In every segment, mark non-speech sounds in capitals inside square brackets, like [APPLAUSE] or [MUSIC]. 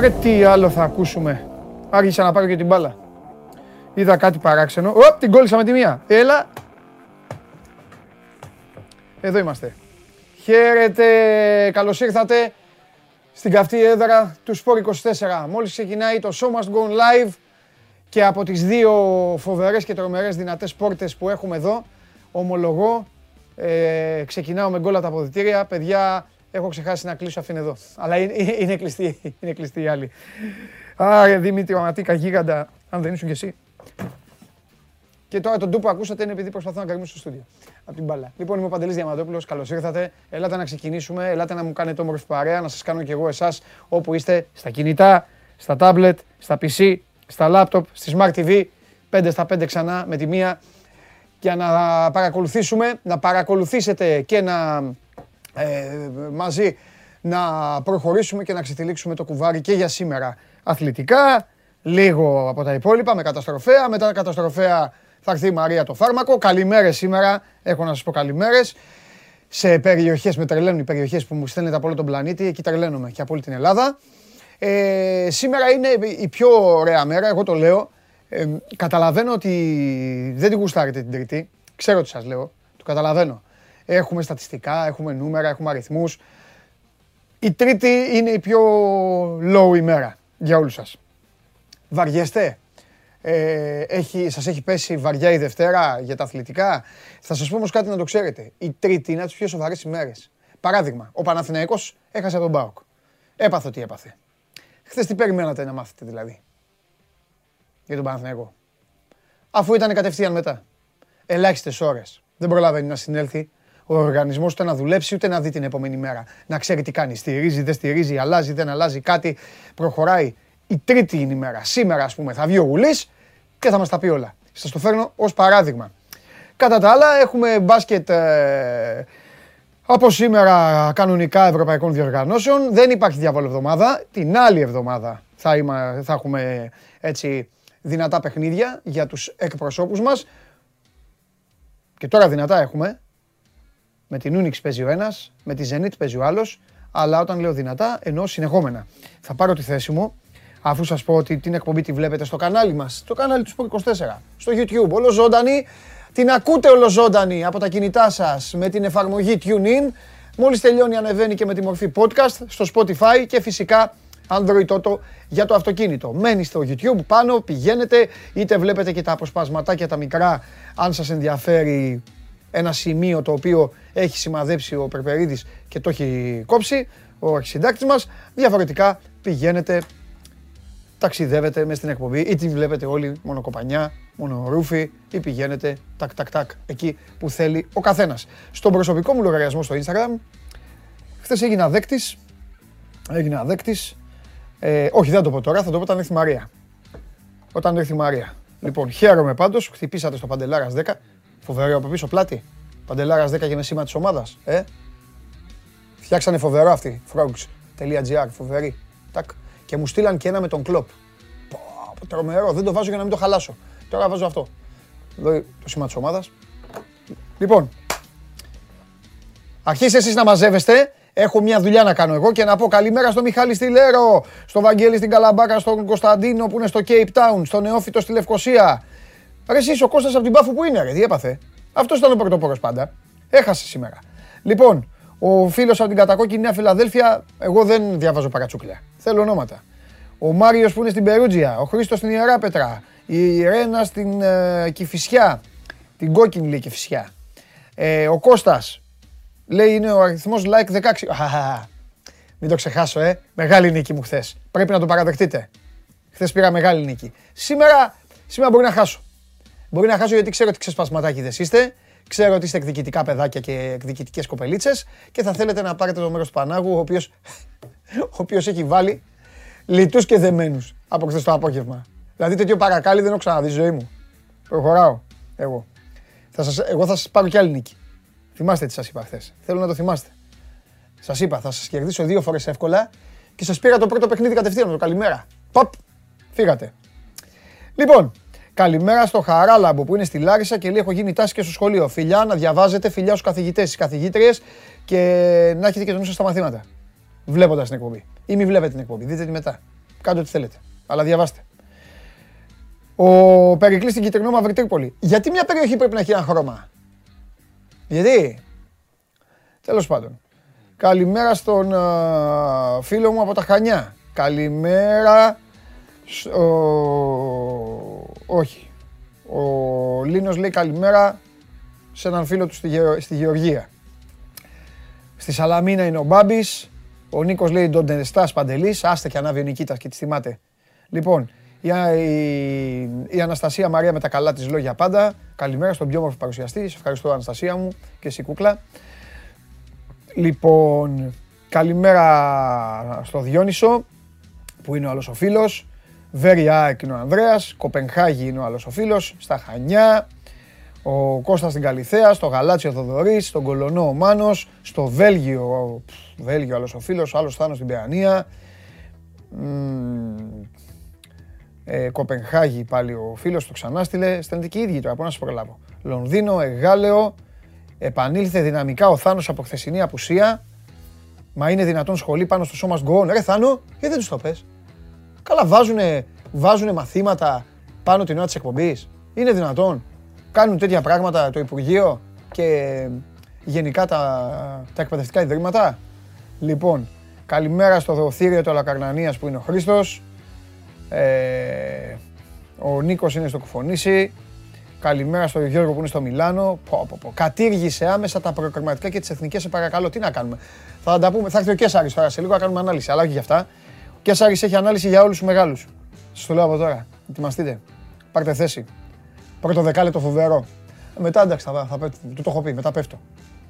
Ρε τι άλλο θα ακούσουμε. Άρχισα να πάρω και την μπάλα. Είδα κάτι παράξενο. Ωπ, την κόλλησα με τη μία. Έλα. Εδώ είμαστε. Χαίρετε, καλώς ήρθατε στην καυτή έδρα του Sport 24. Μόλις ξεκινάει το Show Must Go Live και από τις δύο φοβερές και τρομερές δυνατές πόρτες που έχουμε εδώ, ομολογώ, ε, ξεκινάω με γκολ τα αποδητήρια. Παιδιά, έχω ξεχάσει να κλείσω αυτήν εδώ. Αλλά είναι, είναι, κλειστή, είναι κλειστή η άλλη. Άρε Δημήτρη Ματίκα, γίγαντα, αν δεν ήσουν κι εσύ. Και τώρα τον τούπο ακούσατε είναι επειδή προσπαθώ να καλύψω στο στούντιο. Από την μπάλα. Λοιπόν, είμαι ο Παντελής Διαμαντόπουλος, καλώς ήρθατε. Ελάτε να ξεκινήσουμε, ελάτε να μου κάνετε όμορφη παρέα, να σας κάνω κι εγώ εσάς όπου είστε, στα κινητά, στα tablet, στα PC, στα laptop, στη Smart TV, 5 στα 5 ξανά με τη μία, για να παρακολουθήσουμε, να παρακολουθήσετε και να ε, μαζί να προχωρήσουμε και να ξετυλίξουμε το κουβάρι και για σήμερα αθλητικά, λίγο από τα υπόλοιπα με καταστροφέα, μετά καταστροφέα θα έρθει η Μαρία το φάρμακο. Καλημέρες σήμερα, έχω να σας πω καλημέρες. Σε περιοχές, με τρελαίνουν οι περιοχές που μου στέλνετε από όλο τον πλανήτη, εκεί τρελαίνομαι και από όλη την Ελλάδα. Ε, σήμερα είναι η πιο ωραία μέρα, εγώ το λέω. Ε, καταλαβαίνω ότι δεν την γουστάρετε την Τρίτη. Ξέρω τι σας λέω, το καταλαβαίνω. Έχουμε στατιστικά, έχουμε νούμερα, έχουμε αριθμούς. Η Τρίτη είναι η πιο low ημέρα για όλους σας. Βαριέστε; Ε, έχει, σας έχει πέσει βαριά η Δευτέρα για τα αθλητικά; Θα σας πω όμως κάτι να το ξέρετε. Η Τρίτη είναι από τις πιο σοβαρές ημέρες. Παράδειγμα, ο Παναθηναϊκός έχασε τον Μπάουκ. Έπαθε ό,τι έπαθε. Χθες τι περιμένατε να μάθετε δηλαδή. Για τον Παναθηναϊκό; Αφού ήταν κατευθείαν μετά. Ελάχιστες ώρες. Δεν προλαβαίνει να συνέλθει ο οργανισμός ούτε να δουλέψει ούτε να δει την επόμενη μέρα. Να ξέρει τι κάνει. Στηρίζει, δεν στηρίζει, αλλάζει, δεν αλλάζει κάτι. Προχωράει. Η τρίτη είναι η μέρα. Σήμερα, ας πούμε, θα βγει ο Γουλής και θα μας τα πει όλα. Σας το φέρνω ως παράδειγμα. Κατά τα άλλα, έχουμε μπάσκετ ε, από σήμερα κανονικά ευρωπαϊκών διοργανώσεων. Δεν υπάρχει διάβολη εβδομάδα. Την άλλη εβδομάδα θα, είμα, θα έχουμε έτσι δυνατά παιχνίδια για τους εκπροσώπους μας. Και τώρα δυνατά έχουμε. Με την Unix παίζει ο ένας, με τη Zenit παίζει ο άλλος. Αλλά όταν λέω δυνατά, εννοώ συνεχόμενα. Θα πάρω τη θέση μου, αφού σας πω ότι την εκπομπή τη βλέπετε στο κανάλι μας, το κανάλι του Sport 24, στο YouTube, όλο ζωντανή. Την ακούτε όλο ζωντανή από τα κινητά σας με την εφαρμογή TuneIn. Μόλις τελειώνει, ανεβαίνει και με τη μορφή podcast στο Spotify και φυσικά Android Auto για το αυτοκίνητο. Μένει στο YouTube πάνω, πηγαίνετε, είτε βλέπετε και τα αποσπασματάκια τα μικρά, αν σας ενδιαφέρει ένα σημείο το οποίο έχει σημαδέψει ο Περπερίδης και το έχει κόψει, ο αρχισυντάκτης μας. Διαφορετικά πηγαίνετε, ταξιδεύετε μες στην εκπομπή ή την βλέπετε όλοι μόνο κοπανιά, μόνο ρούφι ή πηγαίνετε τακ τακ τακ εκεί που θέλει ο καθένας. Στον προσωπικό μου λογαριασμό στο Instagram, χθες έγινα δέκτης, έγινα δέκτης, ε, όχι δεν το πω τώρα, θα το πω όταν έρθει η Μαρία. Όταν έρθει η Μαρία. Λοιπόν, χαίρομαι πάντως, χτυπήσατε στο Παντελάρας 10, Φοβερό από πίσω πλάτη. Παντελάρας 10 και με σήμα της ομάδας. Ε. Φτιάξανε φοβερό αυτοί. Frogs.gr. Φοβερή. Τάκ. Και μου στείλαν και ένα με τον κλοπ. Πω, τρομερό. Δεν το βάζω για να μην το χαλάσω. Τώρα βάζω αυτό. Εδώ το σήμα της ομάδας. Λοιπόν, αρχίστε εσείς να μαζεύεστε. Έχω μια δουλειά να κάνω εγώ και να πω καλημέρα στο Μιχάλη Στυλέρο, στο Βαγγέλη στην Καλαμπάκα, στον Κωνσταντίνο που είναι στο Cape Town, στο Νεόφυτο στη Λευκοσία, Ρε εσύ ο Κώστας από την Πάφου που είναι ρε, τι έπαθε; Αυτός ήταν ο πρωτοπόρος πάντα. Έχασε σήμερα. Λοιπόν, ο φίλος από την κατακόκκινη Νέα Φιλαδέλφια, εγώ δεν διαβάζω παρατσούκλια. Θέλω ονόματα. Ο Μάριος που είναι στην Περούτζια, ο Χρήστος στην Ιεράπετρα, η Ρένα στην ε, Κηφισιά, την κόκκινη λέει Κηφισιά. Ε, ο Κώστας, λέει είναι ο αριθμός like 16. Α, μην το ξεχάσω, ε. Μεγάλη νίκη μου χθες. Πρέπει να το παραδεχτείτε. Χθες πήρα μεγάλη νίκη. Σήμερα, σήμερα μπορεί να χάσω. Μπορεί να χάσω γιατί ξέρω ότι ξεσπασματάκι είστε. Ξέρω ότι είστε εκδικητικά παιδάκια και εκδικητικές κοπελίτσες και θα θέλετε να πάρετε το μέρος του Πανάγου, ο οποίος [LAUGHS] ο οποίος έχει βάλει λιτούς και δεμένους από χθες το απόγευμα. Δηλαδή τέτοιο παρακάλι δεν έχω ξαναδεί ζωή μου. Προχωράω. Εγώ. Θα σας, εγώ θα σας πάρω κι άλλη νίκη. Θυμάστε τι σας είπα χθες. Θέλω να το θυμάστε. Σας είπα, θα σας κερδίσω δύο φορές εύκολα και σας πήρα το πρώτο παιχνίδι κατευθείαν. Το καλημέρα. Παπ, φύγατε. Λοιπόν, Καλημέρα στο Χαράλαμπο που είναι στη Λάρισα και λέει: Έχω γίνει τάση και στο σχολείο. Φιλιά να διαβάζετε, φιλιά στους καθηγητές, στι καθηγήτριες και να έχετε και το νου στα μαθήματα. Βλέποντας την εκπομπή. Ή μη βλέπετε την εκπομπή. Δείτε τη μετά. Κάντε ό,τι θέλετε. Αλλά διαβάστε. Ο Περικλής στην Κυτρινό Μαύρη Τρίπολη. Γιατί μια περιοχή πρέπει να έχει ένα χρώμα; Γιατί; Τέλος πάντων. Καλημέρα στον φίλο μου από τα Χανιά. Καλημέρα. Όχι. Ο Λίνος λέει καλημέρα σε έναν φίλο του στη, Γεωργία. Στη Σαλαμίνα είναι ο Μπάμπης. Ο Νίκος λέει τον Τενεστάς Παντελής. Άστε και ανάβει ο Νικήτας και τη θυμάται. Λοιπόν, η, η, Αναστασία Μαρία με τα καλά της λόγια πάντα. Καλημέρα στον πιο όμορφο παρουσιαστή. Σε ευχαριστώ Αναστασία μου και εσύ κούκλα. Λοιπόν, καλημέρα στο Διόνυσο που είναι ο άλλος ο φίλος. Βέρια είναι ο Ανδρέας. Κοπενχάγη είναι ο άλλος ο φίλος. Στα Χανιά. Ο Κώστας στην Καλιθέα, στο Γαλάτσιο Θοδωρής, στον Κολονό ο Μάνος, στο Βέλγιο, ο Βέλγιο άλλος ο φίλος, ο άλλος Θάνος στην Παιανία. Ε, Κοπενχάγη πάλι ο φίλος το ξανά στείλε. Στέλνετε και οι ίδιοι τώρα, πού να σας προλάβω. Λονδίνο, Εγάλεο, επανήλθε δυναμικά ο Θάνος από χθεσινή απουσία. Μα είναι δυνατόν σχολή πάνω στο σώμα γκόν. Ρε Θάνο, γιατί δεν τους το πες; Καλά βάζουνε, βάζουνε μαθήματα πάνω την ώρα της εκπομπής. Είναι δυνατόν. Κάνουν τέτοια πράγματα το Υπουργείο και γενικά τα, τα εκπαιδευτικά ιδρύματα. Λοιπόν, καλημέρα στο Δεοθήριο του Αλακαρνανίας που είναι ο Χρήστος. Ε, ο Νίκος είναι στο Κουφονήσι. Καλημέρα στο Γιώργο που είναι στο Μιλάνο. Πω, πω, πω. Κατήργησε άμεσα τα προκριματικά και τις εθνικές, σε παρακαλώ. Τι να κάνουμε. Θα τα πούμε. Θα έρθει ο Κέσσαρης τώρα σε λίγο να κάνουμε ανάλυση. Αλλά όχι για αυτά. Ο Γκέσαρης έχει ανάλυση για όλους τους μεγάλους. Σας το λέω από τώρα. Ετοιμαστείτε. Πάρτε θέση. Πρώτο δεκάλεπτο φοβερό. Ε, μετά εντάξει, θα, θα, θα, του το έχω πει, μετά πέφτω.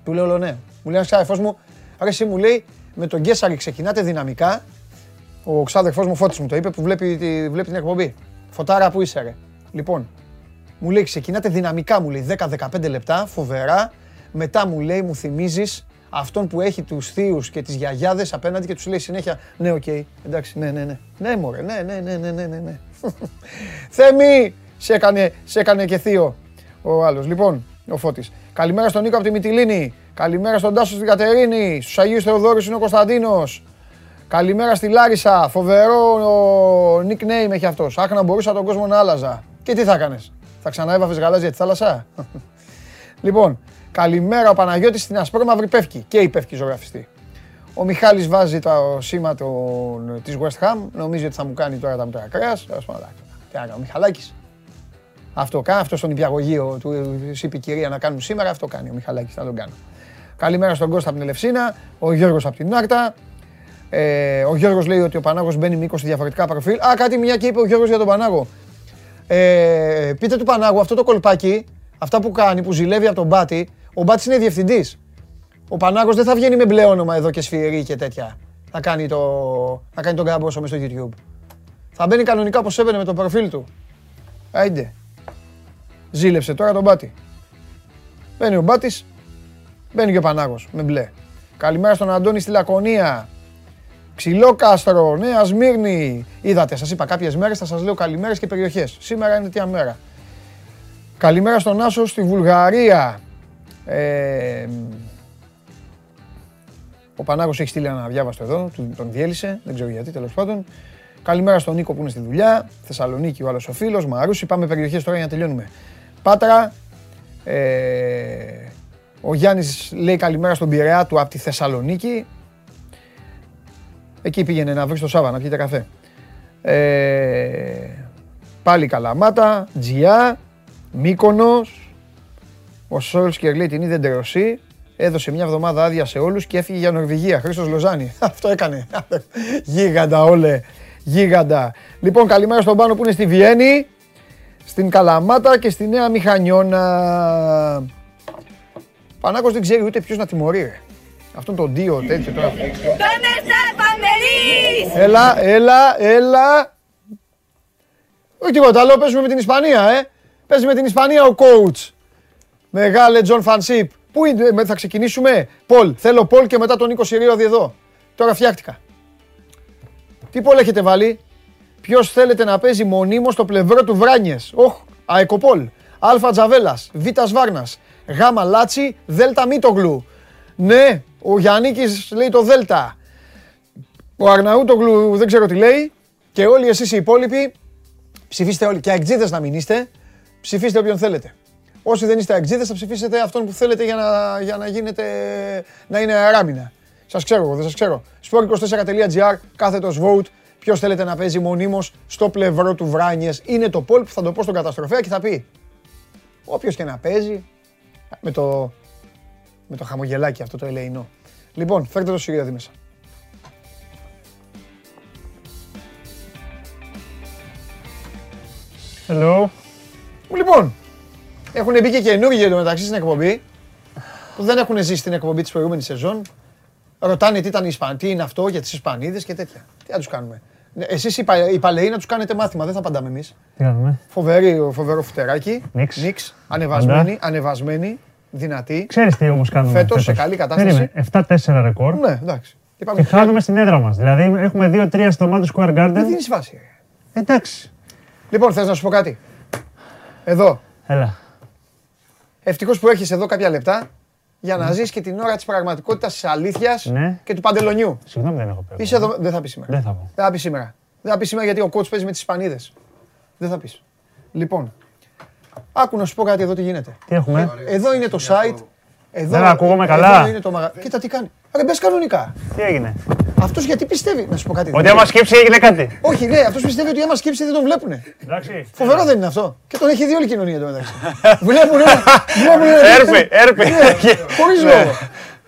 Του λέω ναι. Μου λέει ένας μου, αρέσει μου λέει, με τον Γκέσαρη ξεκινάτε δυναμικά. Ο ξάδερφός μου Φώτης μου το είπε που βλέπει, τη, βλέπει την εκπομπή. Φωτάρα που είσαι ρε; Λοιπόν, μου λέει ξεκινάτε δυναμικά μου λέει 10-15 λεπτά, φοβερά. Μετά μου λέει μου θυμίζεις αυτόν που έχει τους θείους και τις γιαγιάδες απέναντι και τους λέει συνέχεια ναι OK, okay, εντάξει ναι ναι ναι. Ναι μωρέ, ναι ναι ναι ναι ναι ναι. ναι. [LAUGHS] Θέμη, σε έκανε, σε έκανε και θείο ο άλλος. Λοιπόν, ο Φώτης. Καλημέρα στον Νίκο από τη Μυτιλίνη. Καλημέρα στον Τάσο στην Κατερίνη. Στους Αγίους Θεοδόρους είναι ο Κωνσταντίνος. Καλημέρα στη Λάρισα. Φοβερό nickname έχει αυτός. Άχ να μπορούσα τον κόσμο να άλλαζα. Και τι θα έκανες. Θα ξαναέβαφες γαλάζια τη θάλασσα. [LAUGHS] λοιπόν, καλημέρα ο Παναγιώτης στην Ασπρόμαυρη Πεύκη. Και η Πεύκη ζωγραφιστή. Ο Μιχάλης βάζει το σήμα των, της West Ham. Νομίζει ότι θα μου κάνει τώρα τα μητέρα κρέας. Τι να κάνω, Μιχαλάκης. Αυτό κάνει, αυτό στον υπηαγωγείο του είπε η κυρία να κάνουν σήμερα, αυτό κάνει ο Μιχαλάκης, θα τον κάνω. Καλημέρα στον Κώστα από την Ελευσίνα, ο Γιώργος από την Άρτα. Ε, ο Γιώργος λέει ότι ο Πανάγος μπαίνει με 20 διαφορετικά προφίλ. Α, κάτι μια και είπε ο Γιώργος για τον Πανάγο. Ε, πείτε του Πανάγου αυτό το κολπάκι, αυτά που κάνει, που ζηλεύει από τον Μπάτι, ο Μπάτης είναι διευθυντής. Ο Πανάγος δεν θα βγαίνει με μπλε όνομα εδώ και σφυρί και τέτοια. Θα κάνει, το, θα κάνει τον κάμποσο μέσα στο YouTube. Θα μπαίνει κανονικά όπως έμπαινε με το προφίλ του. Άιντε. Ζήλεψε τώρα τον Μπάτι. Μπαίνει ο Μπάτης, μπαίνει και ο Πανάγος με μπλε. Καλημέρα στον Αντώνη στη Λακωνία. Ξυλόκαστρο, Νέα Σμύρνη. Είδατε, σας είπα κάποιες μέρες θα σας λέω καλημέρες και περιοχές. Σήμερα είναι τι μέρα. Καλημέρα στον Άσο στη Βουλγαρία. Ε, ο Πανάγος έχει στείλει ένα διάβαστο εδώ, τον διέλυσε, δεν ξέρω γιατί τέλος πάντων. Καλημέρα στον Νίκο που είναι στη δουλειά. Θεσσαλονίκη ο άλλος ο φίλος. Μαρούσι, πάμε περιοχές τώρα για να τελειώνουμε. Πάτρα. Ε, ο Γιάννης λέει καλημέρα στον Πειραιά του από τη Θεσσαλονίκη. Εκεί πήγαινε να βρει το Σάβα να πιείτε καφέ. Ε, πάλι Καλαμάτα, Τζιά, Μύκονος. Ο Σόλσκερ λέει την είδε ντεροσή. Έδωσε μια εβδομάδα άδεια σε όλους και έφυγε για Νορβηγία. Χρήστος Λοζάνη. [LAUGHS] Αυτό έκανε. [LAUGHS] Γίγαντα όλε. Γίγαντα. Λοιπόν, καλημέρα στον Πάνο που είναι στη Βιέννη στην Καλαμάτα και στη Νέα Μηχανιώνα. Πανάκος δεν ξέρει ούτε ποιος να τιμωρεί. Ρε. Αυτόν τον δύο τέτοιο τώρα. Έλα, έλα, έλα. Όχι τίποτα άλλο, παίζουμε με την Ισπανία, ε. Παίζει με την Ισπανία ο coach. Μεγάλε Τζον Φανσίπ. Πού είναι, θα ξεκινήσουμε; Poll, θέλω poll και μετά τον Νίκο Σιριώδη εδώ. Τώρα φτιάχτηκα. Τι poll έχετε βάλει; Ποιος θέλετε να παίζει μονίμως στο πλευρό του Βράνιες; Οχ, ΑΕΚο poll. Α Τζαβέλας. Β Βάρνας. Γ Λάτσι. Δ Μίτογλου. Ναι, ο Γιάννη λέει το Δ. Ο Αρναούτογλου δεν ξέρω τι λέει. Και όλοι εσείς οι υπόλοιποι ψηφίστε όλοι. Και αεξίδες να μην είστε, ψηφίστε όποιον θέλετε. Όσοι δεν είστε αεξίδες θα ψηφίσετε αυτόν που θέλετε για να, για να γίνετε, να είναι αράμινα. Σας ξέρω εγώ, δεν σας ξέρω. sport24.gr, κάθετος vote, Ποιος θέλετε να παίζει μονίμως στο πλευρό του Βράνιες. Είναι το πόλ που θα το πω στον καταστροφέα και θα πει. Όποιος και να παίζει, με το, με το χαμογελάκι αυτό το ελεηνό. Λοιπόν, φέρτε το Σιριάδη μέσα. Hello. Λοιπόν, έχουν μπει και καινούργιοι εντωμεταξύ στην εκπομπή που δεν έχουν ζήσει την εκπομπή της προηγούμενης σεζόν. Ρωτάνε τι, ήταν οι Ισπαν, τι είναι αυτό για τις Ισπανίδες και τέτοια. Τι να τους κάνουμε. Ναι, εσείς οι, πα, οι παλαιοί να τους κάνετε μάθημα, δεν θα απαντάμε εμείς. Τι κάνουμε; Φοβερή, φοβερό φουτεράκι. Νίξ. Νίξ. Ανεβασμένη, ανεβασμένη, δυνατή. Ξέρεις τι όμως κάνουμε Φέτος σε καλή κατάσταση. Περίμενε, 7-4 ρεκόρ Ναι, εντάξει. Και, πάμε και χάνουμε στην έδρα μας. Δηλαδή έχουμε 2-3 στο Madison Square Δεν Garden. δίνεις βάση. ρε. Εντάξει. Λοιπόν, θες να σου πω κάτι; Εδώ. Έλα. Ευτυχώς που έρχεσαι εδώ κάποια λεπτά για να ζεις και την ώρα της πραγματικότητας της αλήθειας Ναι. και του παντελονιού. Συγγνώμη δεν έχω πει. Είσαι εδώ, δεν θα πεις σήμερα. Δεν θα πω. Δεν θα πεις σήμερα. Δεν θα πεις σήμερα γιατί ο coach παίζει με τις Ισπανίδες. Δεν θα πεις. Λοιπόν, άκου να σου πω κάτι εδώ τι γίνεται. Τι έχουμε; Εδώ είναι το site. Εδώ, Δεν ακούγομαι εδώ καλά. είναι το μαγα... Κοίτα τι κάνει. Ρε μπες κανονικά. Τι έγινε; Αυτός γιατί πιστεύει, να σου πω κάτι. Ότι άμα σκύψει έγινε κάτι. Όχι, ναι, αυτός πιστεύει ότι άμα σκύψει δεν τον βλέπουνε. Εντάξει. Φοβερό δεν είναι αυτό. Και τον έχει δει όλη η κοινωνία εδώ μεταξύ. [LAUGHS] Βλέπουνε. βλέπουνε. Έρπη, έρπη. Ναι, Χωρίς λόγο.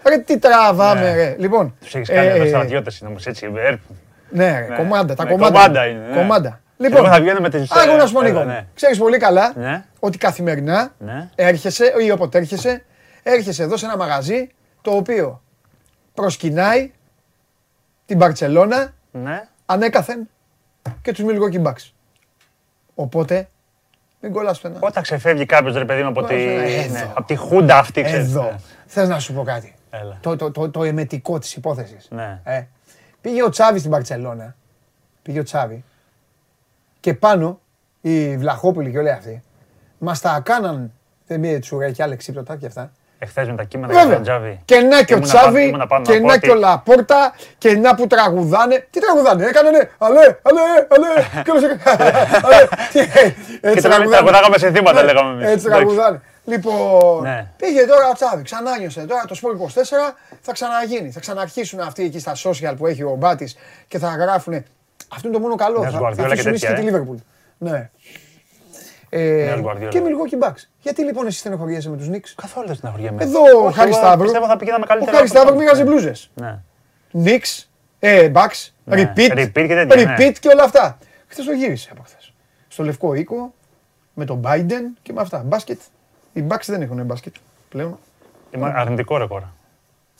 Ρε τι τραβάμε ρε. Λοιπόν. Τους έχεις κάνει ε, εδώ στρατιώτες είναι όμως έτσι. έρπη. Ναι, ρε, κομμάντα, τα Ναι, κομμάντα. κομμάντα είναι, ναι. Κομμάντα. Λοιπόν, Λοιπόν, θα βγαίνω με τις... άκου να σου πω ε, Νίκο. ναι. Ξέρεις πολύ καλά Ναι. ότι καθημερινά Ναι. έρχεσαι ή όποτε έρχεσαι, έρχεσαι εδώ σε ένα μαγαζί το οποίο προσκυνάει την Μπαρτσελώνα Ναι. ανέκαθεν και τους Milwaukee Bucks. Οπότε, μην κολλάς πουθενά. Όταν ξεφεύγει κάποιος ρε παιδί μου από τη, Εδώ. ναι, από τη χούντα αυτή, ξέρεις. Εδώ. Ναι. Θες να σου πω κάτι; Έλα. Το, το, το, το εμετικό της υπόθεσης. Ναι. Ε, πήγε ο Τσάβης στην Παρσελώνα. Πήγε ο Τσάβη. Και πάνω οι Βλαχόπουλοι και όλοι αυτοί μας τα κάναν. Δεν μία τσουρέκια, άλλα ξύπτωτα και αυτά. Εχθές με τα κείμενα για Βέβαια. τον Τζάβι. Και να και ο Ήμουνα πάνω- Τσάβη, ήμουνα πάνω και να πω να ότι- και ο Λαπόρτα, και να που τραγουδάνε. Τι τραγουδάνε, έκανανε. Αλέ, αλέ, αλέ. [LAUGHS] Και όλος έκανε, [LAUGHS] αλέ. Τι, Έτσι Και τραγουδάγαμε- τραγουδάγαμε σε θύματα, Ναι, λέγαμε εμείς. Έτσι Εντάξει. τραγουδάνε. Λοιπόν, Ναι. πήγε τώρα ο Τσάβη, ξανά νιώσε. Τώρα το Sport 24 θα ξαναγίνει. Θα ξαναρχίσουν αυτοί εκεί στα social που έχει ο Μπάτης και θα γράφουν. Αυτό είναι το μόνο καλό. Νέος Θα, Guardiola θα και αφήσουν ίσχυ τέτοια, και τη ε. Liverpool. Ναι. Ε, Νέος Guardiola. και Milwaukee Bucks. Γιατί λοιπόν εσύ στενοχωριέσαι με τους Knicks; Καθόλου δεν στεναχωριέμαι. Εδώ ο Όχι, Χάρη εγώ Σταύρου. Πιστεύω θα πηγαίναμε Ο καλύτερα. Χάρη από Σταύρου αυτό. μοίραζε μπλούζες. Ναι. Knicks, ε, Bucks, Ναι, repeat, repeat και τέτοια, ναι. repeat και όλα αυτά. Χθες το γύρισε από χθες. Στο Λευκό Οίκο, με τον Biden και με αυτά. Μπάσκετ. Οι Bucks δεν έχουν μπάσκετ πλέον. Είμαι αρνητικό ρεκόρ.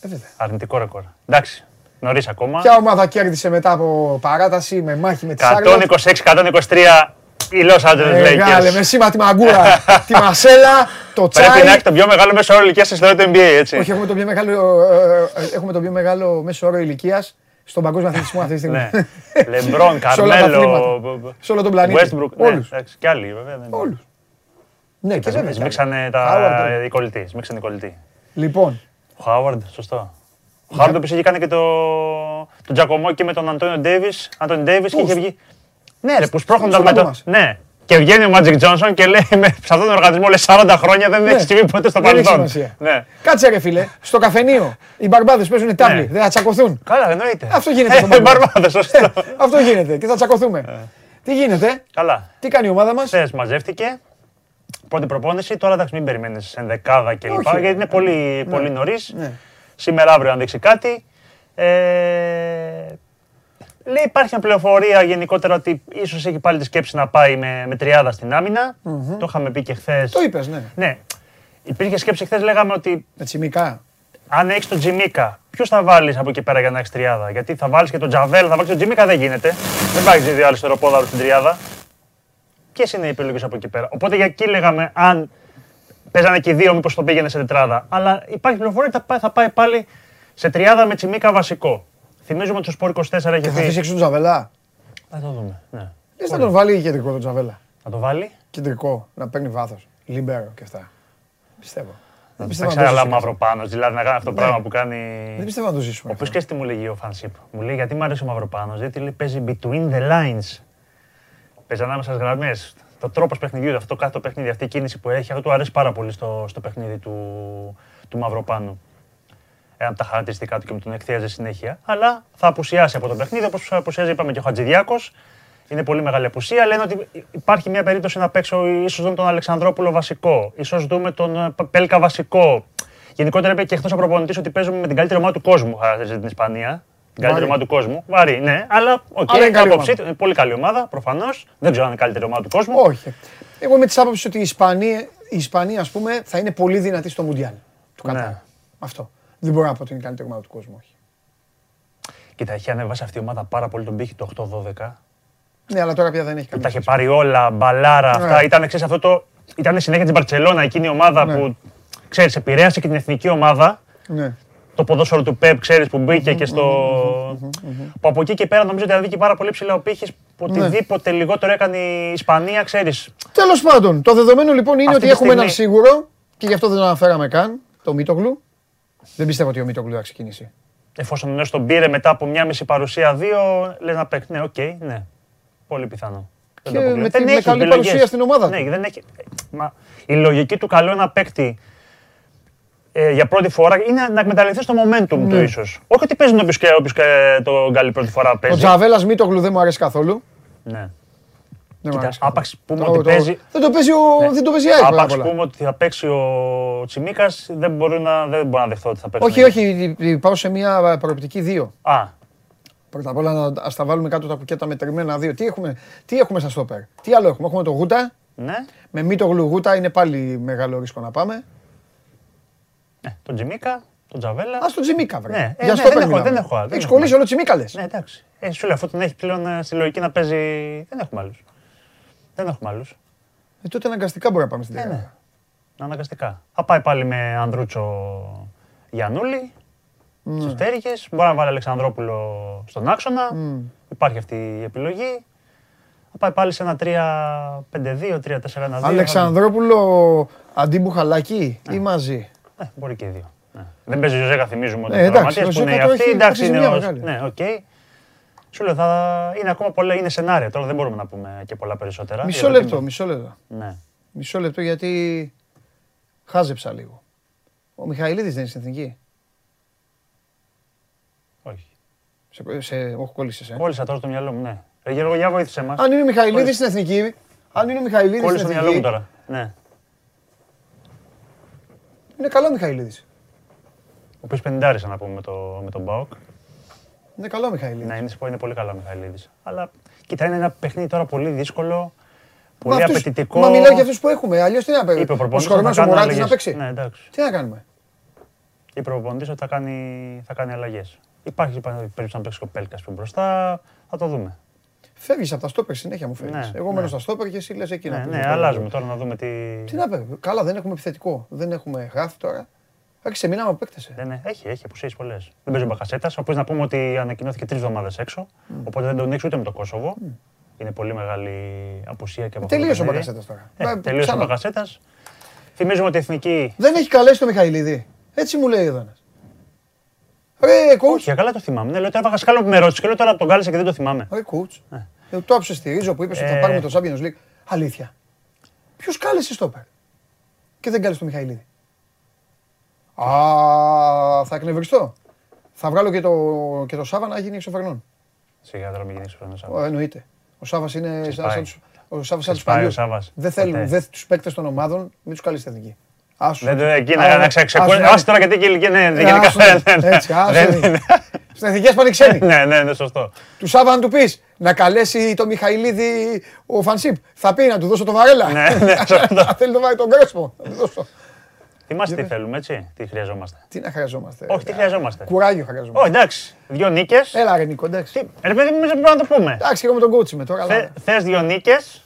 Ε, βέβαια. Αρνητικό ρεκόρ. Εντάξει. Νωρίς ακόμα. Ποια ομάδα κέρδισε μετά από παράταση με μάχη με τη Σάρλοτ. 126-123 οι Los Angeles Μεγάλε, με Lakers. σήμα τη μαγκούρα, τη μασέλα, το Πρέπει να τσάι. έχει το πιο μεγάλο μέσο όρο ηλικίας στην ιστορία του NBA, έτσι. Όχι, έχουμε το πιο μεγάλο, ε, ε, έχουμε το πιο μεγάλο μέσο όρο ηλικίας στον παγκόσμιο αθλητισμό αυτή τη στιγμή. Ναι. [LAUGHS] Λεμπρόν, Σε όλα τα Καρμέλο, αθλήματα. Σε όλο τον πλανήτη. Westbrook. Ναι, Όλους. εντάξει, κι άλλοι βέβαια. δεν- Όλους. Ναι, και βέβαια. Σμίξανε Howard, τα ναι. οι κολλητοί. Σμίξανε οι κολλητοί. Λοιπόν, Ο Χάουαρντ, σωστό. Ο Χάουαρντ που είχε κάνει και το, τον Τζακωμόκι με τον Αντώνιο Ντέιβις. Αντώνιο Ντέιβις και είχε βγει. Ναι, ρε, που σπρώχνονταν Στο με λαό το. μας. Ναι. Και βγαίνει ο Μάτζικ Τζόνσον και λέει με, σε αυτόν τον οργανισμό λέει 40 χρόνια δεν έχει συμβεί ποτέ στο Ναι. δεν έχει παρελθόν. σημασία. Ναι. Κάτσε ρε φίλε, στο καφενείο οι μπαρμπάδες παίζουν τάβλη, Ναι. δεν θα τσακωθούν. Καλά, εννοείται. Αυτό γίνεται Ε, στο μπαρμπάδες. μπαρμπάδες, σωστό. Αυτό γίνεται και θα τσακωθούμε. Τι γίνεται, Καλά. τι κάνει η ομάδα μας; Χθες μαζεύτηκε. Πρώτη προπόνηση. Τώρα εντάξει, μην περιμένεις ενδεκάδα κλπ. Όχι. Γιατί είναι πολύ, πολύ νωρίς. Ναι. Σήμερα, αύριο, αν δείξει κάτι. Ε, λέει υπάρχει μια πληροφορία γενικότερα ότι ίσως έχει πάλι τη σκέψη να πάει με, με τριάδα στην άμυνα. Το είχαμε πει και χθες. Το είπες, ναι. Ναι. Υπήρχε σκέψη χθες, λέγαμε ότι Με τσιμικά. αν έχεις τον Τζιμίκα, ποιου θα βάλεις από εκεί πέρα για να έχεις τριάδα; Γιατί θα βάλεις και τον Τζαβέλ, θα βάλεις τον Τζιμίκα, δεν γίνεται. Δεν πάει δύο άλλοι στεροπόδαρο στην τριάδα. Ποιες είναι οι επιλογές από εκεί πέρα; Οπότε για εκεί λέγαμε αν παίζανε και οι δύο, μήπως το πήγαινε σε τετράδα. Αλλά υπάρχει πληροφορία ότι θα πάει, θα πάει πάλι σε τριάδα με Τσιμίκα βασικό. Θυμίζουμε ότι στο Σπορ 24 έχει Και θα αφήσει πει. έξω τον Τζαβελά. Θα το δούμε. Ναι. Λες να τον βάλει κεντρικό τον Τζαβέλα. Θα το βάλει; Κεντρικό, να παίρνει βάθος. Λιμπέρο και αυτά. Πιστεύω. Θα πιστεύω να ξέρω το αλλά ζήσουμε μαύρο πάνω. Δηλαδή να κάνει αυτό το πράγμα που κάνει. Δεν πιστεύω να το ζήσουμε. Ο οποίο και τι μου λέγει ο Φανσίπ; Μου λέει γιατί μου αρέσει ο Μαυροπάνος, γιατί λέει, παίζει between the lines. Παίζει ανάμεσα στις γραμμές. Το τρόπος παιχνιδιού, αυτό κάθε το παιχνίδι, αυτή η κίνηση που έχει, αυτό του αρέσει πάρα πολύ στο, στο παιχνίδι του, του Μαυροπάνου. Ένα από τα χαρακτηριστικά του και μου τον εκθίαζε συνέχεια. Αλλά θα απουσιάσει από το παιχνίδι, όπως απουσιάζει, είπαμε και ο Χατζηδιάκος. Είναι πολύ μεγάλη απουσία. Λένε ότι υπάρχει μια περίπτωση να παίξω, ίσως δούμε τον Αλεξανδρόπουλο βασικό, ίσως δούμε τον ε, Πέλκα βασικό. Γενικότερα είπε και εκτός από προπονητής ότι παίζουμε με την καλύτερη ομάδα του κόσμου, χαρακτηρίζει την Ισπανία. Την καλύτερη ομάδα του κόσμου. Βαρύ, ναι, αλλά οκ, Αλλά είναι καλή άποψή ομάδα. του, είναι πολύ καλή ομάδα, προφανώς. Δεν ξέρω αν είναι η καλύτερη ομάδα του κόσμου. Όχι. Εγώ είμαι της άποψης ότι η Ισπανία, η Ισπανία, ας πούμε, θα είναι πολύ δυνατή στο Μουντιάλ του Ναι. Κατάρ. Αυτό. Δεν μπορώ να πω ότι είναι η καλύτερη ομάδα του κόσμου. Όχι. Κοίτα, έχει ανεβάσει αυτή η ομάδα πάρα πολύ τον πήχη το 8-12. Ναι, αλλά τώρα πια δεν έχει Τα καμία είχε σχέση. πάρει όλα, μπαλάρα, Ναι. αυτά. Ήταν, ξέρεις, αυτό το. Ήταν συνέχεια τη Μπαρσελόνα, εκείνη η ομάδα Ναι. που ξέρεις, επηρέασε και την εθνική ομάδα. Ναι. το ποδόσφαιρο του Πεπ, ξέρεις που μπήκε και στο. που από εκεί και πέρα νομίζω ότι ανέβηκε πάρα πολύ ψηλά ο πήχης. Που Ναι. οτιδήποτε λιγότερο έκανε η Ισπανία, ξέρεις. Τέλος πάντων, το δεδομένο λοιπόν είναι Αυτή ότι τη έχουμε έναν στιγμή- σίγουρο και γι' αυτό δεν το αναφέραμε καν, το Μίτογλου. Δεν πιστεύω ότι ο Μίτογλου θα ξεκινήσει. Εφόσον ο Νέος τον πήρε μετά από μια μισή παρουσία, δύο, λες να παίξει. Ναι, οκ, ναι. Πολύ πιθανό. Δεν Και το αποκλείω. με Δεν τη- με έχει καλή επιλογές. παρουσία στην ομάδα Ναι, του. δεν έχει. Μα, η λογική του καλό ένα παίκτη ε, για πρώτη φορά είναι να εκμεταλλευτείς το momentum του Ναι. ίσως. Όχι ότι παίζει όποιο και όποιος και τον καλή πρώτη φορά Ο παίζει. Τζαβέλας Μίτογλου δεν μου αρέσει καθόλου. Ναι. Δεν μου Κοίτα, αρέσει καθόλου. άπαξ πούμε Το- ότι το- παίζει. Δεν το παίζει ο, δεν το παίζει η ΑΕΚ, πρώτα απ' Άπαξ όλα. πούμε ότι θα παίξει ο Τσιμίκας, δεν, μπορεί να, δεν μπορώ να δεχτώ ότι θα παίξει. Όχι, όχι, πάω σε μια προοπτική δύο. Α, Πρώτα απ' όλα να ας τα βάλουμε κάτω τα κουκέτα μετρημένα δύο. Τι έχουμε, τι έχουμε στα στόπερ; Τι άλλο έχουμε; Έχουμε το Γούτα. ναι. Με Μίτογλου Γούτα είναι πάλι μεγάλο ρίσκο να πάμε. ναι. Τον Τσιμίκα, τον Τζαβέλα. Α το Τζιμίκα, βρε. Ναι, ε, Για ναι, στόπερ δεν έχω- μιλάμε. δεν έχω άλλο, δεν Έχεις έχω κολλήσει άλλο. όλο Τσιμίκα λες. Ναι, εντάξει. Ε, σου λέω, αφού τον έχει πλέον ε, στη λογική να παίζει. Δεν έχουμε άλλους. Δεν έχουμε άλλους. Ε, τότε αναγκαστικά μπορεί να πάμε στην Ε, τριάδα. ναι. Αναγκαστικά. Θα πάει πάλι με Ανδρούτσο Γιανούλη Ναι. στους τέρικε. Μπορεί να βάλει Αλεξανδρόπουλο στον άξονα. Υπάρχει αυτή η επιλογή. Θα πάει πάλι σε ένα 3-5-2, 3-4-1-2. Αλεξανδρόπουλο αντί Μπουχαλάκη ή μαζί; Ε, μπορεί και οι δύο. Ναι. Δεν παίζει ο Ζέκα, θυμίζουμε ότι Ε, είναι εντάξει, τραυματίας, ο που είναι Ζέκα το αυτή. έχει Εντάξει, πάθει είναι ζημιά ο- μεγάλη. Ναι, οκ. Σου λέω, θα... είναι ακόμα πολλά, είναι σενάρια. Τώρα δεν μπορούμε να πούμε και πολλά περισσότερα. Μισό γιατί- λεπτό, μισό λεπτό. Ναι. Μισό λεπτό γιατί χάζεψα λίγο. Ο Μιχαηλίδης δεν είναι στην εθνική. Όχι. Σε, σε, όχι κόλλησες, ε. Κόλλησα τώρα στο μυαλό μου, ναι. Ρε Γιώργο, για βοήθησε μας. Αν είναι ο Μιχαηλίδης στην εθνική, αν είναι ο Μιχαηλίδης Κόλλησε στην στο μυαλό μου εθνική, τώρα. Ναι. είναι καλό ο Μιχαηλίδης. Ο οποίος πενηντάρισε να πούμε με, το, με τον Μπάουκ. Είναι καλό ο Μιχαηλίδης. Ναι, είναι, είναι πολύ καλό ο Μιχαηλίδης. Αλλά κοίτα, είναι ένα παιχνίδι τώρα πολύ δύσκολο, Μα πολύ αυτούς- απαιτητικό. Μα μιλάω για αυτούς που έχουμε, αλλιώς τι να παίξει. Είπε ο Ο προπονητής σκορμένος ότι ο θα κάνει Μωράτης να αλλαγές. παίξει. Ναι, εντάξει. Τι να κάνουμε. Είπε ο προπονητής ότι θα κάνει, θα κάνει αλλαγές. Υπάρχει περίπτωση να παίξει και ο Πέλκας πιο μπροστά. Θα το δούμε. Φεύγεις από τα στόπερ, συνέχεια μου φεύγεις. Ναι, Εγώ ναι. μένω στα στόπερ και εσύ λες εκείνα. Ναι, που ναι, είναι το- αλλάζουμε τώρα να δούμε τι. Τι να παίρνουμε. Καλά, δεν έχουμε επιθετικό. Δεν έχουμε γράφει τώρα. Άρχισε μήνα με παίκτεσαι. Δεν, είναι- έχει, έχει απουσίες πολλές. Δεν παίζει ο Μπακασέτας, ο οποίο να πούμε ότι ανακοινώθηκε τρεις εβδομάδες έξω. Οπότε δεν τον έχει ούτε με το Κόσοβο. Είναι πολύ μεγάλη απουσία και από αυτό το Τελείωσε ο παιχνίδι. Μπακασέτας τώρα. Ε, Μα, τελείωσε ο ξανά. Μπακασέτας. Θυμίζουμε ότι η εθνική. Δεν έχει καλέσει το Μιχαηλίδη. Έτσι μου λέει εδώ ένας. Ρε coach. Όχι, καλά το θυμάμαι. Ναι, λέω τώρα Βαγασκάλο που με ρώτησε και λέω τώρα τον κάλεσε και δεν το θυμάμαι. Ρε coach. Ε, Το άψε στη Ρίζο που είπες ότι θα Ε. πάρουμε το Champions League. Αλήθεια. Ποιος κάλεσε στο πέρ. Και δεν κάλεσε το Μιχαηλίδη; Α, θα εκνευριστώ. Θα βγάλω και το, και το Σάβα να γίνει εξωφερνών. Σιγά τώρα μην γίνει χρόνο. Ω, εννοείται. Ο Σάβας είναι σαν, Ξεσπάει. σαν τους, ο Σάβας σαν τους Ξεσπάει ο παλιούς. Σάβας. Δεν θέλουν, Ποτέ. δεν, τους παίκτες των ομάδων, μην τους καλείς στην εθνική. Άσου. Δεν το εκεί Α, να, να άσου, ξεκολλήσει. ναι. Άσε τώρα γιατί και ηλικία. Ναι, Ε, γενικά άσου, ναι. δεν- [LAUGHS] δεν- Έτσι, άσου, δεν ναι. είναι. [LAUGHS] Στην εθνική πάνε ξένοι. Ναι, ναι, ναι, σωστό. Του Σάβα να του πεις να καλέσει το Μιχαηλίδη ο Φανσίπ. Θα πει να του δώσω το βαρέλα. Ναι, ναι, [LAUGHS] σωστό. Θέλει να βάλει τον Κρέσπο. Να του δώσω. Θυμάστε τι θέλουμε, έτσι; Τι χρειαζόμαστε; Τι να χρειαζόμαστε. Όχι, τι χρειαζόμαστε. Κουράγιο χρειαζόμαστε. Όχι, εντάξει. Δύο νίκες. Έλα ρε Νίκο, εντάξει. Ρε παιδί μου, εμείς δεν μπορούμε να το πούμε. Εντάξει, και εγώ με τον coach είμαι τώρα. αλλά Θες δύο νίκες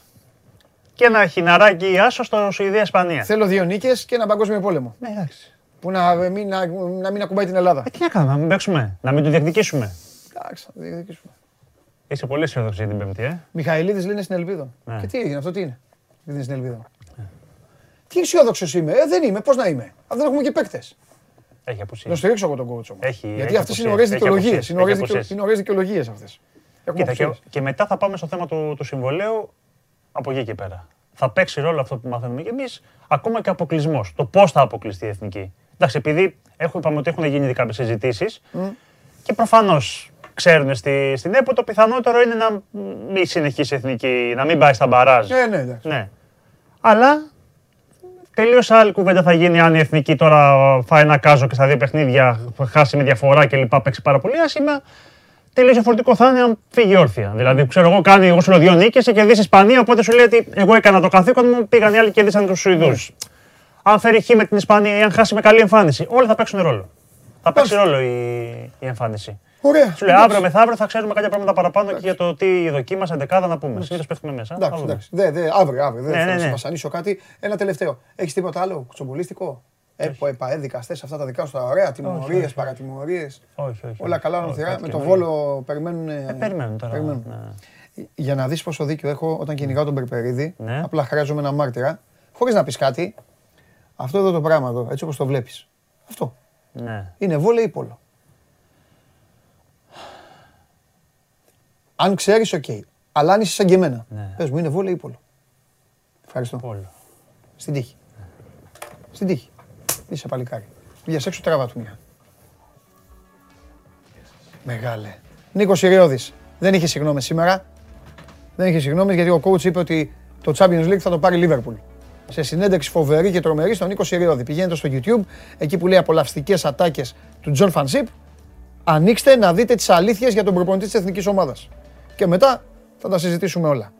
και ένα χιναράκι άσο στο Σουηδία-Ισπανία. Θέλω δύο νίκες και ένα παγκόσμιο πόλεμο. Ναι, εντάξει. Που να μην, να, να μην ακουμπάει την Ελλάδα. Ε, τι να κάνουμε, να μην παίξουμε, να μην το διεκδικήσουμε. Εντάξει, θα διεκδικήσουμε. Είσαι πολύ αισιόδοξη για την Πέμπτη, ε. Μιχαηλίδης λένε στην Ελπίδα. Ναι. Και τι έγινε, αυτό τι είναι; Δεν είναι στην Ελπίδα. Τι αισιόδοξος είμαι. Ε, δεν είμαι. Πώς να είμαι. Αν δεν έχουμε και παίκτες. Έχει απουσία. Να στηρίξω εγώ τον coach όμως. Έχει- Γιατί έχει αυτές είναι απουσίες, ωραίες έχει δικαιολογίες. απουσίες, Είναι ωραίες έχει απουσίες. δικαιο- είναι ωραίες δικαιολογίες αυτές. Κοίτα, και, και μετά θα πάμε στο θέμα του, του συμβολέου από εκεί και πέρα. Θα παίξει ρόλο αυτό που μαθαίνουμε κι εμείς, ακόμα και αποκλεισμός. Το πώς θα αποκλειστεί η εθνική. Εντάξει, επειδή έχουμε, είπαμε ότι έχουν γίνει κάποιες συζητήσεις και προφανώς ξέρουν στη, στην ΕΠΟ το πιθανότερο είναι να μην συνεχίσει η εθνική, να μην πάει στα μπαράζ. Ναι, ναι, εντάξει. Ναι. Αλλά τελείως άλλη κουβέντα θα γίνει αν η εθνική τώρα φάει ένα κάζο και στα δύο παιχνίδια χάσει με διαφορά και λοιπά, παίξει πάρα πολύ άσχημα. Τελείως διαφορετικό θα είναι αν φύγει όρθια. Δηλαδή, ξέρω εγώ, κάνει εγώ σου λέω δύο νίκες και κερδίσει Ισπανία. Οπότε σου λέει ότι εγώ έκανα το καθήκον μου, πήγαν οι άλλοι και κερδίσαν τους Σουηδούς. Αν φέρει χ με την Ισπανία ή αν χάσει με καλή εμφάνιση, όλα θα παίξουν ρόλο. Θα παίξει ρόλο η, η εμφάνιση. Ωραία. Σου λέει εντάξει. αύριο μεθαύριο θα ξέρουμε κάποια πράγματα παραπάνω και για το τι δοκίμασε δεκάδα να πούμε. Συνήθως πέφτουμε μέσα. Θα Εντάξει, δούμε. εντάξει. Δε, δε, αύριο, αύριο. Δεν Ναι, θέλω ναι, να σε ναι. βασανίσω κάτι. Ένα τελευταίο. Έχεις τίποτα άλλο κουτσομπολίστικο; Έπο, ΕΠΑΕ, δικαστέ, αυτά τα δικά σου τα ωραία. Τιμωρίε, όχι. παρατιμωρίες. Όχι, όχι. Όλα καλά, όχι, νοθυρά. κάτι Με το καινούριο. βόλο περιμένουν. Ε, περιμένουν τώρα. ναι. Για να δεις πόσο δίκιο έχω όταν κυνηγάω τον Περπερίδη, Ναι. απλά χρειάζομαι ένα μάρτυρα. Χωρίς να πεις κάτι, αυτό εδώ το πράγμα εδώ, έτσι όπως το βλέπεις. Αυτό. Ναι. Είναι βόλεϊ ή πόλο. Αν ξέρεις, οκ. Αλλά αν είσαι σαν και εμένα, Ναι. πες μου, είναι βόλεϊ ή πόλο; Ευχαριστώ. Πόλο. Στην τύχη. Στην τύχη. Είσαι παλικάρι. Βγες έξω τραβά του μια. Μεγάλε. Νίκος Ιριώδης. Δεν είχε συγγνώμη σήμερα. Δεν είχε συγγνώμη γιατί ο coach είπε ότι το Champions League θα το πάρει η Liverpool. Σε συνέντευξη φοβερή και τρομερή στον Νίκο Ιριώδη. Πηγαίνετε στο YouTube, εκεί που λέει απολαυστικές ατάκες του Τζον Φανσίπ. Ανοίξτε να δείτε τις αλήθειες για τον προπονητή της εθνικής ομάδας. Και μετά θα τα συζητήσουμε όλα.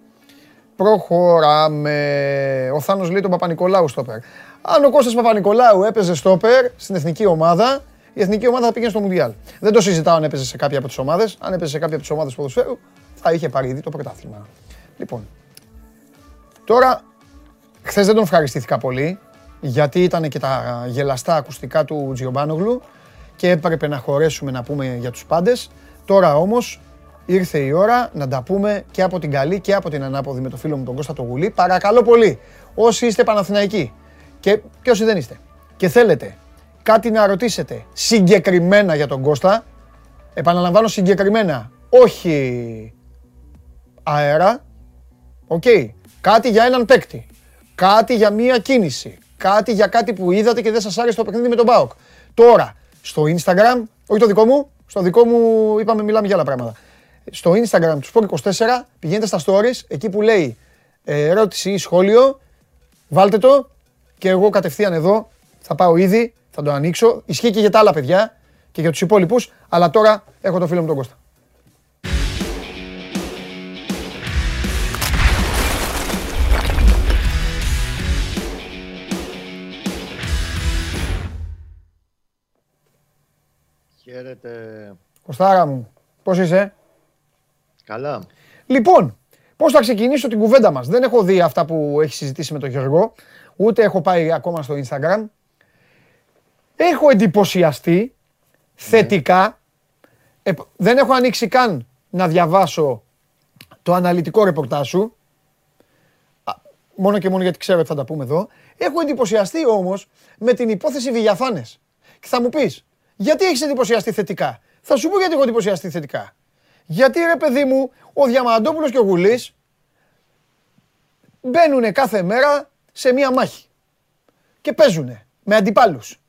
Προχωράμε. Ο Θάνος λέει τον Παπα-Νικολάου στόπερ. Αν ο Κώστας Παπα-Νικολάου έπαιζε στόπερ στην εθνική ομάδα, η εθνική ομάδα θα πήγαινε στο Μουντιάλ. Δεν το συζητάω αν έπαιζε σε κάποια από τις ομάδες. Αν έπαιζε σε κάποια από τις ομάδες ποδοσφαίρου, θα είχε πάρει ήδη το πρωτάθλημα. Λοιπόν, τώρα, χθες δεν τον ευχαριστήθηκα πολύ, γιατί ήταν και τα γελαστά ακουστικά του Τζιομπάνογλου και έπρεπε να χωρέσουμε να πούμε για τους πάντες. Τώρα όμως ήρθε η ώρα να τα πούμε και από την καλή και από την ανάποδη με το φίλο μου τον Κώστα το Γουλή. Παρακαλώ πολύ, όσοι είστε Παναθηναϊκοί και, και όσοι δεν είστε και θέλετε κάτι να ρωτήσετε συγκεκριμένα για τον Κώστα, επαναλαμβάνω συγκεκριμένα, όχι αέρα, οκ, κάτι για έναν παίκτη, κάτι για μία κίνηση, κάτι για κάτι που είδατε και δεν σας άρεσε το παιχνίδι με τον ΠΑΟΚ. Τώρα, στο Instagram, όχι το δικό μου, στο δικό μου είπαμε μιλάμε για άλλα πράγματα. Στο Instagram του Sport24 πηγαίνετε στα stories, εκεί που λέει ε, ερώτηση ή σχόλιο, βάλτε το και εγώ κατευθείαν εδώ θα πάω ήδη, θα το ανοίξω. Ισχύει και για τα άλλα παιδιά και για τους υπόλοιπους, αλλά τώρα έχω το φίλο μου τον Κώστα. Χαίρετε. Κωστάρα μου, πώς είσαι; Καλά. Λοιπόν, πώς θα ξεκινήσω την κουβέντα μας. Δεν έχω δει αυτά που έχει συζητήσει με τον Γιώργο, ούτε έχω πάει ακόμα στο Instagram. Έχω εντυπωσιαστεί θετικά. Ε, δεν έχω ανοίξει καν να διαβάσω το αναλυτικό ρεπορτάζ σου. Α, Μόνο και μόνο γιατί ξέρω ότι θα τα πούμε εδώ. Έχω εντυπωσιαστεί όμως με την υπόθεση Βηγιαφάνες. Και θα μου πεις, γιατί έχεις εντυπωσιαστεί θετικά; Θα σου πω γιατί έχω εντυπωσιαστεί θετικά. Γιατί ρε παιδί μου, ο Διαμαντόπουλος και ο Γουλής μπαίνουν κάθε μέρα σε μία μάχη. Και παίζουν με αντιπάλους.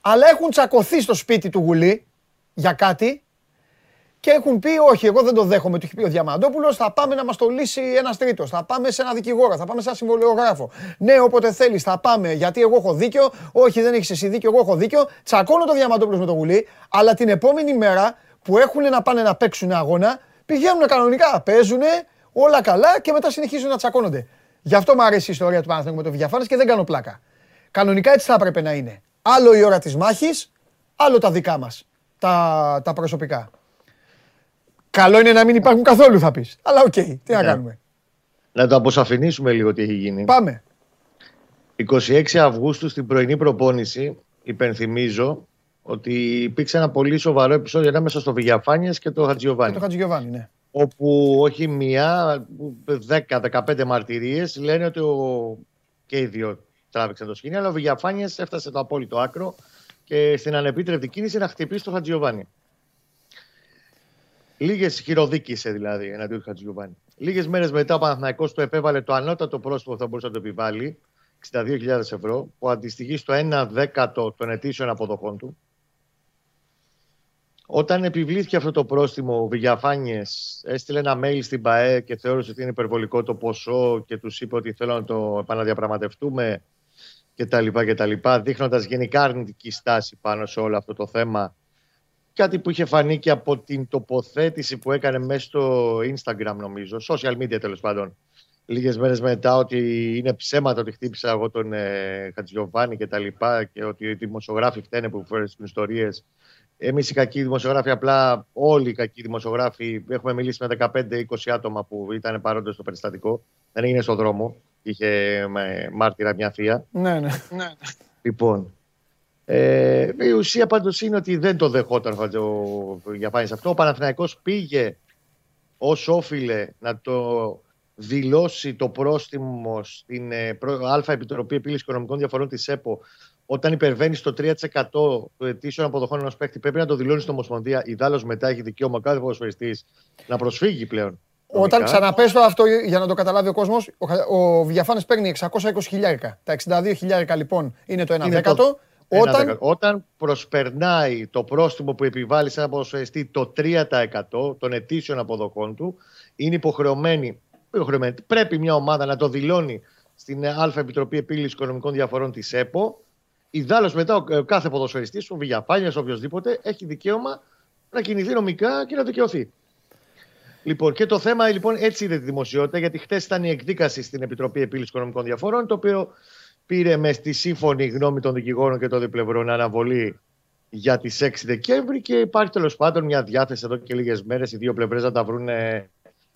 Αλλά έχουν τσακωθεί στο σπίτι του Γουλή για κάτι και έχουν πει όχι, εγώ δεν το δέχομαι, του έχει πει ο Διαμαντόπουλος, θα πάμε να μας το λύσει ένας τρίτος, θα πάμε σε ένα δικηγόρο, θα πάμε σε ένα συμβολιογράφο. Ναι, όποτε θέλεις θα πάμε, γιατί εγώ έχω δίκιο, όχι δεν έχεις εσύ δίκιο, εγώ έχω δίκιο. Τσακώνω το Διαμαντόπουλος με το Γουλή, αλλά την επόμενη μέρα που έχουν να πάνε να παίξουν αγώνα, πηγαίνουν κανονικά, παίζουν όλα καλά και μετά συνεχίζουν να τσακώνονται. Γι' αυτό μου αρέσει η ιστορία του Παναθηναϊκού με το Βιαφάνες και δεν κάνω πλάκα. Κανονικά έτσι θα έπρεπε να είναι. Άλλο η ώρα της μάχης, άλλο τα δικά μας, τα, τα προσωπικά. Καλό είναι να μην υπάρχουν καθόλου θα πεις. Αλλά οκ, τι να Ναι. κάνουμε. Να το αποσαφηνίσουμε λίγο τι έχει γίνει. Πάμε. 26 Αυγούστου στην πρωινή προπόνηση, υπενθυμίζω ότι υπήρξε ένα πολύ σοβαρό επεισόδιο ανάμεσα στο Βηγιαφάνιες και το Και Χατζιωβάνι. το Χατζηγιοβάνι, ναι. Όπου όχι μία, 10-15 μαρτυρίες λένε ότι ο... και οι δύο τράβηξαν το σκηνή, αλλά ο Βηγιαφάνιες έφτασε το απόλυτο άκρο και στην ανεπίτρεπτη κίνηση να χτυπήσει τον Χατζιωβάνι. Λίγες χειροδίκησε δηλαδή εναντίον του Χατζιωβάνι. Λίγες μέρες μετά ο Παναθηναϊκός του επέβαλε το ανώτατο πρόσωπο που θα μπορούσε να το επιβάλλει, 62.000 ευρώ, που αντιστοιχεί στο 1 δέκατο των ετήσιων αποδοχών του. Όταν επιβλήθηκε αυτό το πρόστιμο, ο Βηγιαφάνιες έστειλε ένα mail στην ΠαΕ και θεώρησε ότι είναι υπερβολικό το ποσό και τους είπε ότι θέλω να το επαναδιαπραγματευτούμε κτλ. κτλ Δείχνοντας γενικά αρνητική στάση πάνω σε όλο αυτό το θέμα. Κάτι που είχε φανεί και από την τοποθέτηση που έκανε μέσα στο Instagram, νομίζω, social media τέλος πάντων, λίγες μέρες μετά, ότι είναι ψέματα ότι χτύπησα εγώ τον ε, Χατζιωβάνη και τα λοιπά και ότι οι δημοσιογράφοι φταίνε που φέρνουν ιστορίες Εμείς οι κακοί δημοσιογράφοι, απλά όλοι οι κακοί δημοσιογράφοι, έχουμε μιλήσει με 15-20 άτομα που ήταν παρόντες στο περιστατικό. Δεν έγινε στον δρόμο. Είχε με μάρτυρα μια θεία. Ναι, ναι. ναι. Λοιπόν, ε, η ουσία πάντως είναι ότι δεν το δεχόταν ο Γιαφάνη αυτό. Ο Παναθηναϊκός πήγε ως όφιλε να το δηλώσει το πρόστιμο στην ε, Α Επιτροπή Επίλυσης Οικονομικών Διαφορών της ΕΠΟ όταν υπερβαίνει το 3% του ετήσιων αποδοχών ενός παίκτη, πρέπει να το δηλώνει στην Ομοσπονδία. Ιδάλω μετά έχει δικαίωμα κάθε ποδοσφαιριστής να προσφύγει πλέον. Όταν ξαναπέσω αυτό για να το καταλάβει ο κόσμος, ο, ο Διαφάνης παίρνει 620 χιλιάρικα. Τα 62 χιλιάρικα λοιπόν είναι το 1 δέκατο. Όταν... όταν προσπερνάει το πρόστιμο που επιβάλλει σε ένα ποδοσφαιριστή το 3% των ετήσιων αποδοχών του, είναι υποχρεωμένη, υποχρεωμένη. Πρέπει μια ομάδα να το δηλώνει στην Α Επιτροπή Επίλυσης Οικονομικών Διαφορών της ΕΠΟ Ιδάλω μετά ο κάθε ποδοσφαιριστής, ο Βηγιαφάνια, οποιοδήποτε, έχει δικαίωμα να κινηθεί νομικά και να δικαιωθεί. Λοιπόν, και το θέμα λοιπόν έτσι είδε τη δημοσιότητα, γιατί χθε ήταν η εκδίκαση στην Επιτροπή Επίλυσης Οικονομικών Διαφορών, το οποίο πήρε με στη σύμφωνη γνώμη των δικηγόρων και των διπλευρών αναβολή για τις 6 Δεκέμβρη και υπάρχει τέλος πάντων μια διάθεση εδώ και λίγες μέρες οι δύο πλευρές να τα βρουν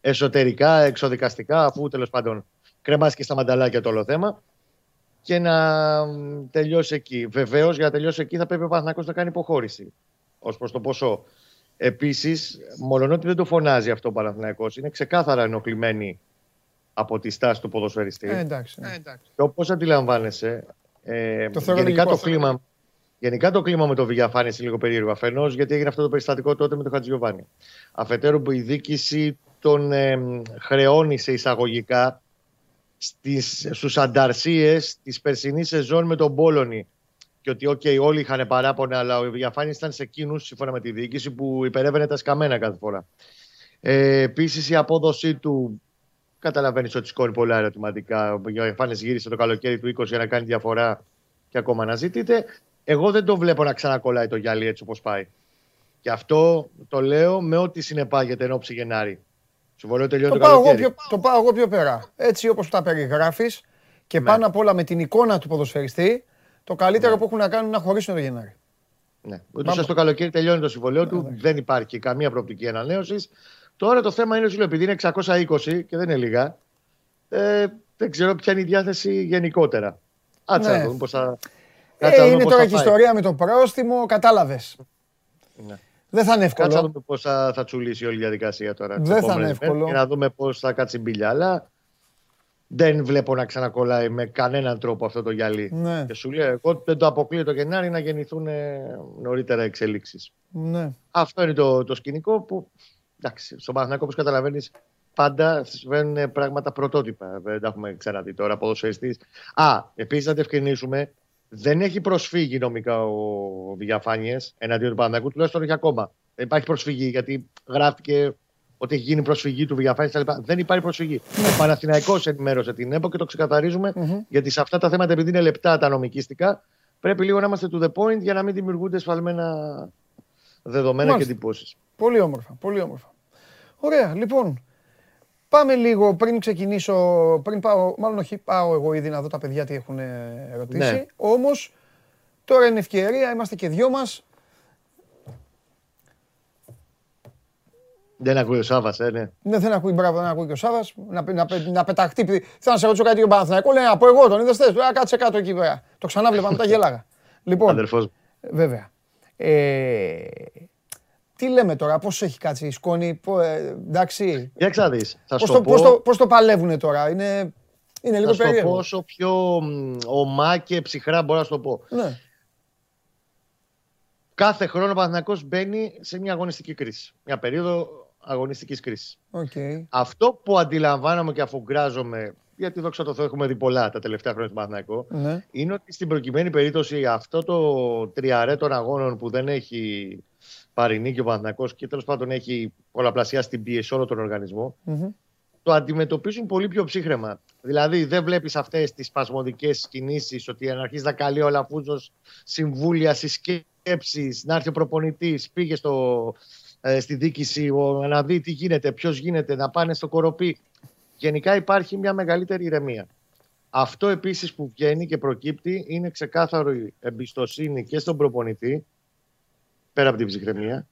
εσωτερικά, εξοδικαστικά, αφού τέλος πάντων κρεμάσει και στα μανταλάκια το όλο θέμα και να τελειώσει εκεί. Βεβαίως, για να τελειώσει εκεί θα πρέπει ο Παναθυνακό να κάνει υποχώρηση ως προς το ποσό. Επίσης, ότι δεν το φωνάζει αυτό ο Παναθυνακό, είναι ξεκάθαρα ενοχλημένη από τη στάση του ποδοσφαιριστή. Ε, εντάξει. Ε, εντάξει. Και όπως αντιλαμβάνεσαι, ε, γενικά, το κλίμα, γενικά το κλίμα με το Βηγιαφάνη είναι λίγο περίεργο. Αφενός, γιατί έγινε αυτό το περιστατικό τότε με τον Χατζιωβάνη. Αφετέρου, που η δίκηση τον ε, χρεώνει σε εισαγωγικά στις, στους ανταρσίες της περσινής σεζόν με τον Πόλωνη και ότι okay, όλοι είχαν παράπονα αλλά ο Διαφάνη ήταν σε εκείνους σύμφωνα με τη διοίκηση που υπερεύαινε τα σκαμμένα κάθε φορά. Ε, Επίσης η απόδοσή του καταλαβαίνεις ότι σκόρει πολλά ερωτηματικά. Ο Διαφάνη γύρισε το καλοκαίρι του 20 για να κάνει διαφορά και ακόμα να ζητείτε. Εγώ δεν το βλέπω να ξανακολλάει το γυαλί έτσι όπως πάει. Και αυτό το λέω με ό,τι συνεπάγεται εν ώψη Γενάρη. Συμβολέο τελειώνει το, το, πάω πιο, το πάω εγώ πιο πέρα. Έτσι όπως τα περιγράφεις και ναι. πάνω απ' όλα με την εικόνα του ποδοσφαιριστή, το καλύτερο ναι. που έχουν να κάνουν είναι να χωρίσουν το Γενάρη. Ναι. Ούτε το καλοκαίρι τελειώνει το συμβολέο του, ναι, δεν υπάρχει καμία προοπτική ανανέωσης. Τώρα το θέμα είναι, επειδή είναι 620 και δεν είναι λίγα, ε, δεν ξέρω ποια είναι η διάθεση γενικότερα. Άτσα ναι. να δούμε πώς θα. Ε, είναι τώρα και η ιστορία με το πρόστιμο, κατάλαβες. Ναι. Δεν θα είναι εύκολο. Κάτσε να δούμε πώς θα, θα τσουλήσει όλη η διαδικασία τώρα. Δεν θα είναι εύκολο. Και να δούμε πώς θα κάτσει μπίλια. Αλλά δεν βλέπω να ξανακολλάει με κανέναν τρόπο αυτό το γυαλί. Ναι. Και σου λέει, εγώ δεν το αποκλείω το Γενάρη να γεννηθούν νωρίτερα εξελίξεις. Ναι. Αυτό είναι το, το σκηνικό που. Εντάξει, στο Παναθηναϊκό, όπως καταλαβαίνεις, πάντα συμβαίνουν πράγματα πρωτότυπα. Δεν τα έχουμε ξαναδεί τώρα. Ποδοσφαιριστής. Α, επίσης να διευκρινίσουμε δεν έχει προσφύγει νομικά ο Διαφάνιε εναντίον του Παναγού, τουλάχιστον όχι ακόμα. Δεν υπάρχει προσφυγή, γιατί γράφτηκε ότι έχει γίνει προσφυγή του Διαφάνιε Δεν υπάρχει προσφυγή. Ο Παναθηναϊκός ενημέρωσε την ΕΠΟ και το ξεκαθαριζουμε γιατί σε αυτά τα θέματα, επειδή είναι λεπτά τα νομικίστικα, πρέπει λίγο να είμαστε to the point για να μην δημιουργούνται σφαλμένα δεδομένα και εντυπώσεις. Πολύ όμορφα. Πολύ όμορφα. Ωραία, λοιπόν. Πάμε λίγο πριν ξεκινήσω, πριν πάω, μάλλον όχι πάω εγώ ήδη να δω τα παιδιά τι έχουν ερωτήσει. Ναι. Όμως τώρα είναι ευκαιρία, είμαστε και δυο μας. Δεν ακούει ο Σάβα, ε, ναι. Ναι, δεν ακούει, μπράβο, δεν ακούει και ο Σάβα. Να, να, να πεταχτεί. Θέλω να σε ρωτήσω κάτι για τον Παναθηναϊκό. Λέει, από εγώ τον είδες. Τώρα κάτσε κάτω εκεί πέρα. Το ξανά βλέπα, μετά γέλαγα. [LAUGHS] λοιπόν, Αδερφός. Βέβαια. Ε, τι λέμε τώρα, πώς έχει κάτσει η σκόνη, πο, ε, εντάξει. Για ξαδείς, θα πώς το, πω. Πώς το, πώς το παλεύουνε τώρα, είναι... Είναι λίγο θα σου το πω περίεργο. όσο πιο μ, ωμά και ψυχρά μπορώ να σου το πω. Ναι. Κάθε χρόνο ο Παναθηναϊκός μπαίνει σε μια αγωνιστική κρίση. Μια περίοδο αγωνιστικής κρίσης. Οκ. Αυτό που αντιλαμβάνομαι και αφουγκράζομαι, γιατί δόξα τω Θεώ έχουμε δει πολλά τα τελευταία χρόνια στον Παναθηναϊκό, Ναι. είναι ότι στην προκειμένη περίπτωση αυτό το τριαρέ των αγώνων που δεν έχει πάρει νίκη ο Παναθηναϊκός και τέλος πάντων έχει πολλαπλασιάσει την πίεση όλο τον οργανισμό, Μμμ. το αντιμετωπίζουν πολύ πιο ψύχρεμα. Δηλαδή, δεν βλέπεις αυτές τις σπασμωδικές κινήσεις ότι αν αρχίζει να καλεί ο Λαφούζος συμβούλια, συσκέψεις, να έρθει ο προπονητής, πήγε στο, ε, στη δίκηση ο, να δει τι γίνεται, ποιος γίνεται, να πάνε στο κοροπή. Γενικά υπάρχει μια μεγαλύτερη ηρεμία. Αυτό επίσης που βγαίνει και προκύπτει είναι ξεκάθαρο η εμπιστοσύνη και στον προπονητή, πέρα από την ψυχραιμία,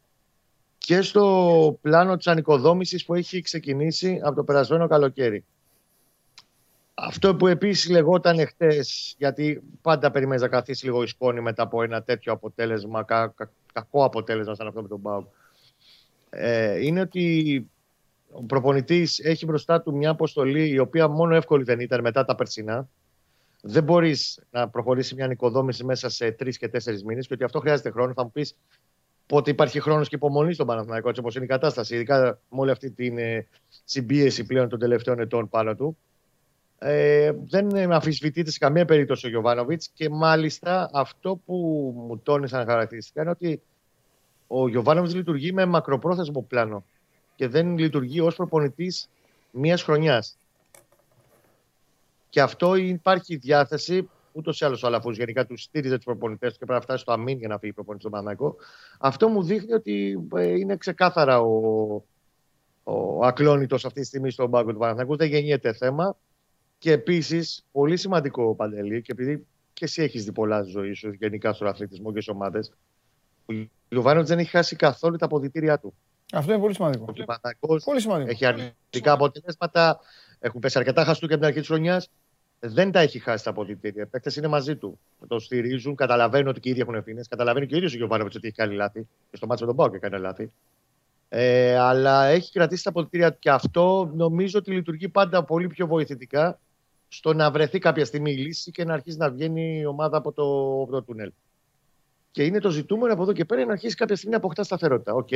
και στο πλάνο της ανοικοδόμησης που έχει ξεκινήσει από το περασμένο καλοκαίρι. Αυτό που επίσης λεγόταν χτες, γιατί πάντα περιμένεις να καθίσει λίγο η σκόνη μετά από ένα τέτοιο αποτέλεσμα, κα, κα- κακό αποτέλεσμα σαν αυτό με τον Μπάουκ, ε, είναι ότι ο προπονητής έχει μπροστά του μια αποστολή η οποία μόνο εύκολη δεν ήταν μετά τα περσινά. Δεν μπορείς να προχωρήσεις μια νοικοδόμηση μέσα σε τρεις και τέσσερις μήνες και ότι αυτό χρειάζεται χρόνο. Θα μου πεις πότε υπάρχει χρόνος και υπομονή στον Παναθηναϊκό, έτσι όπως είναι η κατάσταση, ειδικά με όλη αυτή την ε, συμπίεση πλέον των τελευταίων ετών πάνω του. Ε, δεν αμφισβητείται σε καμία περίπτωση ο Γιωβάνοβιτς και μάλιστα αυτό που μου τόνισαν χαρακτηριστικά είναι ότι ο Γιωβάνοβιτς λειτουργεί με μακροπρόθεσμο πλάνο και δεν λειτουργεί ως προπονητής μιας χρονιάς. Και αυτό υπάρχει διάθεση ούτως ή άλλως ο Αλαφού γενικά του στήριζε τους προπονητές του και πρέπει να φτάσει στο αμήν για να φύγει προπονητής στον Παναγικό. Αυτό μου δείχνει ότι ε, είναι ξεκάθαρα ο, ο ακλόνητος αυτή τη στιγμή στον πάγκο του Παναθηναϊκού. Δεν γεννιέται θέμα. Και επίσης, πολύ σημαντικό παντελή, και επειδή και εσύ έχεις δει πολλά στη ζωή σου, γενικά στον αθλητισμό και στις ομάδες, ο Γιωβάνοβιτ δεν έχει χάσει καθόλου τα αποδητήριά του. Αυτό είναι πολύ σημαντικό. Ο Παναθηναϊκός Πολύ σημαντικό. έχει αρνητικά αποτελέσματα. Έχουν πέσει αρκετά χαστούκια από την αρχή της χρονιάς. Δεν τα έχει χάσει τα αποδητήρια. Οι παίκτες είναι μαζί του. Το στηρίζουν, καταλαβαίνουν ότι και οι ίδιοι έχουν ευθύνες. Καταλαβαίνει και ο ίδιος ο Γιωβάνοβιτς ότι έχει κάνει λάθη. Και στο μάτσο με τον ΠΑΟΚ έκανε λάθη. Ε, αλλά έχει κρατήσει τα αποδυτήρια του και αυτό νομίζω ότι λειτουργεί πάντα πολύ πιο βοηθητικά στο να βρεθεί κάποια στιγμή η λύση και να αρχίσει να βγαίνει η ομάδα από το, από το τούνελ. Και είναι το ζητούμενο από εδώ και πέρα να αρχίσει κάποια στιγμή να αποκτά σταθερότητα. Οκ,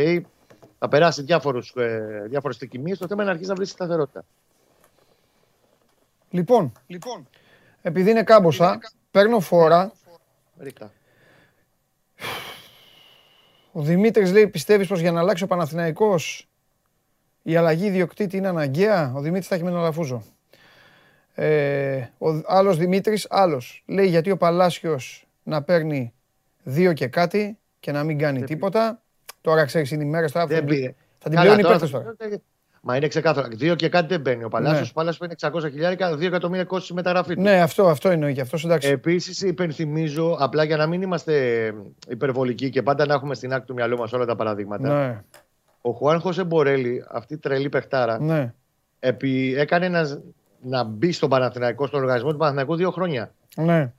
θα περάσει διάφορους, ε, διάφορες τρικυμίες, το θέμα είναι να αρχίσει να βρει σταθερότητα. Λοιπόν, λοιπόν, επειδή είναι κάμποσα, παίρνω φόρα. Ρίχτα. Ο Δημήτρης λέει, πιστεύεις πως για να αλλάξει ο Παναθηναϊκός η αλλαγή ιδιοκτήτη είναι αναγκαία; Ο Δημήτρης θα έχει με τον Αλαφούζο. Ε, ο άλλος Δημήτρης, άλλος, λέει γιατί ο Παλάσιος να παίρνει δύο και κάτι και να μην κάνει τίποτα. Τώρα ξέρεις είναι οι μέρες τώρα. Δεν θα την- πήρε. Θα την Καλά, πλέον οι τώρα παίκτες θα- τώρα. Μα είναι ξεκάθαρο. Δύο και κάτι δεν μπαίνει. Ο Παλάσιος Ναι. ο Παλάσιος παίρνει 600 χιλιάρικα, 2 εκατομμύρια κόστη μεταγραφή του. Ναι, αυτό, αυτό εννοεί και αυτός εντάξει. Επίσης, υπενθυμίζω, απλά για να μην είμαστε υπερβολικοί και πάντα να έχουμε στην άκρη του μυαλού μας όλα τα παραδείγματα. Ναι, Ο Χουάν Χωσέ Μπορέλη, αυτή η τρελή παιχτάρα, ναι, επί, έκανε να, να μπει στον Παναθηναϊκό, στον οργανισμό του Παναθηναϊκού δύο χρόνια. ναι.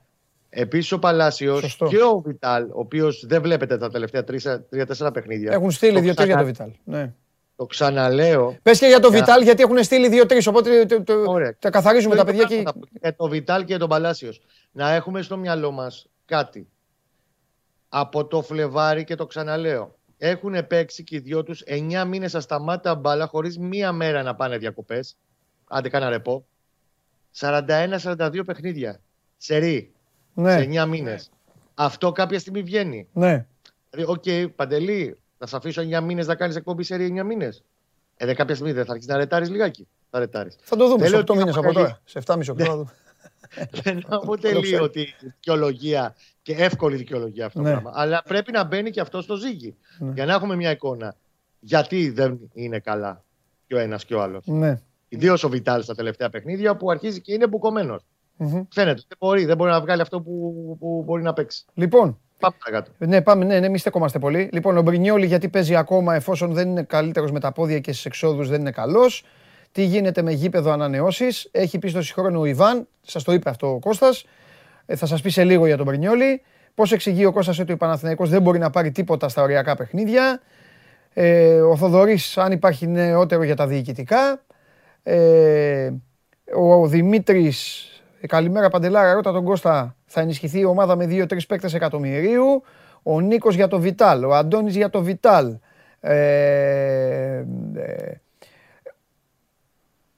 Επίσης ο Παλάσιος Σωστό. και ο Βιτάλ, ο οποίος δεν βλέπετε τα τελευταία τρία-τέσσερα παιχνίδια. Έχουν στείλει Το δύο-τρία για ξανα- το Βιτάλ. Ναι. Το ξαναλέω. Πες και για το Για- Βιτάλ, γιατί έχουν στείλει δύο-τρεις. Οπότε το- το- Ωραία. τα καθαρίζουμε τα Το παιδιά ίδιο και. πράγμα θα πω. Για το Βιτάλ και τον Παλάσιος. Να έχουμε στο μυαλό μας κάτι. Από το Φλεβάρι και το ξαναλέω. Έχουν παίξει και οι δυο τους 9 μήνες ασταμάτα μπάλα χωρίς μία μέρα να πάνε διακοπές. Άντε κάνα ρεπό. 41-42 παιχνίδια. Σερή. Σε Ναι, 9 μήνες. Αυτό κάποια στιγμή βγαίνει. ναι. Δηλαδή, οκ, Παντελή, θα σε αφήσω 9 μήνες να κάνεις εκπομπή σε 9 μήνες; Ε, δε κάποια στιγμή δεν θα αρχίσεις να ρετάρεις λιγάκι. Θα ρετάρεις. Θα το δούμε Δεν σε λέω 8 ότι μήνες από αποτελεί- τώρα. Σε 7,5-8 θα δούμε. Δεν αποτελεί ξέρω. ότι δικαιολογία και εύκολη δικαιολογία αυτό Ναι. το πράγμα. Αλλά πρέπει να μπαίνει και αυτό στο ζύγι. Ναι. Για να έχουμε μια εικόνα. Γιατί δεν είναι καλά και ο ένας και ο άλλος. Ναι. Ιδίως ο Βιτάλ στα τελευταία παιχνίδια που αρχίζει και είναι μπουκωμένος. Μμμ. Φαίνεται. Δεν μπορεί, δεν μπορεί να βγάλει αυτό που, που μπορεί να παίξει. Λοιπόν, Πάμε παρακάτω. ναι, πάμε, ναι, ναι, μη στεκόμαστε πολύ. Λοιπόν, ο Μπρινιόλι γιατί παίζει ακόμα εφόσον δεν είναι καλύτερος με τα πόδια και στις εξόδους δεν είναι καλός. Τι γίνεται με γήπεδο ανανεώσεις. Έχει πίστοση χρόνου ο Ιβάν. Σας το είπε αυτό ο Κώστας. Ε, θα σας πει σε λίγο για τον Μπρινιόλι. Πώς εξηγεί ο Κώστας ότι ο Παναθηναϊκός δεν μπορεί να πάρει τίποτα στα οριακά παιχνίδια. Ε, ο Θοδωρής αν υπάρχει νεότερο για τα διοικητικά. Ε, Ο Δημήτρης, ε, καλημέρα Παντελάρα, ρώτα τον Κώστα, θα ενισχυθεί η ομάδα με 2-3 παίκτες εκατομμυρίου. Ο Νίκος για το Βιτάλ, ο Αντώνης για το Βιτάλ. Ε, ε,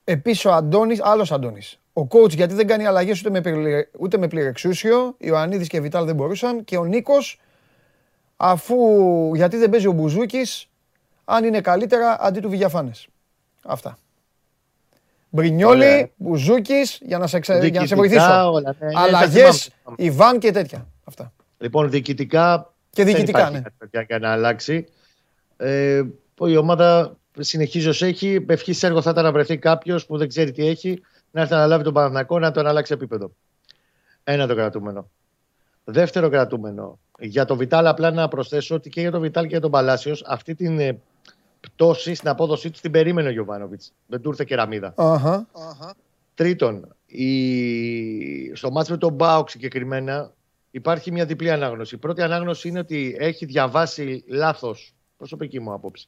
Επίσης ο Αντώνης, άλλος Αντώνης. Ο coach γιατί δεν κάνει αλλαγές ούτε με, πληρε- ούτε με πληρεξούσιο. Ιωαννίδης και Βιτάλ δεν μπορούσαν. Και ο Νίκος αφού γιατί δεν παίζει ο Μπουζούκης αν είναι καλύτερα αντί του Βηγιαφάνες. Αυτά. Μπρινιόλι, Ωραία. Μπουζούκης, για να σε, ξε... για να σε Διοικητικά, βοηθήσω. όλα, ναι, ναι, τα Αλλαγές, θυμάμαι. Ιβάν και τέτοια. Αυτά. Λοιπόν, διοικητικά. Και δεν διοικητικά, υπάρχει ναι. κάτι τέτοια για να αλλάξει. Ε, η ομάδα συνεχίζει ως έχει. Ευχής έργο θα ήταν να βρεθεί κάποιος που δεν ξέρει τι έχει, να έρθει να αναλάβει τον Παναθηναϊκό να τον αλλάξει επίπεδο. Ένα το κρατούμενο. Δεύτερο κρατούμενο. Για τον Βιτάλ, απλά να προσθέσω ότι και για τον Βιτάλ και για τον Παλάσιος αυτή την ε, πτώση στην απόδοσή του την περίμενε ο Γιωβάνοβιτς. Δεν του ήρθε κεραμίδα. Αχα. Τρίτον, η... στο μάτς με τον Μπάουκ συγκεκριμένα υπάρχει μια διπλή ανάγνωση. Η πρώτη ανάγνωση είναι ότι έχει διαβάσει λάθος, προσωπική μου άποψη,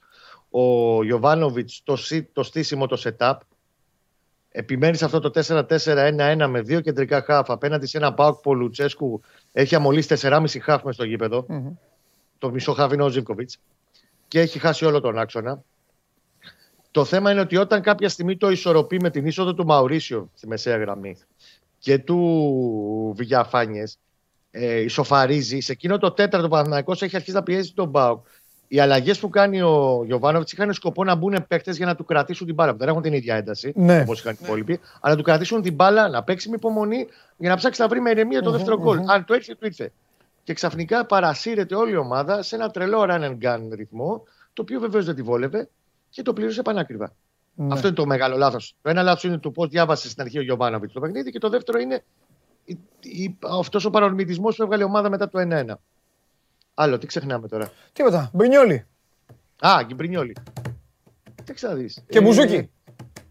ο Γιωβάνοβιτς το, σι- το στήσιμο, το setup. Επιμένει σε αυτό το 4-4-1-1 με δύο κεντρικά χάφ απέναντι σε ένα Μπάουκ που ο Λουτσέσκου έχει αμολύσει 4,5 χάφ μες στο γήπεδο. Μμμ. Το μισό χάφ είναι ο Ζήμκοβιτς. Και έχει χάσει όλο τον άξονα. Το θέμα είναι ότι όταν κάποια στιγμή το ισορροπεί με την είσοδο του Μαουρίσιο στη μεσαία γραμμή και του Βηγιαφάνιε, ε, ισοφαρίζει. Σε εκείνο το τέταρτο Παναθυναϊκό έχει αρχίσει να πιέζει τον Μπάουκ. Οι αλλαγές που κάνει ο Γιωβάνοβιτς είχαν σκοπό να μπουν παίχτε για να του κρατήσουν την μπάλα. Δεν έχουν την ίδια ένταση Ναι. όπως είχαν οι υπόλοιποι, αλλά να του κρατήσουν την μπάλα, να παίξει με υπομονή για να ψάξει να βρει με ηρεμία το Μμμ, δεύτερο γκολ. μμμ. Αν το ήρθε, το ήρθε. Και ξαφνικά παρασύρεται όλη η ομάδα σε ένα τρελό run and gun ρυθμό, το οποίο βεβαίως δεν τη βόλευε και το πλήρωσε πανάκριβα. Ναι. Αυτό είναι το μεγάλο λάθος. Το ένα λάθος είναι το πώς διάβασες στην αρχή ο Γιωβάνοβιτς το παιχνίδι και το δεύτερο είναι αυτός ο παρορμητισμός που έβγαλε η ομάδα μετά το 1-1. Άλλο, τι ξεχνάμε τώρα. Τίποτα. Μπρινιόλι. Α, Γκυμπρινιόλη. Τι ξαναδεί. Και Μπουζούκι.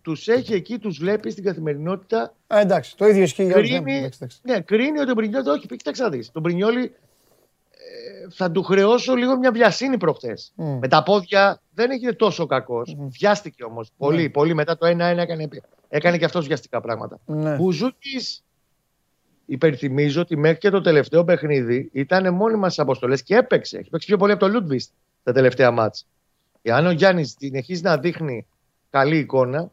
Τους έχει εκεί, τους βλέπει στην καθημερινότητα. Α, εντάξει, το ίδιο ισχύει για όλους. Κρίνει, Εντάξει, εντάξει. ναι, κρίνει ότι ο Μπρινιόλη. Όχι, κοίταξε να δεις. Τον Μπρινιόλη ε, θα του χρεώσω λίγο μια βιασύνη προχθέ. Μμ. Με τα πόδια δεν έγινε τόσο κακός. Βιάστηκε όμως. Πολύ, Ναι. πολύ. Μετά το 1-1 έκανε, έκανε και αυτός βιαστικά πράγματα. Ναι. Μπουζούκης, υπενθυμίζω ότι μέχρι και το τελευταίο παιχνίδι ήταν μόνιμα στις αποστολές και έπαιξε. Έχει παίξει πιο πολύ από το Λούντβιστ τα τελευταία μάτς. Εάν ο Γιάννης συνεχίζει να δείχνει καλή εικόνα,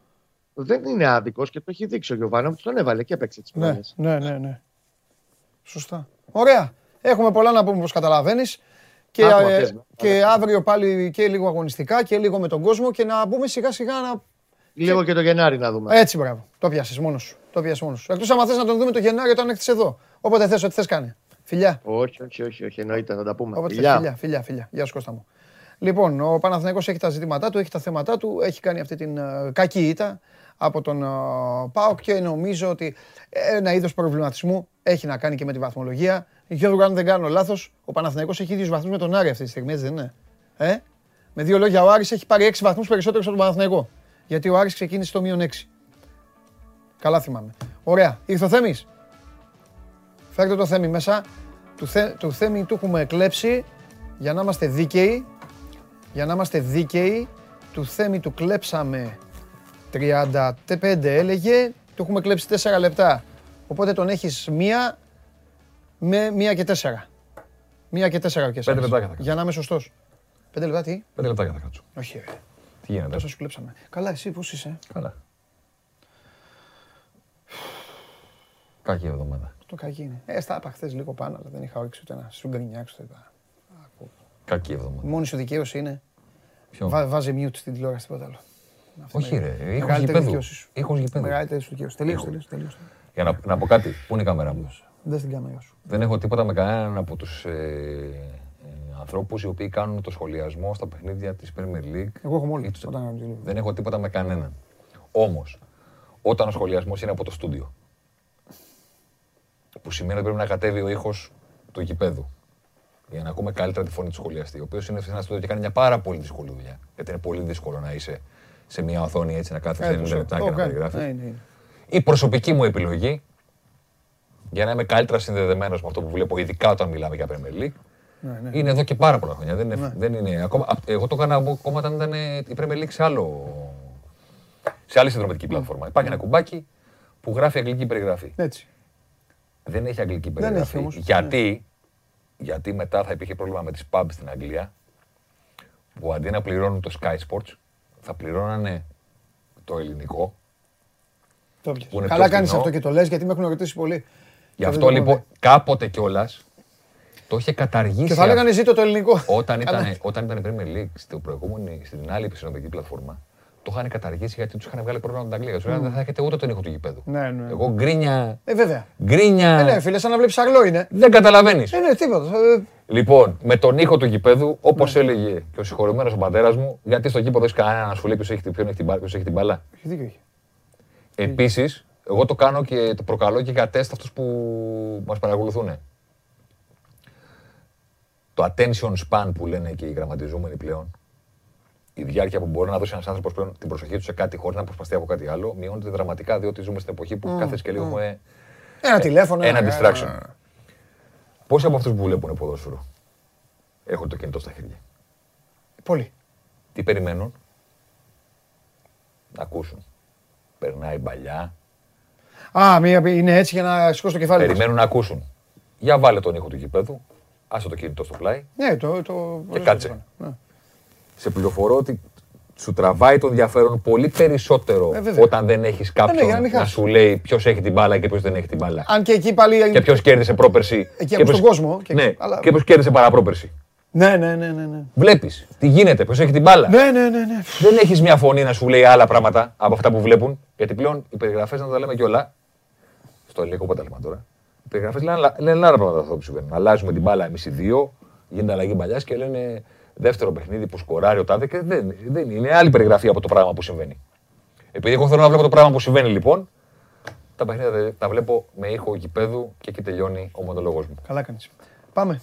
δεν είναι άδικος και το έχει δείξει ο Γιωβάνο που τον έβαλε και έπαιξε τις Ναι, ναι, ναι, ναι. Σωστά. Ωραία. Έχουμε πολλά να πούμε όπως καταλαβαίνεις. Και, Άκουμα, ε, πες με. και αύριο πάλι και λίγο αγωνιστικά και λίγο με τον κόσμο και να μπούμε σιγά σιγά να... Λίγο και το Γενάρη να δούμε. Έτσι μπράβο. Το πιάσεις μόνος σου. Το πιάσεις μόνος σου. Εκτός άμα θες να τον δούμε το Γενάρη όταν έρθεις εδώ. Όποτε θες, ό,τι θες κάνει. Φιλιά. Όχι, όχι, όχι, όχι, εννοείται, θα τα πούμε. Όποτε θες. Φιλιά. Φιλιά, φιλιά, φιλιά. Γεια σου Κώστα μου. Λοιπόν, ο Παναθηναϊκός έχει τα ζητήματά του, έχει τα θέματά του, έχει κάνει αυτή την ε, κακή ήττα από τον ε, ΠΑΟΚ και νομίζω ότι ένα είδος προβληματισμού έχει να κάνει και με τη βαθμολογία. Γιώργο, αν δεν κάνω λάθος, ο Παναθηναϊκός έχει ίδιους βαθμούς με τον Άρη αυτή τη στιγμή, έτσι δεν είναι; Ε; Με δύο λόγια, ο Άρης έχει πάρει 6 βαθμούς περισσότερους από τον Παναθηναϊκό. Γιατί ο Άρης ξεκίνησε στο μείον 6. Καλά θυμάμαι. Ωραία. Ήρθε ο Θέμης. Φέρτε το Θέμη μέσα. Του, θε, του Θέμη του έχουμε κλέψει για να είμαστε δίκαιοι. Για να είμαστε δίκαιοι. Του Θέμη του κλέψαμε 35 έλεγε. Του έχουμε κλέψει 4 λεπτά. Οπότε τον έχεις μία με μία και τέσσερα. Μία και τέσσερα ο Κεσάρης. Πέντε λεπτάκια θα κάτσω. Για να είμαι σωστός. Πέντε λεπτά τι; Πέντε λεπτάκια θα κάτσω. Όχι ρε. Τι γίνεται; Τόσο σου κλέψαμε. Καλά εσύ πώς είσαι; Καλά. Κακή εβδομάδα. Το κακή είναι. Ε, στα είπα χθες λίγο πάνω, αλλά δεν είχα όρεξη ούτε να σου γκρινιάξω. το είπα. Κακή εβδομάδα. Μόνη σου δικαίωση είναι. Ποιο; Βά, βάζε mute στην τηλεόραση, τίποτα άλλο. Αυτή Όχι είναι ρε, η ήχος μεγαλύτερη γηπέδους. δικαίωση σου. Ήχος γηπέδου. Μεγαλύτερη σου δικαίωση. Τελείωσε, Ήχο. τελείωσε, τελείωσε. Για να, να πω κάτι, πού είναι η κάμερα μου; Δεν στην κάμερα σου. Δεν έχω τίποτα με κανέναν από τους ε, ε, ανθρώπους οι οποίοι κάνουν το σχολιασμό στα παιχνίδια της Premier League. Εγώ έχω ή μόλις τους- όταν κάνω τηλεόραση. Δεν έχω τίποτα με κανέναν. Όμως, όταν ο σχολιασμός είναι από το στούντιο, που σημαίνει ότι πρέπει να κατέβει ο ήχος του γηπέδου, για να ακούμε καλύτερα τη φωνή του σχολιαστή, ο οποίος είναι σε ένα στούντιο και κάνει μια πάρα πολύ δύσκολη δουλειά. Γιατί είναι πολύ δύσκολο να είσαι σε μια οθόνη έτσι να κάθεσαι 90 λεπτά και να περιγράφεις. Ναι, ναι. Η προσωπική μου επιλογή, για να είμαι καλύτερα συνδεδεμένος με αυτό που βλέπω, ειδικά όταν μιλάμε για Premier League, Ναι, ναι. είναι εδώ και πάρα πολλά χρόνια. Δεν είναι, δεν είναι, ακόμα, απ- εγώ το έκανα ακόμα όταν ήταν ε, η Premier League σε, άλλο, σε άλλη συνδρομητική πλατφόρμα. Υπάρχει ένα κουμπάκι που γράφει αγγλική περιγραφή. Έτσι. Δεν έχει αγγλική Δεν έχει περιγραφή. όμως. Γιατί, γιατί μετά θα υπήρχε πρόβλημα με τις pubs στην Αγγλία που αντί να πληρώνουν το Sky Sports θα πληρώνανε το ελληνικό. Το πιες. Που είναι Καλά πιο κάνεις φθηνό. αυτό και το λες γιατί με έχουν ρωτήσει πολύ. Γι' Και δεν αυτό το λοιπόν έχω κάποτε κιόλας το είχε καταργήσει. Και θα λέγανε ζήτω το ελληνικό. Όταν Καλά. ήταν, όταν ήταν η Premier League στο προηγούμενη, στην άλλη επισυνοδική πλατφόρμα, το είχαν καταργήσει γιατί τους είχαν βγάλει πρόβλημα από την Αγγλία. Του λέγανε δεν θα έχετε ούτε τον ήχο του γηπέδου. Ναι, ναι. Εγώ γκρίνια. Ε, βέβαια. Γκρίνια. Ε, ναι, φίλε, σαν να βλέπεις αγλό είναι. Δεν καταλαβαίνεις. Ε, ναι, τίποτα. Ε, Λοιπόν, με τον ήχο του γηπέδου, όπως Ναι. έλεγε και ο συγχωρημένος ο πατέρας μου, γιατί στο γήπεδο έχεις κανένα να σου λέει ποιος έχει, την- ποιον έχει, την μπάλα- ποιος έχει την μπάλα. Έχει δίκιο έχει. Επίσης, εγώ το κάνω και το προκαλώ και για τεστ αυτούς που μας παρακολουθούν. Το attention span που λένε και οι γραμματιζόμενοι πλέον, η διάρκεια που μπορεί να δώσει ένας άνθρωπος πλέον την προσοχή του σε κάτι χωρίς να προσπαθεί από κάτι άλλο, μειώνεται δραματικά διότι ζούμε στην εποχή που κάθε και λίγο έχουμε Ένα τηλέφωνο. ένα ένα- distraction. Πόσοι από αυτούς που βλέπουν ποδόσφαιρο; Έχουν το κινητό στα χέρια. Πολύ. Τι περιμένουν; Να ακούσουν. Περνάει παλιά. Α, μία είναι έτσι για να σηκώσει το κεφάλι. της. Περιμένουν να ακούσουν. Για βάλε τον ήχο του γηπέδου. Άσε το κινητό στο πλάι. Ναι, το. το Και κάτσε. Ναι. Σε πληροφορώ ότι σου τραβάει το ενδιαφέρον πολύ περισσότερο Ε, βέβαια. όταν δεν έχεις ναι, κάποιον για να μην να χάσεις. σου λέει ποιος έχει την μπάλα και ποιος δεν έχει την μπάλα. Αν και εκεί πάλι. Και ποιος κέρδισε πρόπερση. Εκεί και από ποιος- στον κόσμο, και- Ναι, αλλά- και ποιος κέρδισε παραπρόπερση. Ναι, ναι, ναι, ναι. ναι. Βλέπεις τι γίνεται, ποιος έχει την μπάλα. Ναι, ναι, ναι, ναι. Δεν έχεις μια φωνή να σου λέει άλλα πράγματα από αυτά που βλέπουν. Γιατί πλέον οι περιγραφές, να τα λέμε κιόλα. Στο ελληνικό πρωτάθλημα τώρα. Οι περιγραφές λένε, άλλα- λένε άλλα πράγματα αυτά που συμβαίνουν. Αλλάζουμε την μπάλα εμείς οι δύο, γίνεται αλλαγή παλιά και λένε δεύτερο παιχνίδι που σκοράρει ο τάδε και δεν, δεν είναι άλλη περιγραφή από το πράγμα που συμβαίνει. Επειδή εγώ θέλω να βλέπω το πράγμα που συμβαίνει λοιπόν, τα παιχνίδια τα- τα βλέπω με ήχο γηπέδου και εκεί τελειώνει ο μονολόγο μου. Καλά κάνεις. Πάμε.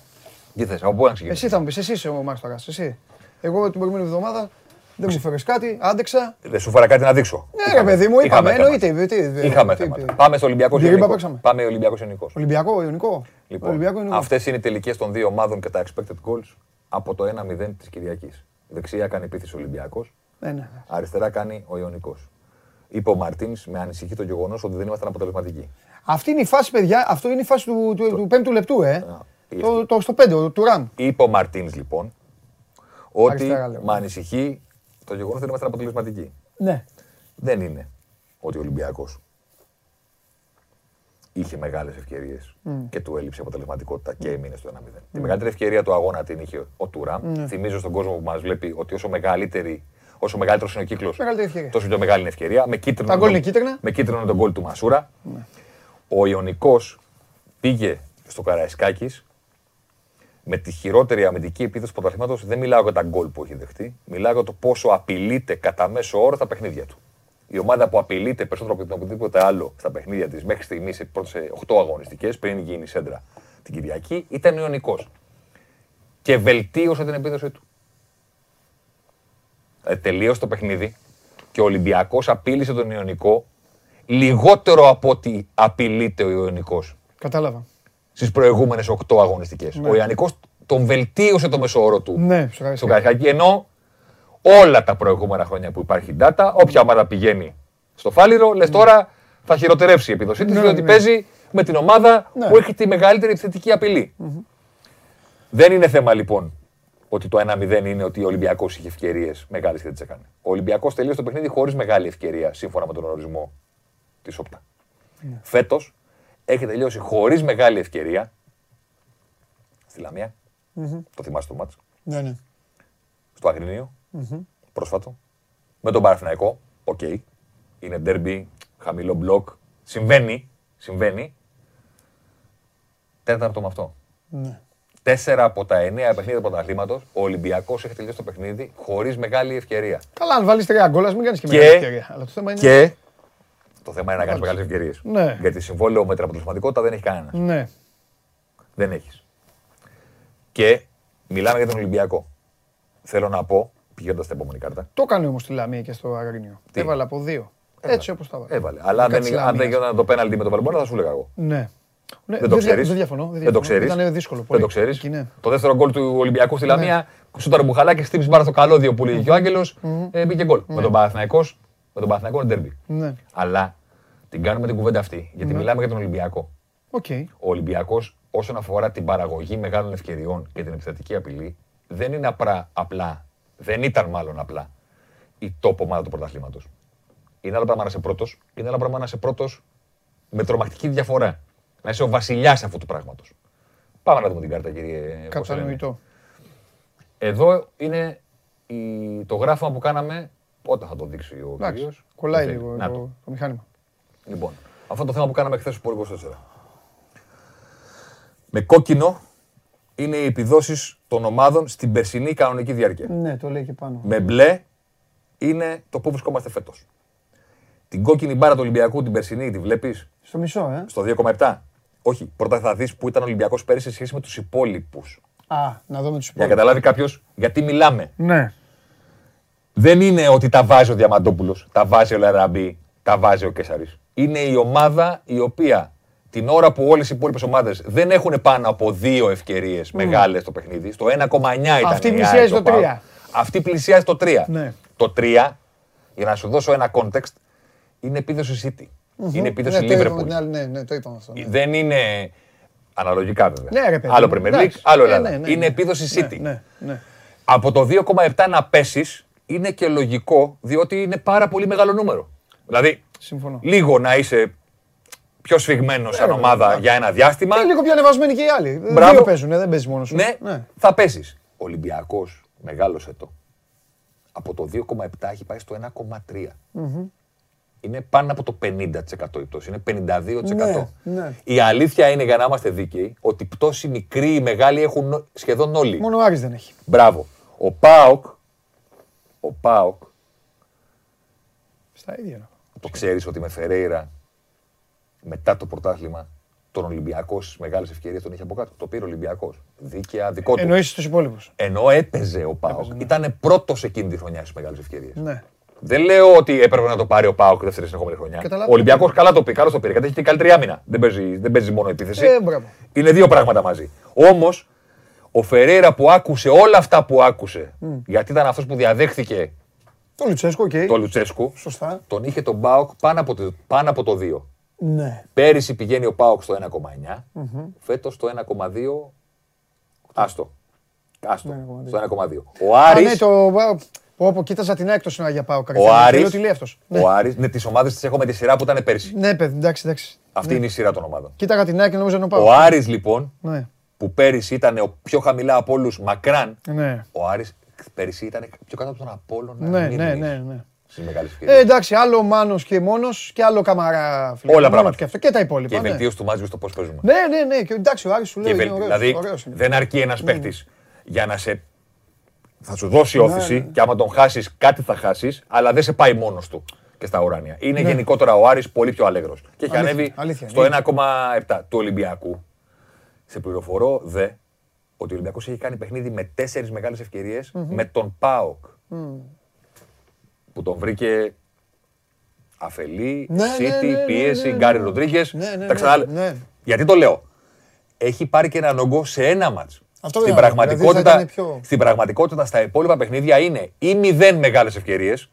Τι θες, από πού να ξεκινήσεις; Εσύ θα μου πεις, εσύ είσαι ο Μάρτορα. Εσύ. Εγώ την προηγούμενη εβδομάδα δεν μου φέρες κάτι, άντεξα. Δεν σου φέρα κάτι να δείξω. Ναι, ρε παιδί μου, είπαμε. Είχαμε Εννοείται. θέματα. τι- τι- Είχαμε τι- θέματα. τι- Πάμε στο Ολυμπιακό Διρύμπα Ιωνικό. παίξαμε. Πάμε Ολυμπιακός Ιωνικό. Ολυμπιακό, Ιωνικό. Λοιπόν, Ολυμπιακό, Ιωνικό. αυτές είναι οι τελικές των δύο ομάδων και τα expected goals από το 1-0 της Κυριακής. Δεξιά κάνει επίθεση ο Ολυμπιακός, Ναι, ναι. αριστερά κάνει ο Ιωνικός. Είπε ο Μαρτίνς με ανησυχεί το γεγονός ότι δεν ήμασταν αποτελεσματικοί. Αυτή είναι η φάση, παιδιά. Αυτό είναι η φάση του, του, του πέμπτου λεπτού, ε. τι Το, το, στο πέντε, του ραν. Είπε ο Μαρτίνς λοιπόν ότι Αριστερά, λέω. με ανησυχεί το γεγονός ότι δεν ήμασταν αποτελεσματικοί. Ναι. Δεν είναι ότι ο Ολυμπιακός είχε μεγάλες ευκαιρίες και του έλειψε αποτελεσματικότητα και έμεινε στο 1-0. Η μεγαλύτερη ευκαιρία του αγώνα την είχε ο Τουράμ. Θυμίζω στον κόσμο που μας βλέπει ότι όσο, μεγαλύτερη, όσο μεγαλύτερος είναι ο κύκλος, Μεγαλύτερη ευκαιρία. τόσο πιο μεγάλη είναι η ευκαιρία. Με κίτρινο, Τα γκολ τον- είναι κίτρινα. με κίτρινο είναι τον γκολ του Μασούρα. Ο Ιωνικός πήγε στο Καραϊσκάκης με τη χειρότερη αμυντική επίθεση του πρωταθλήματος. Δεν μιλάω για τα γκολ που έχει δεχτεί. Μιλάω για το πόσο απειλείται κατά μέσο όρο τα παιχνίδια του. Η ομάδα που απειλείται περισσότερο από οποιοδήποτε άλλο στα παιχνίδια της μέχρι στιγμής σε πρώτες 8 αγωνιστικές, πριν γίνει η Σέντρα την Κυριακή, ήταν ο Ιωνικός. Και βελτίωσε την επίδοσή του. Ε, τελείωσε το παιχνίδι και ο Ολυμπιακός απείλησε τον Ιωνικό λιγότερο από ότι απειλείται ο Ιωνικός Κατάλαβα. στις προηγούμενες 8 αγωνιστικές. Ο Ιωνικός τον βελτίωσε το μεσόωρο του Ναι, στο στο Καραϊσκάκι. Καραϊσκάκι. Ενώ όλα τα προηγούμενα χρόνια που υπάρχει data, όποια ομάδα πηγαίνει στο φάληρο, λες τώρα θα χειροτερεύσει η επίδοσή της, Ναι, διότι ναι. παίζει με την ομάδα Ναι. που έχει τη μεγαλύτερη επιθετική απειλή. Δεν είναι θέμα λοιπόν ότι το 1-0 είναι ότι ο Ολυμπιακός είχε ευκαιρίες μεγάλες και δεν τις έκανε. Ο Ολυμπιακός τελείωσε το παιχνίδι χωρίς μεγάλη ευκαιρία σύμφωνα με τον ορισμό της Opta. Ναι. Φέτος έχει τελειώσει χωρίς μεγάλη ευκαιρία στη λαμια Το θυμάστε το ματς; Ναι, ναι. Στο αγρινιο πρόσφατο. Με τον Παναθηναϊκό, οκ. Είναι ντέρμπι, χαμηλό μπλοκ. Συμβαίνει, συμβαίνει. Τέταρτο με αυτό. ναι. Τέσσερα από τα εννέα παιχνίδια του πρωταθλήματος, ο Ολυμπιακός έχει τελειώσει το παιχνίδι χωρίς μεγάλη ευκαιρία. Καλά, αν βάλεις τρία γκολ, ας μην κάνεις και Και- μεγάλη ευκαιρία. Αλλά το θέμα είναι. Και το θέμα είναι να κάνεις μεγάλες ευκαιρίες. Ναι. Γιατί συμβόλαιο με την αποτελεσματικότητα δεν έχει κανένας. Ναι. Δεν έχεις. Και μιλάμε για τον Ολυμπιακό. Θέλω να πω, πηγαίνοντας στην επόμενη κάρτα. Το έκανε όμως τη Λαμία και στο Αγρίνιο. Τι; Έβαλε από δύο. Έτσι όπως τα βάλε. Έβαλε. Αλλά αν Κάτι δεν, αν Λαμίας. δεν γινόταν το πέναλτι με τον Βαλμπόνα, θα σου έλεγα εγώ. Ναι. Ναι, Δεν το δια- ξέρεις. Δεν διαφωνώ. Δεν το ξέρεις. Ήταν δύσκολο. Δεν πολύ. το ξέρεις. Εκεί, ναι. Το δεύτερο γκολ του Ολυμπιακού στη Λαμία, σούταρε Μπουχαλάκης, χτύπησε πάρα στο καλώδιο που λέγει και ο Άγγελος, μπήκε γκολ. Με τον Παναθηναϊκός, με τον Παναθηναϊκό είναι ντέρμπι. Ναι. Αλλά Την κάνουμε την κουβέντα αυτή, γιατί μιλάμε για τον Ολυμπιακό. Οκ. Ο Ολυμπιακός, όσον αφορά την παραγωγή μεγάλων ευκαιριών και την επιθετική απειλή, δεν είναι απρά, απλά, δεν ήταν μάλλον απλά η top ομάδα του πρωταθλήματος. Είναι άλλο πράγμα να είσαι πρώτος, είναι άλλο πράγμα να είσαι πρώτος με τρομακτική διαφορά. Να είσαι ο βασιλιάς αυτού του πράγματος. Πάμε να δούμε την κάρτα, κύριε. πώς λένε. Κατανοητό. Εδώ είναι η... το γράφημα που κάναμε. Όταν θα το δείξει ο Εντάξει, κύριος. κολλάει λίγο Να το, το. το μηχάνημα. Λοιπόν, αυτό το θέμα που κάναμε χθες στο Sport 24. Με κόκκινο είναι οι επιδόσεις των ομάδων στην περσινή κανονική διάρκεια. Ναι, το λέει και πάνω. Με μπλε είναι το που βρισκόμαστε φέτος. Την κόκκινη μπάρα του Ολυμπιακού την περσινή τη βλέπεις; Στο μισό, ε. στο 2,7. Όχι, πρώτα θα δεις που ήταν ο Ολυμπιακός πέρυσι σε σχέση με τους υπόλοιπους. Α, να δούμε τους Για να υπόλοιπους. καταλάβει κάποιος γιατί μιλάμε. Ναι. Δεν είναι ότι τα βάζει ο Διαμαντόπουλος, τα βάζει ο Λαραμπή, τα βάζει ο Κέσσαρη. Είναι η ομάδα η οποία την ώρα που όλες οι υπόλοιπες ομάδες δεν έχουν πάνω από δύο ευκαιρίες μεγάλες στο παιχνίδι, στο 1,9 ήταν. Αυτή η πλησιάζει ΑΕΚ, το ο ΠΑΟΚ. τρία. Αυτή πλησιάζει το 3. Ναι. Το 3, για να σου δώσω ένα context, είναι επίδοση City. Είναι επίδοση ναι, το είπαμε Liverpool. την άλλη, ναι, ναι, το είπαμε αυτό. ναι. Δεν είναι. Αναλογικά βέβαια. Ναι, ρε παιδί άλλο μου, Premier League, εντάξει. άλλο Ε, Ελλάδα. ναι, ναι, είναι ναι. επίδοση Ναι, City. Ναι, ναι. Από το 2,7 να πέσεις είναι και λογικό, διότι είναι πάρα πολύ μεγάλο νούμερο. Δηλαδή, Συμφωνώ. λίγο να είσαι πιο σφιγμένος σαν ρε, ομάδα εντάξει. για ένα διάστημα. Είναι λίγο πιο ανεβασμένοι και οι άλλοι. Μπράβο. Δύο παίζουν, ε, δεν παίζει μόνος σου. Ναι, θα πέσεις. Ο Ολυμπιακός μεγάλωσε το. Από το 2,7 έχει πάει στο 1,3. Είναι πάνω από το 50% η πτώση. Είναι 52%. Ναι, ναι. Η αλήθεια είναι, για να είμαστε δίκαιοι, ότι πτώση μικρή ή μεγάλη έχουν σχεδόν όλοι. Μόνο ο Άρης δεν έχει. Μπράβο. Ο Πάοκ, ο Πάοκ, Στα ίδια. το ξέρεις ότι με Φερέιρα μετά το πρωτάθλημα τον Ολυμπιακό στις μεγάλες ευκαιρίες τον είχε από κάτω. Το πήρε ο Ολυμπιακός. Δίκαια δικό του. Εννοείς τους υπόλοιπους. Ενώ έπαιζε ο Πάοκ, ήταν πρώτος εκείνη τη χρονιά στις μεγάλες ευκαιρίες. Ναι. Δεν λέω ότι έπρεπε να το πάρει ο Πάοκ δεύτερη συνεχόμενη χρονιά. Καταλαβαίνω. Ο Ολυμπιακός καλά το πήγε, καλώς το πήρε. Γιατί έχει και καλύτερη άμυνα. Δεν παίζει, δεν παίζει μόνο επίθεση. Ε, μπράβο. Είναι δύο πράγματα μαζί. Όμως, ο Φερέιρα που άκουσε όλα αυτά που άκουσε, γιατί ήταν αυτός που διαδέχθηκε Το Λουτσέσκο, οκ. το Λουτσέσκου, Σωστά. τον είχε τον Πάοκ πάνω από το, πάνω από το 2. Ναι. Πέρυσι πηγαίνει ο Πάοκ στο 1,9, φέτος στο 1,2. Άστο. Άστο. Στο 1,2. Ο Α, Άρης, ναι, το... Πω, πω, κοίταζα την έκτος να για πάω ο Άρης, τι λέει αυτός. Ναι. ο Άρης, ναι, τις ομάδες τις έχω με τη σειρά που ήταν πέρσι. Ναι, παιδί, εντάξει, εντάξει. Αυτή είναι η σειρά των ομάδων. Κοίταγα την ΑΕΚ και νόμιζα να πάω. Ο Άρης λοιπόν, Ναι, που πέρυσι ήταν ο πιο χαμηλά από όλους μακράν, ναι, ο Άρης πέρυσι ήταν πιο κάτω από τον Απόλλωνα. ναι, Μύρνης ναι, ναι, ναι. Στις μεγάλες Ε, ευκαιρίες. εντάξει, άλλο Μάνος και μόνος και άλλο Καμαρά. φίλε. Όλα Μόνο πράγματα. του Και, αυτό, και τα Και υπόλοιπα. η ναι. βελτίωση του Μάτζιου στο πώς παίζουμε. Ναι, ναι, ναι. Και, εντάξει, ο Άρης σου Και λέει βελ- είναι ωραίος. δηλαδή ωραίος είναι. δεν αρκεί ένας παίχτη για να σε. Θα σου δώσει Ναι, όθηση και άμα τον χάσεις, κάτι θα χάσεις, αλλά δεν σε πάει μόνος του και στα ουράνια. Είναι γενικότερα ο Άρης πολύ πιο αλέγρος. Και έχει Ναι. Αλήθεια, ανέβει αλήθεια, στο είναι. 1,7 του Ολυμπιακού. Σε πληροφορώ δε ότι ο Ολυμπιακός έχει κάνει παιχνίδι με τέσσερις μεγάλες ευκαιρίες με τον ΠΑΟΚ. Που τον βρήκε αφελή, Ναι, ναι, City, ναι, ναι, πίεση, ναι, ναι. Γκάρι Ροντρίγκες. Ναι, ναι, τα ναι, ξανά- ναι. Γιατί το λέω. Έχει πάρει και έναν όγκο σε ένα μάτς. Αυτό στην, λέω, δηλαδή πραγματικότητα, θα ήταν πιο- στην πραγματικότητα στα υπόλοιπα παιχνίδια είναι ή μηδέν μεγάλες ευκαιρίες.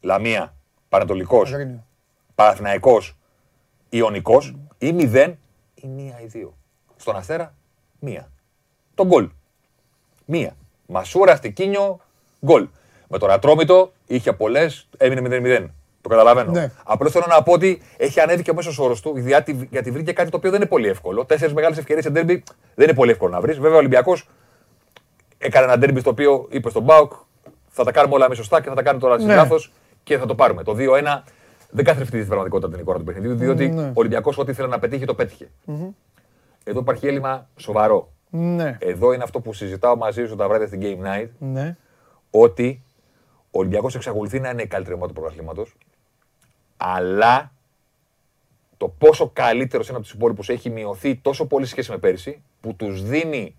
Λαμία, Πανατολικός, Αγρίνιο. Παναθηναϊκός, Ιωνικός ή μηδέν ή μία ή δύο. Στον Αστέρα, μία. Το γκολ. Μία. Μασούρα, Στικίνιο, γκολ. Με τον Ατρόμητο είχε πολλές, έμεινε 0-0. Το καταλαβαίνω. Ναι. Απλώς θέλω να πω ότι έχει ανέβει και ο μέσος όρος του γιατί, γιατί βρήκε κάτι το οποίο δεν είναι πολύ εύκολο. Τέσσερις μεγάλες ευκαιρίες σε ντέρμπι δεν είναι πολύ εύκολο να βρεις. Βέβαια ο Ολυμπιακός έκανε ένα ντέρμπι στο οποίο είπε στον Μπάουκ θα τα κάνουμε όλα εμείς σωστά και θα τα κάνουμε τώρα εσεί Ναι. λάθος και θα το πάρουμε. Το 2-1 δεν καθρεφτεί στην πραγματικότητα την εικόνα του παιχνιδιού, διότι Ναι. ο Ολυμπιακός ό,τι ήθελε να πετύχει το πετυχε Εδώ υπάρχει έλλειμμα σοβαρό. Ναι, Εδώ είναι αυτό που συζητάω μαζί σου τα βράδια στην Game Night, ναι. ότι ο Ολυμπιακός εξακολουθεί να είναι η καλύτερη ομάδα του πρωταθλήματος, αλλά το πόσο καλύτερος είναι από τους υπόλοιπους έχει μειωθεί τόσο πολύ σε σχέση με πέρυσι, που τους δίνει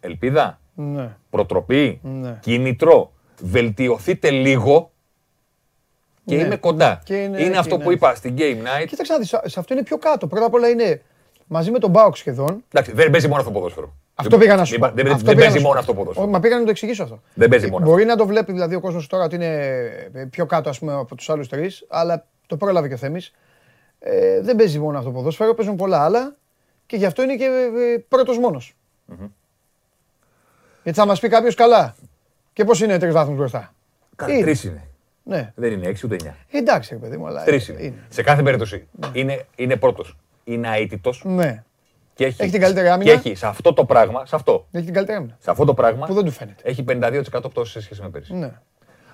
ελπίδα, ναι. προτροπή, Ναι. κίνητρο. Βελτιωθείτε λίγο και Ναι. είμαι κοντά. Και είναι είναι εκεί, αυτό ναι. που είπα στην Game Night. Κοίταξε να δεις, σε αυτό είναι πιο κάτω. Πρώτα απ' όλα είναι μαζί με τον Μπάουκ σχεδόν. Εντάξει, δεν παίζει μόνο αυτό το ποδόσφαιρο. Αυτό πήγα να σου Μην πω. πα- Δεν, Αυτό δεν πήγα παίζει να σου μόνο πω. αυτό το ποδόσφαιρο. Όχι, Μα πήγα να το εξηγήσω αυτό. Δεν παίζει Ε, μόνο Μπορεί να το βλέπει δηλαδή ο κόσμος τώρα ότι είναι ε, πιο κάτω ας πούμε, από τους άλλους τρεις, αλλά το πρόλαβε και ο Θέμης. Ε, δεν παίζει μόνο αυτό το ποδόσφαιρο, παίζουν πολλά άλλα και γι' αυτό είναι και ε, πρώτος μόνος. Γιατί θα μας πει κάποιος καλά. Και πώς είναι τρεις βαθμούς μπροστά; Καλά, Είναι. τρεις είναι. Ναι. Δεν είναι έξι ούτε εννιά. Εντάξει, ρε παιδί μου, αλλά. Τρεις είναι. Σε κάθε περίπτωση είναι, είναι πρώτος. Είναι αίτητος Ναι. και έχει, Έχει την καλύτερη άμυνα. και έχει σε αυτό το πράγμα, σε αυτό, Έχει την καλύτερη άμυνα. σε αυτό το πράγμα Που δεν του φαίνεται. έχει 52% πτώση σε σχέση με πέρυσι. Ναι.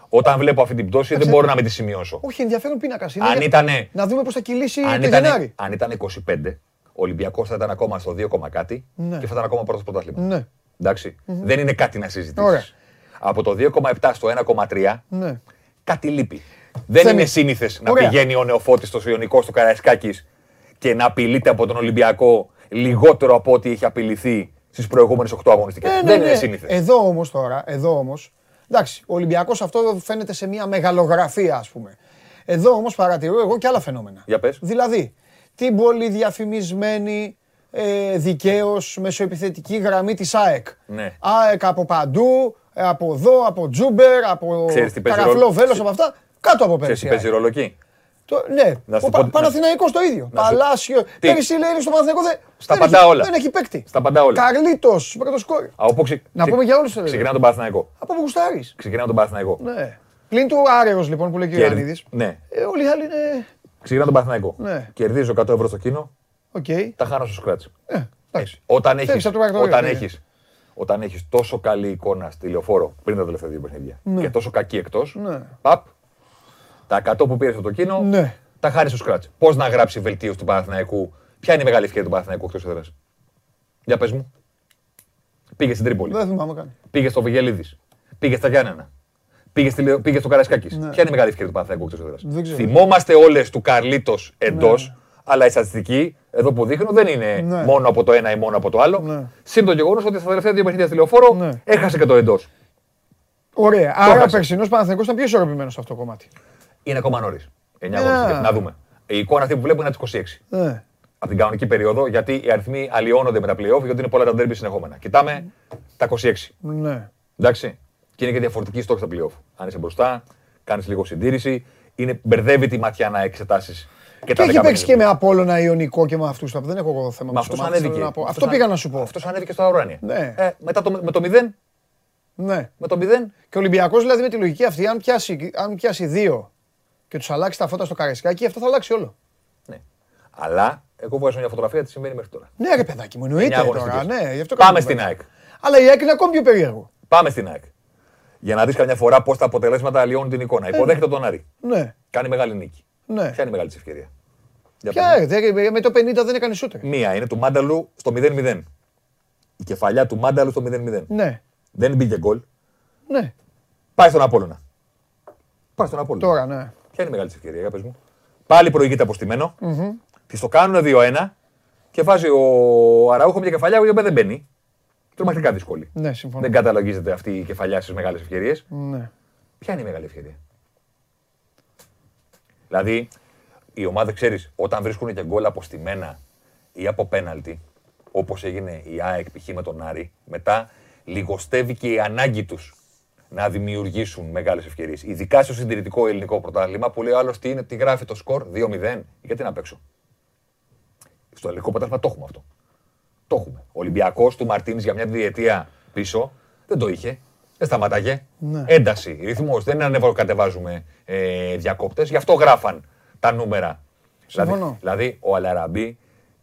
Όταν βλέπω αυτή την πτώση δεν μπορώ να με τη σημειώσω. Όχι, ενδιαφέρον πίνακας είναι. Αν για- ήτανε- Να δούμε πώς θα κυλήσει Αν το ήταν, Γενάρη. αν ήταν 25, ο Ολυμπιακός θα ήταν ακόμα στο 2, κόμμα κάτι Ναι. και θα ήταν ακόμα πρώτος πρωτάθλημα. Ναι. Εντάξει. Δεν είναι κάτι να συζητήσεις. Ωραία. Από το 2,7 στο 1,3 Ναι. κάτι λείπει. Δεν Θέμη. είναι σύνηθες να Ωραία. πηγαίνει ο νεοφώτης στο Ιωνικός του Καραϊσκάκης και να απειλείται από τον Ολυμπιακό λιγότερο από ό,τι έχει απειληθεί στις προηγούμενες 8 αγωνιστικές. Ε, ναι, Δεν ναι. είναι σύνηθες. Εδώ όμως τώρα, εδώ όμως. Εντάξει, ο Ολυμπιακός αυτό φαίνεται σε μια μεγαλογραφία, ας πούμε. Εδώ όμως παρατηρώ εγώ και άλλα φαινόμενα. Για πες. Δηλαδή, την πολύ διαφημισμένη ε, δικαίως μεσοεπιθετική γραμμή της ΑΕΚ. Ναι. ΑΕΚ από παντού, ε, από εδώ, από Τζούμπερ, από Ξέρεις τι παίζει Καραφλό ρόλο. Βέλο, από αυτά. Κάτω από Ξέρεις πέρυσι. τι παίζει ρόλο εκεί; Το, ναι, Να σου ο πω- Πα- να- Παναθηναϊκός το ίδιο. να σου- Παλάσιο. Τι; Πέρυσι λέει στο Παναθηναϊκό δεν, Στα δεν παντά έχει, όλα. δεν έχει παίκτη. Στα παντά όλα. Καρλίτος, πρώτο σκόρ. Α, όπου ξε- Να ξε- πούμε για όλους το Ξεκινάμε τον Παναθηναϊκό. Από που γουστάρεις. Ξεκινάμε τον Παναθηναϊκό. Ναι. Πλην του άρεος λοιπόν που λέει και ο Και- Ιωαννίδης. Ναι. Ε, όλοι οι άλλοι είναι... Ξεκινάμε τον Παναθηναϊκό. Ναι. Κερδίζω 100 ευρώ στο κίνο, Οκ. τα χάνω στο σκράτ. Ε, εντάξει. Όταν Φεύγεις έχεις, από το πρακτορείο, όταν ναι. έχεις, όταν έχεις τόσο καλή εικόνα στη λεωφόρο πριν τα τελευταία δύο παιχνίδια και τόσο κακή εκτός, Ναι. παπ, τα 100 που πήρες από το κίνο, Ναι. τα χάνεις στο σκράτ. Πώς να γράψει βελτίωση του Παναθηναϊκού, ποια είναι η μεγάλη ευκαιρία του Παναθηναϊκού εκτός έδρας; Για πες μου. Πήγε στην Τρίπολη, Δεν θυμάμαι καν. πήγε στο Βιγελίδης, πήγε στα Γιάννενα, πήγε, στη, Λε- πήγε στο Καρασκάκης. Ποια είναι η μεγάλη ευκαιρία του Παναθηναϊκού εκτός έδρας; Ναι. Δεν ξέρω. Θυμόμαστε όλες του Καρλίτος εντός, αλλά η στατιστική εδώ που δείχνω δεν είναι Ναι. μόνο από το ένα ή μόνο από το άλλο. Ναι. Συν το γεγονός ότι στα τελευταία δύο παιχνίδια στη λεωφόρο Ναι. έχασε και το εντός. Ωραία. Άρα ο έχασε. περσινός Παναθηναϊκός ήταν πιο ισορροπημένος σε αυτό το κομμάτι. Είναι ακόμα νωρίς. 9 Ναι. αγωνιστικές. Να δούμε. Η εικόνα αυτή που βλέπουμε είναι από τι 26. Ναι. Από την κανονική περίοδο, γιατί οι αριθμοί αλλοιώνονται με τα playoff, γιατί είναι πολλά τα ντέρμπι συνεχόμενα. Κοιτάμε τα 26. Ναι. Εντάξει. Και είναι και διαφορετική στόχη στα playoff. Αν είσαι μπροστά, κάνεις λίγο συντήρηση, είναι, μπερδεύει τη ματιά να εξετάσεις και, Και έχει 15 παίξει και με Απόλλωνα Ιωνικό και με αυτούς. Δεν έχω εγώ θέμα Μα με τους αυτός ομάδες, ανέβηκε. θέλω να πω. Αυτός Αυτό αν- πήγα να σου πω. αυτός ανέβηκε στο Αουράνια. Ναι. Ε, μετά το, με το 0, Ναι. με το 0 Και ο Ολυμπιακός δηλαδή με τη λογική αυτή, αν πιάσει, αν πιάσει δύο και τους αλλάξεις τα φώτα στο καρεσκάκι, αυτό θα αλλάξει όλο. Ναι. Αλλά εγώ βγάζω μια φωτογραφία τι συμβαίνει μέχρι τώρα. Ναι, ρε παιδάκι μου, εννοείται Εννιά τώρα. αγωνιστικές. Ναι, γι' αυτό Πάμε κάνω στην κουβέντα. ΑΕΚ. Αλλά η ΑΕΚ είναι ακόμη πιο περίεργο. Πάμε στην ΑΕΚ. Για να δεις καμιά φορά πώς τα αποτελέσματα αλλοιώνουν την εικόνα. Υποδέχεται τον Άρη. Ναι, Κάνει μεγάλη νίκη. ναι. Ποια είναι η μεγάλη της ευκαιρία. Για Ποια, πες μου. ρε, δε- με το 50 δεν έκανε σούτερ. Μία είναι του Μάνταλου στο 0-0. Η κεφαλιά του Μάνταλου στο 0-0. Ναι, Δεν μπήκε γκολ. ναι. Πάει στον Απόλλωνα. Πάει στον Απόλλωνα. Τώρα, ναι. Ποια είναι η μεγάλη της ευκαιρία, για πες μου. Πάλι προηγείται αποστημένο. Της το κάνουν 2-1 και βάζει ο Αραούχο μια κεφαλιά η οποία δεν μπαίνει. Τρομακτικά δύσκολη. Ναι, συμφωνώ. Δεν καταλογίζεται αυτή η κεφαλιά στις μεγάλες ευκαιρίες. Ναι. Ποια είναι η μεγάλη ευκαιρία; Δηλαδή, οι ομάδε, ξέρεις, όταν βρίσκουν και γκολ αποστημένα ή από πέναλτι, όπως έγινε η ΑΕΚ π.χ. με τον Άρη, μετά λιγοστεύει και η ανάγκη τους να δημιουργήσουν μεγάλες ευκαιρίες. Ειδικά στο συντηρητικό ελληνικό πρωτάθλημα που λέει ο άλλος τι, είναι, τι γράφει το σκορ 2-0. Γιατί να παίξω; Στο ελληνικό πρωτάθλημα το έχουμε αυτό. Το έχουμε. Ο Ολυμπιακός του Μαρτίνης για μια διετία πίσω δεν το είχε. Δεν σταματάγε. Ναι. Ένταση, ρυθμός. Δεν ανεβοκατεβάζουμε ε, διακόπτες. Γι' αυτό γράφαν τα νούμερα. Δηλαδή, Συμφωνώ. δηλαδή, ο Αλαραμπή,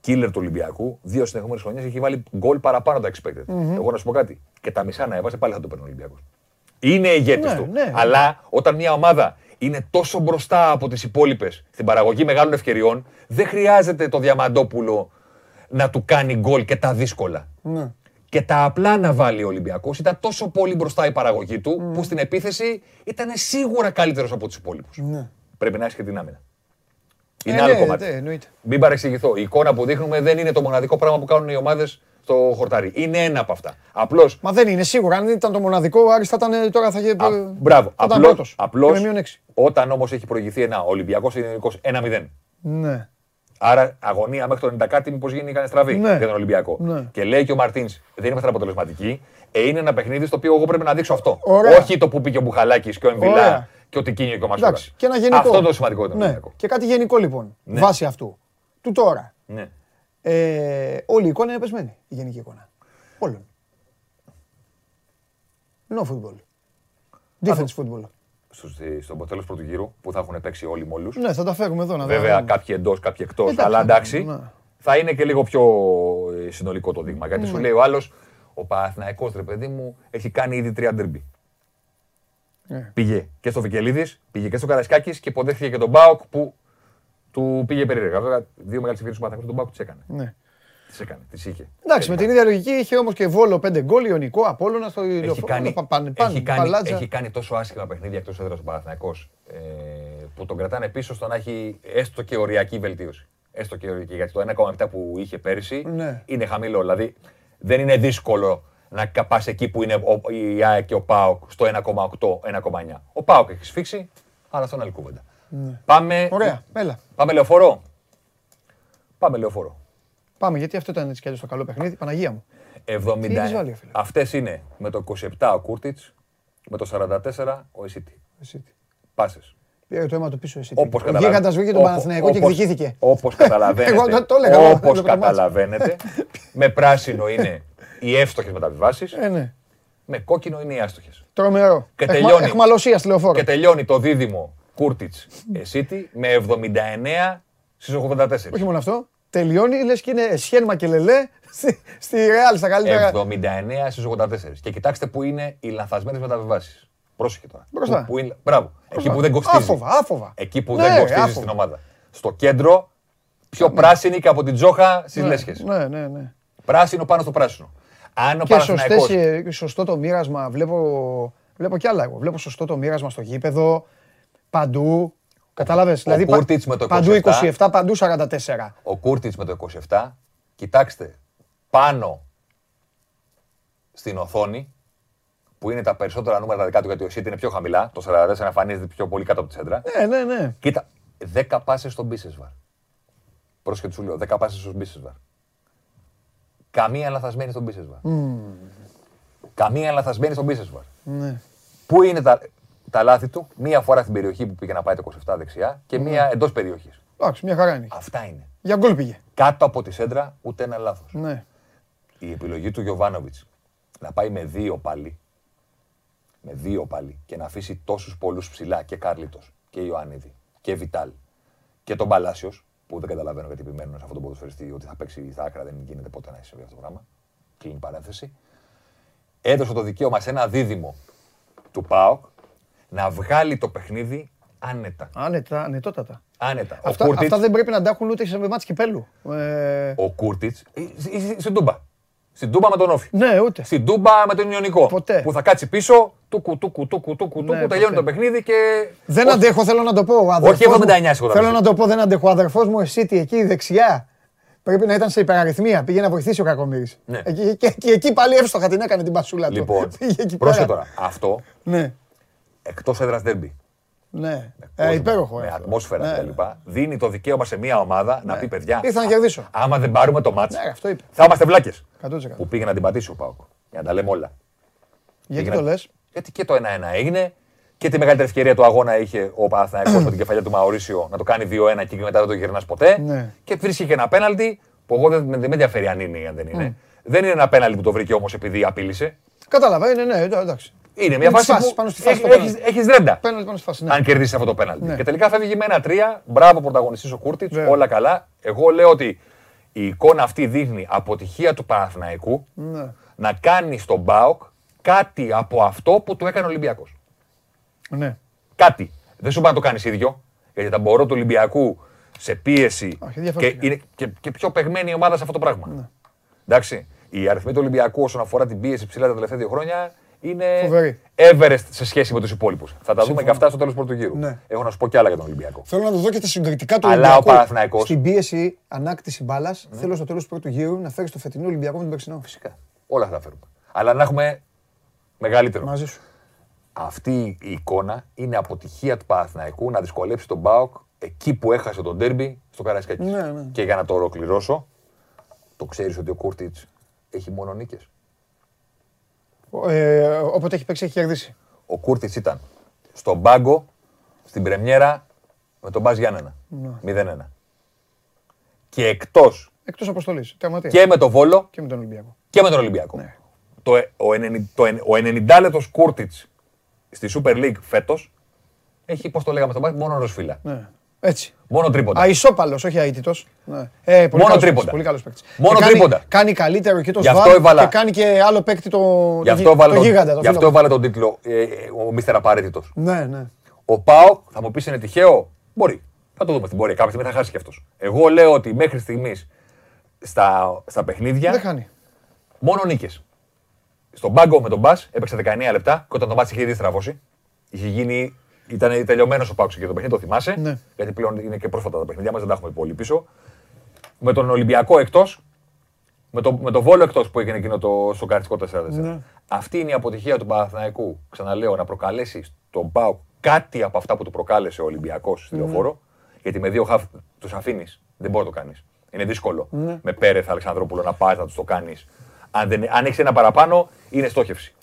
killer του Ολυμπιακού, δύο συνεχόμενες χρονιές έχει βάλει γκολ παραπάνω τα expected. Εγώ να σου πω κάτι. Και τα μισά να έβαζε πάλι θα το παίρνει ο Ολυμπιακός. Είναι ηγέτης Ναι, του. ναι. Αλλά όταν μια ομάδα είναι τόσο μπροστά από τις υπόλοιπες στην παραγωγή μεγάλων ευκαιριών, δεν χρειάζεται το Διαμαντόπουλο να του κάνει γκολ και τα δύσκολα. Ναι. Και τα απλά να βάλει ο Ολυμπιακός ήταν τόσο πολύ μπροστά η παραγωγή του, που στην επίθεση ήταν σίγουρα καλύτερος από τους υπόλοιπους. Ναι. Πρέπει να έχεις και την άμυνα. Είναι Ε, άλλο ναι, κομμάτι. ναι, εννοείται. Μην παρεξηγηθώ. Η εικόνα που δείχνουμε δεν είναι το μοναδικό πράγμα που κάνουν οι ομάδες στο χορτάρι. Είναι ένα από αυτά. Απλώ. Μα δεν είναι σίγουρα. Αν ήταν το μοναδικό, ο Άρης θα ήταν τώρα θα είχε. Μπράβο. Θα ήταν Απλώς, πρώτος. απλώς, Και με μείον έξι. όταν όμως έχει προηγηθεί ένα Ολυμπιακός Ελληνικό 1-0. Ναι. Άρα αγωνία μέχρι το 90 κάτι, μήπως γίνει κανένα στραβή Ναι. για τον Ολυμπιακό. Ναι. Και λέει και ο Μαρτίνς, δεν είμαστε αποτελεσματικοί. Ε, είναι ένα παιχνίδι στο οποίο εγώ πρέπει να δείξω αυτό. Ωραία. Όχι το που πήγε ο Μπουχαλάκης και ο Εμβιλά Ωραία. και ότι κίνησε και ο Μασούρα. Εντάξει, και ένα γενικό. Αυτό το σημαντικό ήταν. Ναι. Και κάτι γενικό λοιπόν. Ναι. Βάσει αυτού. Του τώρα. Ναι. Ε, όλη η εικόνα είναι πεσμένη. Η γενική εικόνα. Όλων. No football. Defense football. Στους- Στον τέλο πρώτου γύρου που θα έχουν παίξει όλοι μόλους. Ναι, θα τα φέρουμε εδώ να Βέβαια, δούμε. κάποιοι εντός, κάποιοι εκτός. Εντάξει, Αλλά εντάξει, ναι. θα είναι και λίγο πιο ε, συνολικό το δείγμα. Γιατί σου λέει ο άλλος, ο Παναθηναϊκός ρε παιδί μου, έχει κάνει ήδη τρία ντερμπι. Ναι. Πήγε και στο Βικελίδης, πήγε και στο Καρασκάκη και υποδέχθηκε και τον Μπάουκ που του πήγε περίεργα. Βέβαια, δύο μεγάλες ευκαιρίες του Παναθηναϊκού τον Μπάουκ τις έκανε. Ναι. Τις έκανε, τις είχε. Εντάξει, με την ίδια λογική είχε όμως και βόλο 5 γκολ, Ιωνικό, Απόλλωνα στο Έχει ηλιοφόρο. κάνει, πα- πάνε- έχει, πάνε, κάνει, παλάτσα. έχει κάνει τόσο άσχημα παιχνίδια εκτός έδρας ο Παναθηναϊκός ε, που τον κρατάνε πίσω στο να έχει έστω και οριακή βελτίωση. Έστω και οριακή. Γιατί το 1,7 που είχε πέρυσι Ναι. είναι χαμηλό. Δηλαδή δεν είναι δύσκολο να πα εκεί που είναι ο, η ΑΕΚ και ο ΠΑΟΚ στο 1,8-1,9. Ο ΠΑΟΚ έχεις σφίξει, αλλά αυτό είναι άλλη κουβέντα. Πάμε, Ναι. Ωραία, έλα. πάμε λεωφορώ. Πάμε λεωφορώ. Πάμε, γιατί αυτό ήταν έτσι κι αλλιώς το καλό παιχνίδι. Παναγία μου. 70. Τι έχεις βάλει, φίλε; Αυτές είναι με το 27 ο Κούρτιτς, με το 44 ο Εσίτη. Εσύ τι. Πάσες. Πήρε το αίμα του πίσω εσύ. Όπως Ο καταλαβα- Γίγαντας βγήκε τον Όπως- Παναθηναϊκό και όπως- εκδικήθηκε. Όπως [LAUGHS] καταλαβαίνετε, Εγώ το- το έλεγα, εγώ, όπως έβλεπα το μάτς. καταλαβαίνετε, με πράσινο είναι οι εύστοχες μεταβιβάσεις, Ε, ναι. με κόκκινο είναι οι άστοχες. Τρομερό. Και Εχμα- τελειώνει. Εχμαλωσίας στη λεωφόρο. Και τελειώνει το δίδυμο Κούρτιτς Εσίτη με 79 στις 84. Όχι μόνο αυτό. Τελειώνει, λες και είναι σχένμα και λελέ στη, στη Real στα καλύτερα. 79 στις 84. Και κοιτάξτε που είναι οι λανθασμένες μεταβιβάσεις. Πρόσεχε τώρα. Μπροστά. Που, που είναι, μπράβο. Εκεί που δεν κοστίζει. Άφοβα, άφοβα. Εκεί που Ναι, δεν κοστίζει άφοβα. στην ομάδα. Στο κέντρο, πιο πράσινη και από την Τζόχα στις Ναι, λέσχες. Ναι, ναι, ναι. Πράσινο πάνω στο πράσινο. Αν ο Και Παναθηναϊκός... σωστές, ε, σωστό το μοίρασμα. Βλέπω, βλέπω κι άλλα εγώ. Βλέπω σωστό το μοίρασμα στο γήπεδο. Παντού. Κατάλαβες; Δηλαδή πα- Κούρτιτς με το παντού 27. 27, παντού 44. Ο Κούρτιτς με το 27, κοιτάξτε, πάνω στην οθόνη, που είναι τα περισσότερα νούμερα τα δικά του, γιατί ο Σίτ είναι πιο χαμηλά, το 44 εμφανίζεται πιο πολύ κάτω από τη σέντρα. Ναι, ναι, ναι. Κοίτα, 10 πάσες στον Μπίσεσβαρ. Πρόσχετη σου λέω, 10 πάσες στον Μπίσεσβαρ. Καμία λαθασμένη στον Μπίσεσβαρ. Καμία λαθασμένη στον Μπίσεσβαρ. ναι. Πού είναι τα, τα λάθη του, μία φορά στην περιοχή που πήγε να πάει το 27 δεξιά και μία εντός περιοχής. Εντάξει, μια χαρά είναι. Αυτά είναι. Για γκολ πήγε. Κάτω από τη σέντρα ούτε ένα λάθος. Ναι. η επιλογή του Γιωβάνοβιτς να πάει με δύο πάλι, με δύο πάλι και να αφήσει τόσους πολλούς ψηλά και Κάρλιτος και Ιωάννιδη και Βιτάλ και τον Παλάσιος που δεν καταλαβαίνω γιατί επιμένουν σε αυτόν τον ποδοσφαιριστή ότι θα παίξει στα άκρα, δεν γίνεται ποτέ να συμβεί αυτό το πράγμα. Κλείνει παρένθεση. Έδωσε το δικαίωμα σε ένα δίδυμο του ΠΑΟΚ να βγάλει το παιχνίδι άνετα. Άνετα, ανετότατα. Άνετα. Ο Αυτά, Κούρτιτς- αυτά δεν πρέπει να τα έχουν ούτε σε μάτς κυπέλου. Ε, ο Κούρτιτς, ε, ε, ε, στην Τούμπα. Στην Τούμπα με τον Όφη. ναι, ούτε. Στην Τούμπα με τον Ιωνικό. Ποτέ. Που θα κάτσει πίσω, τούκου, τούκου, τούκου, τούκου, Ναι, τούκου, τελειώνει ποτέ. το παιχνίδι και. Δεν Όχι, αντέχω, θέλω να το πω. ο αδερφός 79 μου- σίγουρα Θέλω δεν να το πω, δεν αντέχω. Ο αδερφός μου, εσύ τι, εκεί δεξιά. Πρέπει να ήταν σε υπεραριθμία. Πήγε να βοηθήσει ο Κακομοίρης. Ναι. Εκεί, και, και εκεί πάλι εύστοχα την έκανε την πασούλα του. Λοιπόν, Πήγε εκεί πρόσεχε πέρα. τώρα. Αυτό Ναι, εκτός έδρας δέρμπι. ναι. Ε, κόσμος, υπέροχο. Με αυτό. ατμόσφαιρα Ναι. κτλ. Δίνει το δικαίωμα σε μια ομάδα να πει παιδιά. Ήρθα να α- κερδίσω. Άμα δεν πάρουμε το μάτς, Ναι, αυτό είπε. θα είμαστε βλάκες. 100%. Που πήγε να την πατήσει ο Πάουκ. Για να τα λέμε όλα. Γιατί Πήγε το να- λες; Γιατί και το 1-1 έγινε και τη μεγαλύτερη ευκαιρία του αγώνα είχε ο Παναθηναϊκός [CLEARS THROAT] με την κεφαλιά του Μαωρίσιο να το κάνει 2-1 και μετά δεν το γυρνάς ποτέ. Ναι. Και βρίσκει και ένα πέναλτι που εγώ δεν, δεν με ενδιαφέρει αν είναι ή αν δεν είναι. Δεν είναι ένα πέναλτι που το βρήκε όμως επειδή απείλησε. Κατάλαβα, είναι, ναι, εντάξει. Είναι μια Με τις φάση φάσεις, που πάνω στη φάση το έχεις, πέναλτι. έχεις ρέντα. Πέναλτι πάνω στη φάση. Ναι. Αν κερδίσεις αυτό το πέναλτι. Ναι. Και τελικά φεύγει με ένα τρία. Μπράβο πρωταγωνιστής ο Κούρτιτς. Βέβαια. Όλα καλά. Εγώ λέω ότι η εικόνα αυτή δείχνει αποτυχία του Παναθηναϊκού Ναι. να κάνει στον Μπάουκ κάτι από αυτό που του έκανε ο Ολυμπιακός. ναι. Κάτι. Δεν σου πάει να το κάνεις ίδιο. Γιατί τα μπορώ του Ολυμπιακού σε πίεση Όχι, και διαφορετικά. είναι και, και πιο παιγμένη η ομάδα σε αυτό το πράγμα. Εντάξει. Οι αριθμοί του Ολυμπιακού όσον αφορά την πίεση ψηλά τα τελευταία δύο χρόνια είναι Φοβερή. Everest σε σχέση με τους υπόλοιπους. Θα τα δούμε και αυτά στο τέλος πρώτου γύρου. Ναι. Έχω να σου πω κι άλλα για τον Ολυμπιακό. Θέλω να το δω και τα συγκριτικά του Αλλά ο Ολυμπιακού. Παναθηναϊκός- Στην πίεση ανάκτηση μπάλας, Ναι. θέλω στο τέλος του πρώτου γύρου να φέρεις το φετινό Ολυμπιακό με τον περσινό. Φυσικά. Όλα θα τα φέρουμε. Αλλά να έχουμε μεγαλύτερο. Μαζί σου. Αυτή η εικόνα είναι αποτυχία του Παναθηναϊκού να δυσκολέψει τον Μπάουκ εκεί που έχασε τον Ντέρμπι στο Καραϊσκάκι. Ναι, ναι. Και για να το ολοκληρώσω, το ξέρεις ότι ο Κούρτιτς έχει μόνο νίκες. Ε, όποτε έχει παίξει έχει κερδίσει. Ο Κούρτιτ ήταν στον πάγκο στην Πρεμιέρα με τον Μπάζ Γιάννενα. Ναι. 0-1. Και εκτός Εκτός αποστολής. Τερματία. και με τον Βόλο Και με τον Ολυμπιακό. και με τον Ολυμπιακό. Ναι. Το, ε- ο, 90, το, εν- ο 90 λεπτός Κούρτιτς στη Super League φέτος έχει, πώς το λέγαμε στον Μπάζ, μόνο ροσφύλλα. Ναι. Έτσι. Μόνο τρίποντα. Αισόπαλος, όχι αίτητος. Ναι. Ε, πολύ Μόνο καλός τρίποντα. παίκτης, Πολύ καλός παίκτης. Μόνο Και κάνει- τρίποντα. Κάνει καλύτερο και το Γι' αυτό Σβάρ έβαλα- και κάνει και άλλο παίκτη το, Γι' το, αυτό γι- έβαλε το τον, γίγαντα. Το γι' αυτό φίλο μου. έβαλε τον τίτλο ε, ε, ο Μίστερ Απαραίτητος. Ναι, ναι. Ο Πάοκ θα μου πεις είναι τυχαίο; Μπορεί. Θα το δούμε στην πορεία. Κάποια στιγμή θα χάσει και αυτός. Εγώ λέω ότι μέχρι στιγμής στα, στα παιχνίδια Δεν χάνει. μόνο νίκες. Στον πάγκο με τον Μπα έπαιξε 19 λεπτά και όταν τον Μπα είχε ήδη στραβώσει, είχε γίνει. Ήταν τελειωμένος ο Πάοκ και το παιχνίδι, το θυμάσαι. Ναι. Γιατί πλέον είναι και πρόσφατα τα παιχνίδια μας, δεν τα έχουμε πολύ πίσω. Με τον Ολυμπιακό εκτός, με το, με το Βόλο εκτός που έγινε εκείνο το σοκαριστικό 4-4. Ναι. Αυτή είναι η αποτυχία του Παναθηναϊκού. Ξαναλέω, να προκαλέσει στον Πάοκ κάτι από αυτά που του προκάλεσε ο Ολυμπιακός στη Ναι. λεωφόρο. Γιατί με δύο χαφ τους αφήνεις. Δεν μπορεί να το κάνεις. Είναι δύσκολο. Ναι. Με Πέρεθ Αλεξανδρόπουλο να πας να τους το κάνεις. Αν, δεν, αν έχεις ένα παραπάνω, είναι στόχευση.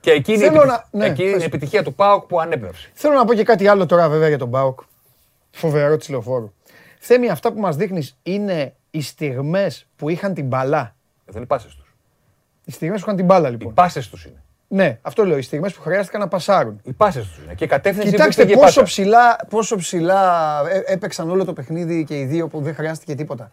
Και εκεί είναι, η Θέλω επιτυχ- να- ναι, εκεί είναι πες. η επιτυχία του Πάοκ που ανέπνευσε. Θέλω να πω και κάτι άλλο τώρα βέβαια για τον Μπάουκ. Φοβερό της λεωφόρου. Θέμη, αυτά που μας δείχνεις είναι οι στιγμές που είχαν την μπαλά; Ε, δεν οι πάσες τους. Οι στιγμές που είχαν την μπάλα Οι λοιπόν. πάσες τους είναι. Ναι, αυτό λέω. Οι στιγμές που χρειάστηκαν να πασάρουν. Οι πάσες τους είναι. Και η κατεύθυνση Κοιτάξτε που πήγε η πόσο πάσα. ψηλά, πόσο ψηλά ε, έπαιξαν όλο το παιχνίδι και οι δύο που δεν χρειάστηκε τίποτα.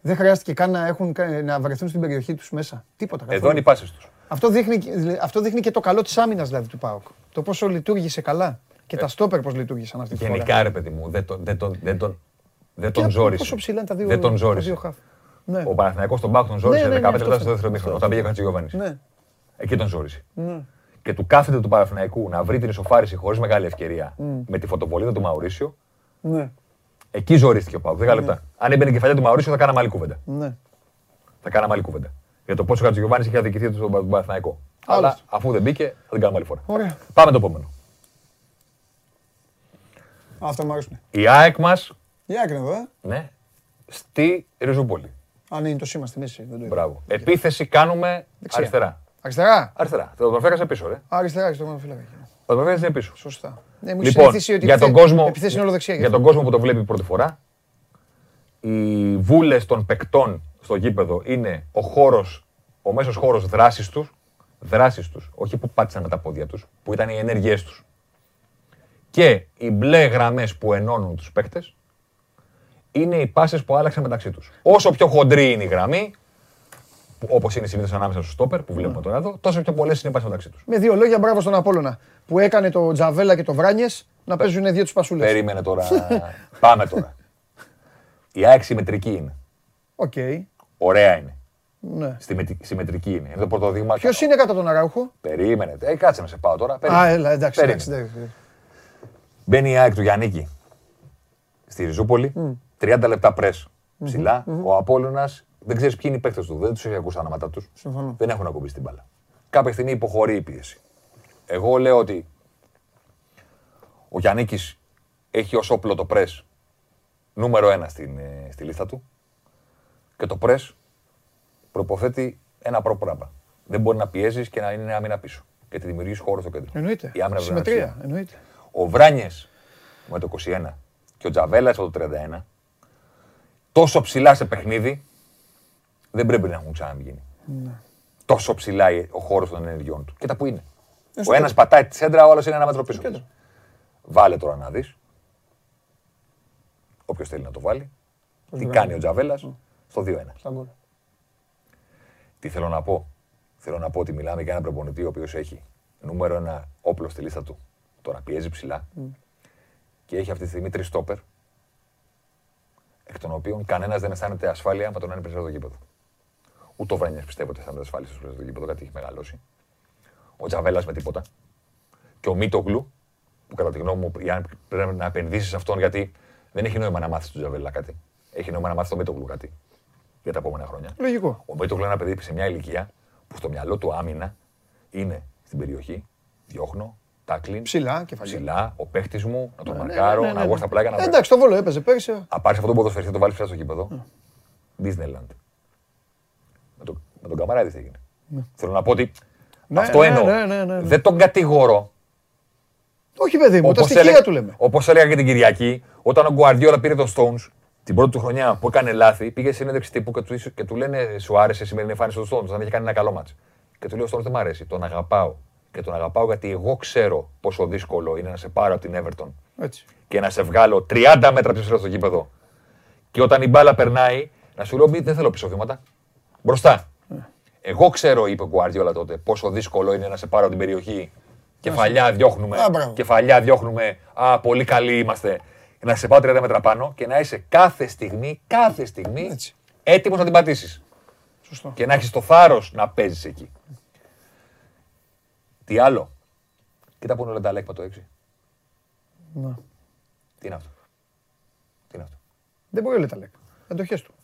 Δεν χρειάστηκε καν να, έχουν, να βρεθούν στην περιοχή τους μέσα. Τίποτα. Εδώ καθόλου. είναι οι πάσες τους. Αυτό δείχνει, αυτό δείχνει και το καλό της άμυνας δηλαδή του ΠΑΟΚ. Το πόσο λειτουργήσε καλά. Και τα στόπερ πώς λειτουργήσαν αυτή τη φορά. Ε. Γενικά, ρε παιδί μου, δεν τον, δεν τον, δεν τον, δεν Και τον ζόρισε. Πόσο ψηλά είναι τα δύο, Δεν τον τα ζόρισε. δύο χαφ. Ναι. Ο Παναθηναϊκός τον Πάοκ τον ζόρισε Ναι, ναι, 15 ναι, λεπτά αυτό στο δεύτερο αυτό, μήχρονο. αυτό. Όταν πήγε ο Χατζηγιοβάνης. Ναι. Εκεί τον ζόρισε. Ναι. Και του κάθεται του Παναθηναϊκού να βρει την ισοφάριση χωρίς μεγάλη ευκαιρία με τη φωτοβολίδα του Μαουρίσιο. Ναι. Εκεί ζορίστηκε ο Πάοκ. 10 λεπτά. Αν έμπαινε η κεφαλιά του Μαουρίσιο θα κάναμε άλλη κουβέντα. Ναι. Θα κάναμε άλλη κουβέντα. Για το πόσο ο Χατζηγιοβάνης είχε αδικηθεί στον Πα- τον Παναθηναϊκό. Αλλά Άλλωστε. αφού δεν μπήκε, θα την κάνουμε άλλη φορά. Ωραία. Πάμε το επόμενο. Αυτό μου αρέσουν. Η ΑΕΚ μα, Για άκρη εδώ, ε. ναι, στη Ριζούπολη. Αν είναι το σήμα στη μέση. Δεν το είδα. Μπράβο. Επίθεση κάνουμε Δεξιά. αριστερά. Αριστερά; Αριστερά. Θα τον φέγασε πίσω, ρε. Αριστερά, αριστερά. μόνο φύλακα. Θα τον φέγασε πίσω. Σωστά. Ναι, μου έχει Λοιπόν, συνηθίσει ότι για τον επιθέ- κόσμο, επιθέσεις είναι όλο δεξιά. γι' για αυτό. τον κόσμο που το βλέπει πρώτη φορά, οι βούλες των παικτών στο γήπεδο είναι ο χώρος, ο μέσος χώρος δράσης τους, δράσης τους, όχι που πάτησαν με τα πόδια τους, που ήταν οι ενέργειές τους. Και οι μπλε γραμμές που ενώνουν τους παίκτες είναι οι πάσες που άλλαξαν μεταξύ τους. Όσο πιο χοντρή είναι η γραμμή, που- όπως είναι συνήθως ανάμεσα στο στόπερ που βλέπουμε τώρα εδώ, τόσο πιο πολλές είναι οι πάσες μεταξύ τους. Με δύο λόγια, μπράβο στον Απόλλωνα που έκανε το Τζαβέλα και το Βράνιες να παίζουν δύο τους πασούλες. Περίμενε τώρα. [LAUGHS] Πάμε τώρα. Η ΑΕΚ συμμετρική είναι. Οκ. Ωραία είναι. Ναι. Συμμετρική, συμμετρική είναι. Είναι το πρώτο δείγμα. Ποιος είναι κατά τον Αράουχο. Περίμενε. Ε, κάτσε να σε πάω τώρα. Περίμενε. Α, έλα, εντάξει. Περίμενε. εντάξει, εντάξει. Μπαίνει η ΑΕΚ του Γιάννικη στη Ριζούπολη. 30 λεπτά πρέσα ψηλά. Ο Απόλλωνας δεν ξέρεις ποιοι είναι οι παίχτες του. Δεν τους έχει ακούσει τα ονόματά τους. Συμφωνώ. Δεν έχουν ακουμπήσει την μπάλα. Κάποια στιγμή υποχωρεί η πίεση. Εγώ λέω ότι ο Γιάννικης έχει ως όπλο το πρε νούμερο ένα στην, ε, στη λίστα του. Και το πρε προποθέτει ένα πρώτο πράγμα. Δεν μπορεί να πιέζεις και να είναι άμυνα πίσω. Γιατί δημιουργείς χώρο στο κέντρο. Εννοείται. Η άμυνα πρέπει να είναι Συμμετρία. ψηλά. Εννοείται. Ο Βράνιες με το 21 και ο Τζαβέλας με το 31 τόσο ψηλά σε παιχνίδι δεν πρέπει να έχουν ξαναγίνει. Ναι. Τόσο ψηλά ο χώρος των ενεργειών του. Κοίτα που είναι. στο Ο κέντρο. ένα πατάει τη σέντρα, ο άλλος είναι ένα μέτρο πίσω. κέντρο. Βάλε τώρα να δεις. Όποιος θέλει να το βάλει. Τι το κάνει ο Τζαβέλας στο 2-1. Στα γκολ. Τι θέλω να πω. Θέλω να πω ότι μιλάμε για έναν προπονητή ο οποίος έχει νούμερο ένα όπλο στη λίστα του. Το να πιέζει ψηλά. Και έχει αυτή τη στιγμή τρεις στόπερ. Εκ των οποίων κανένας δεν αισθάνεται ασφάλεια με τον να είναι περισσότερο το γήπεδο. Ούτε ο Βράνια πιστεύω ότι αισθάνεται ασφάλεια στο το γήπεδο, κάτι έχει μεγαλώσει. Ο Τζαβέλας με τίποτα. Και ο Μίτογλου, που κατά τη γνώμη μου για- πρέπει να επενδύσει σε αυτόν γιατί δεν έχει νόημα να μάθεις τον Τζαβέλα κάτι. Έχει νόημα να μάθεις τον Μίτογλου κάτι για τα επόμενα χρόνια. Λογικό. Ο Μίτογλου είναι ένα παιδί σε μια ηλικία που στο μυαλό του άμυνα είναι στην περιοχή, διώχνω, τάκλιν, Ψηλά, κεφαλιά. ψηλά, ο παίχτης μου, να τον Ναι, ναι, μαρκάρω, ναι, ναι, να ναι. βγω στα πλάκα, να Ε, Εντάξει, το βόλο έπαιζε πέρυσι. να πάρεις αυτό το ποδοσφαιριστή να το βάλεις ψηλά στο γήπεδο. Disneyland. Με, το, με τον Καμαράδης τι έγινε. Θέλω να πω ότι Ναι, αυτό ναι, εννοώ. ναι, ναι, ναι, ναι. Δεν τον κατηγορώ. Όχι, παιδί μου, τα Όπως στοιχεία έλεγα- του λέμε. Όπως έλεγα και την Κυριακή, όταν ο Γκουαρδιόλα πήρε τον Stones την πρώτη του χρονιά που έκανε λάθη, πήγε σε συνέντευξη τύπου και του, ίσο- και του λένε Σου άρεσε η σημερινή εμφάνιση του Stones, αν είχε κάνει ένα καλό μάτς. Και του λέει: Ο Stones δεν μ' αρέσει. Τον αγαπάω. Και τον αγαπάω γιατί εγώ ξέρω πόσο δύσκολο είναι να σε πάρω από την Everton Έτσι. και να σε βγάλω 30 μέτρα πιο ψηλά στο γήπεδο. Και όταν η μπάλα περνάει, να σου λέω: «Μη, Δεν θέλω πίσω βήματα. Μπροστά. Εγώ ξέρω, είπε ο Γκουάρδιολα τότε, πόσο δύσκολο είναι να σε πάρω από την περιοχή. Κεφαλιά διώχνουμε. Α, μπράβο. Κεφαλιά διώχνουμε. Α, πολύ καλοί είμαστε. Να σε πάω 30 μέτρα πάνω και να είσαι κάθε στιγμή, κάθε στιγμή Έτσι. έτοιμος να την πατήσεις. Σωστό. Και να έχεις το θάρρος να παίζεις εκεί. Τι άλλο; Κοίτα που είναι ο Λενταλέκ με το 6. Ναι. Τι είναι αυτό; Τι είναι αυτό; Δεν μπορεί ο Λεταλέκ. Αντοχέ του.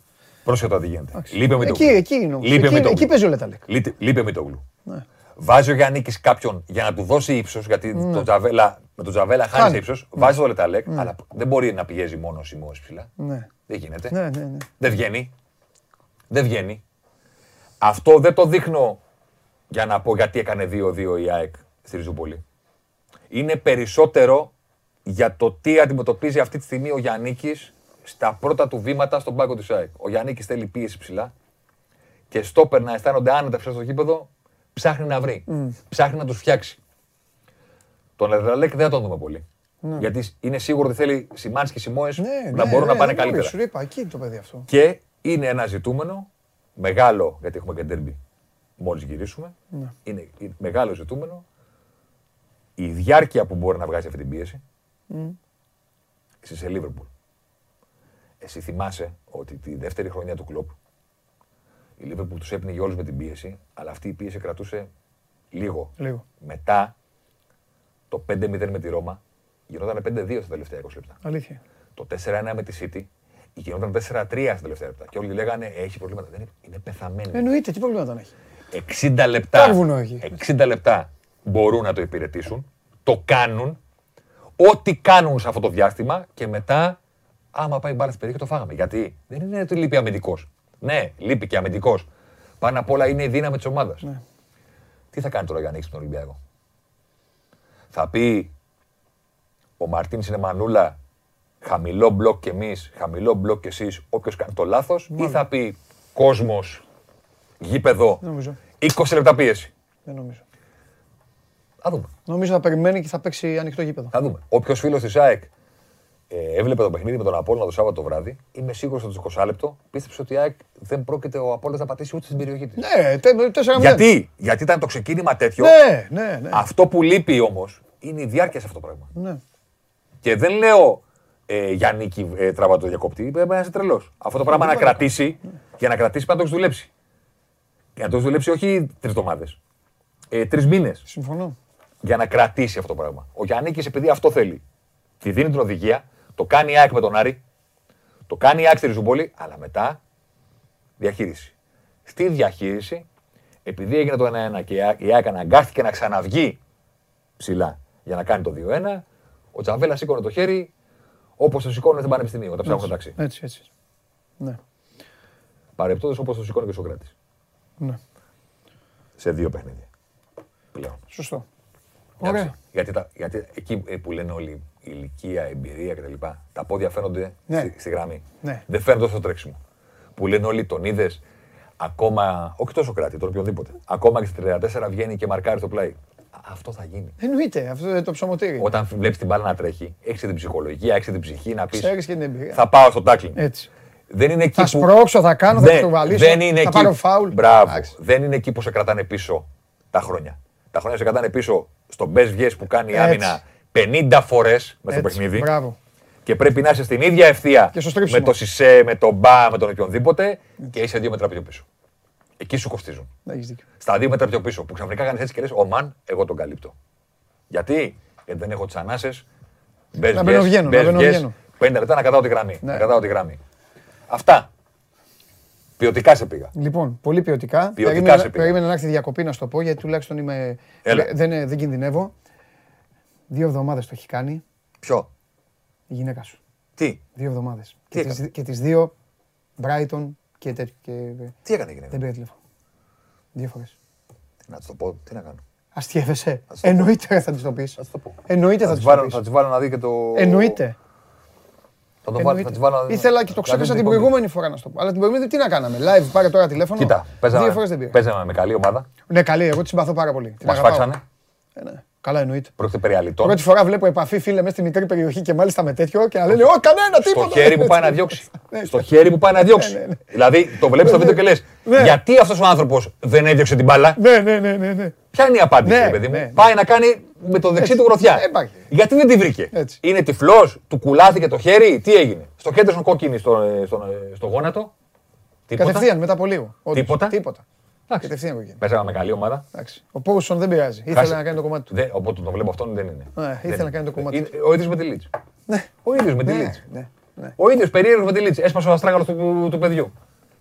Πρόσεχε τώρα τι γίνεται. Λείπει με το Εκεί, εκεί είναι όμως. Λείπει Εκεί, με το εκεί παίζει ο Λεταλέκ. Λείπει με το γλου. Ναι. Βάζει ο Γιάννη κάποιον για να του δώσει ύψος, γιατί το Τζαβέλα, με τον Τζαβέλα χάνεις Χάνει. ύψος. Βάζεις το Λεταλέκ, αλλά δεν μπορεί να πιέζει μόνο ο Σιμώο ψηλά. Ναι. Δεν γίνεται. Ναι, ναι, ναι. Δεν βγαίνει. Δεν βγαίνει. Αυτό δεν το δείχνω για να πω γιατί έκανε 2-2 η ΑΕΚ στη Ριζούπολη. Είναι περισσότερο για το τι αντιμετωπίζει αυτή τη στιγμή ο Γιάννικης στα πρώτα του βήματα στον πάγκο της ΑΕΚ. Ο Γιάννικης θέλει πίεση ψηλά και στόπερ να αισθάνονται άνετα ψηλά στο γήπεδο, ψάχνει να βρει. Ψάχνει να τους φτιάξει. Τον Λεδραλέκ δεν θα τον δούμε πολύ. Γιατί είναι σίγουρο ότι θέλει Σιμάνσκι και Σιμόες Ναι, να ναι, μπορούν ναι, να πάνε δεν μπορεί, καλύτερα. Σου είπα, εκεί είναι το παιδί αυτό. Και είναι ένα ζητούμενο μεγάλο, γιατί έχουμε και ντέρμπι μόλις γυρίσουμε. Ναι. Είναι είναι μεγάλο ζητούμενο η διάρκεια που μπορεί να βγάζει αυτή την πίεση. Εσύ σε Λίβερπουλ. Εσύ θυμάσαι ότι τη δεύτερη χρονιά του κλοπ η Λίβερπουλ τους έπινε όλους με την πίεση, αλλά αυτή η πίεση κρατούσε λίγο. Λίγο. Μετά το 5-0 με τη Ρώμα γινόταν 5-2 στα τελευταία 20 λεπτά. Αλήθεια. Το 4-1 με τη City γινόταν 4-3 στα τελευταία λεπτά. Και όλοι λέγανε έχει προβλήματα. Δεν είναι, είναι πεθαμένη. Εννοείται, τι πρόβλημα δεν έχει. 60 λεπτά, Κάρβουνο έχει. 60 λεπτά μπορούν να το υπηρετήσουν, το κάνουν, ό,τι κάνουν σε αυτό το διάστημα και μετά, άμα πάει μπάλα στην περιοχή, το φάγαμε. Γιατί δεν είναι ότι λείπει αμυντικός. Ναι, λείπει και αμυντικός. Πάνω απ' όλα είναι η δύναμη της ομάδας. Ναι. Τι θα κάνει τώρα για να ανοίξει τον Ολυμπιακό; Θα πει ο Μαρτίνς είναι μανούλα, χαμηλό μπλοκ και εμείς, χαμηλό μπλοκ και εσείς, όποιος κάνει το λάθος, ή θα πει κόσμος, γήπεδο, Δεν νομίζω. 20 λεπτά πίεση. Δεν νομίζω. Θα δούμε. Νομίζω θα περιμένει και θα παίξει ανοιχτό γήπεδο. Θα δούμε. Όποιος φίλος της ΑΕΚ ε, έβλεπε το παιχνίδι με τον Απόλλωνα το Σάββατο το βράδυ, είμαι σίγουρος ότι στο 20 λεπτό πίστεψε ότι η ΑΕΚ δεν πρόκειται ο Απόλλωνας να πατήσει ούτε στην περιοχή της. Ναι, τε- τέσσερα μηδέν. Γιατί; Γιατί ήταν το ξεκίνημα τέτοιο. Ναι, ναι, ναι. Αυτό που λείπει όμως είναι η διάρκεια σε αυτό το πράγμα. ναι. Και δεν λέω ε, Γιάννη ε, τραβά το διακόπτη, πρέπει να είσαι τρελός. Αυτό το πράγμα να κρατήσει, για να κρατήσει πρέπει να το έχεις δουλέψει. Για να το έχεις δουλέψει όχι τρεις εβδομάδες. Ε, τρεις μήνες Συμφωνώ. για να κρατήσει αυτό το πράγμα. Ο Γιάννη επειδή αυτό θέλει, τη δίνει την οδηγία, το κάνει η ΑΕΚ με τον Άρη, το κάνει η ΑΕΚ στη Ριζούπολη, αλλά μετά διαχείριση. Στη διαχείριση, επειδή έγινε το 1-1 και η ΑΕΚ- η ΑΕΚ αναγκάστηκε να ξαναβγεί ψηλά για να κάνει το 2-1, ο Τζαβέλα σήκωνε το χέρι όπως το σηκώνουν στην Πανεπιστημίου όταν ψάχνουν ταξί. Έτσι, έτσι. Ναι. Παρεπτόντως όπως το σηκώνει και ο Σοκράτης. ναι. Σε δύο παιχνίδια. Πλέον. Σωστό. Εντάξει. Ωραία. Γιατί, τα, γιατί εκεί ε, που λένε όλοι ηλικία, εμπειρία κτλ. Τα πόδια φαίνονται Ναι. στη, στη γραμμή. Ναι. Δεν φαίνονται στο τρέξιμο. Που λένε όλοι τον είδες, ακόμα, όχι τόσο κράτη, τον οποιονδήποτε. Ακόμα και στη 34 βγαίνει και μαρκάρει στο πλάι. Α, Αυτό θα γίνει. Εννοείται, αυτό είναι το ψωμοτήρι. Όταν βλέπεις την μπάλα να τρέχει, έχεις την ψυχολογία, έχεις την ψυχή να πεις. Ξέρεις και την εμπειρία. Θα πάω στο τάκλινγκ. Έτσι. Δεν είναι εκεί Θα που... σπρώξω, θα κάνω, θα δεν, ξεβαλίσω, δεν είναι θα εκεί... πάρω φάουλ. Μπράβο. Εντάξει. Δεν είναι εκεί που σε κρατάνε πίσω τα χρόνια. Τα χρόνια σε κρατάνε πίσω στον best βγες που κάνει η Έτσι. άμυνα 50 φορές με στο Έτσι, παιχνίδι. Μπράβο. Και πρέπει να είσαι στην ίδια ευθεία Και στο στρίψιμο. με το Σισε, με τον Μπα, με τον οποιονδήποτε και είσαι δύο μέτρα πιο πίσω. Εκεί σου κοστίζουν. Δεν έχεις δίκιο. Στα δύο μέτρα πιο πίσω που ξαφνικά κάνεις έτσι και λες: Ο Μαν, εγώ τον καλύπτω. Γιατί; Γιατί δεν έχω τις ανάσες. Να μπαίνω-βγαίνω, να μπαίνω-βγαίνω. 50 λεπτά να κατάω τη γραμμή. Ναι. Να κατάω τη γραμμή. Αυτά. Ποιοτικά σε πήγα. Λοιπόν, πολύ ποιοτικά. Ποιοτικά περίμενα, σε πήγα. περίμενα να έρθει διακοπή να σου το πω, γιατί τουλάχιστον είμαι. Έλα. Δεν, δεν κινδυνεύω. Δύο εβδομάδες το έχει κάνει Ποιο; η γυναίκα σου. Τι; Δύο εβδομάδες. Τι Και, τις, έκανε; και τις δύο Brighton και τέτοιο. Και... Τι έκανε η γυναίκα. Δεν πήρε τηλέφωνο. Δύο φορές. Τι να της το πω, τι να κάνω. Αστείευεσαι. Εννοείται θα της το πεις. Θα το πω. Εννοείται θα Θα της της το βάλω- θα πει. της βάλω να δει και το. Εννοείται. Θα το βάλω, θα Εννοείται. της βάλω να δει. Ήθελα και το να ξέχασα δει την εκπομπή. προηγούμενη φορά να σου το πω. Αλλά την προηγούμενη τι να κάναμε. Live, πάρε τώρα τηλέφωνο. Κοίτα, Δύο φορές δεν παίζαμε, πήρα. παίζαμε με καλή ομάδα. Ναι, καλή, εγώ τη συμπαθώ πάρα πολύ. Την Μας αγαπάω. φάξανε. Ε, ναι. Καλά, εννοείται. Πρόκειται περί αλητών. Πρώτη φορά βλέπω επαφή φίλε μέσα στη μικρή περιοχή και μάλιστα με τέτοιο και να λένε Ω, κανένα, Στο τίποτα. χέρι που πάει να διώξει. Ναι, Στο χέρι που πάει να διώξει. ναι, ναι. Δηλαδή το βλέπεις στο βίντεο και λες: Ναι. Γιατί αυτός ο άνθρωπος δεν έδιωξε την μπάλα; Ναι, ναι, ναι, ναι. ναι. Ποια είναι η απάντηση, Ναι, ρε παιδί μου; ναι, ναι. Πάει να κάνει με το δεξί Έτσι. του γροθιά. Ε, υπάρχει. Γιατί δεν τη βρήκε; Έτσι. Είναι τυφλός, του κουλάθηκε το χέρι, τι έγινε; Στο χέρι κόκκινη στο, στο, στο γόνατο. Τίποτα. Κατευθείαν μετά από λίγο. Όντως. Τίποτα. Τίποτα. Εντάξει. Κατευθείαν κόκκινη. Παίζαμε με καλή ομάδα. Εντάξει. Ο Πόουσον δεν πειράζει. Ήθελε Χάσε. να κάνει το κομμάτι του. Δεν, οπότε το βλέπω αυτόν δεν είναι. Ναι, ήθελε Δεν να κάνει το κομμάτι Είναι Ο ίδιος με τη Λίτζ. Ναι. Ο ίδιος με τη Ναι, Λίτζ. ναι, ναι. Ο ίδιος περίεργος με τη Λίτζ. Έσπασε ο αστράγαλος του, του παιδιού.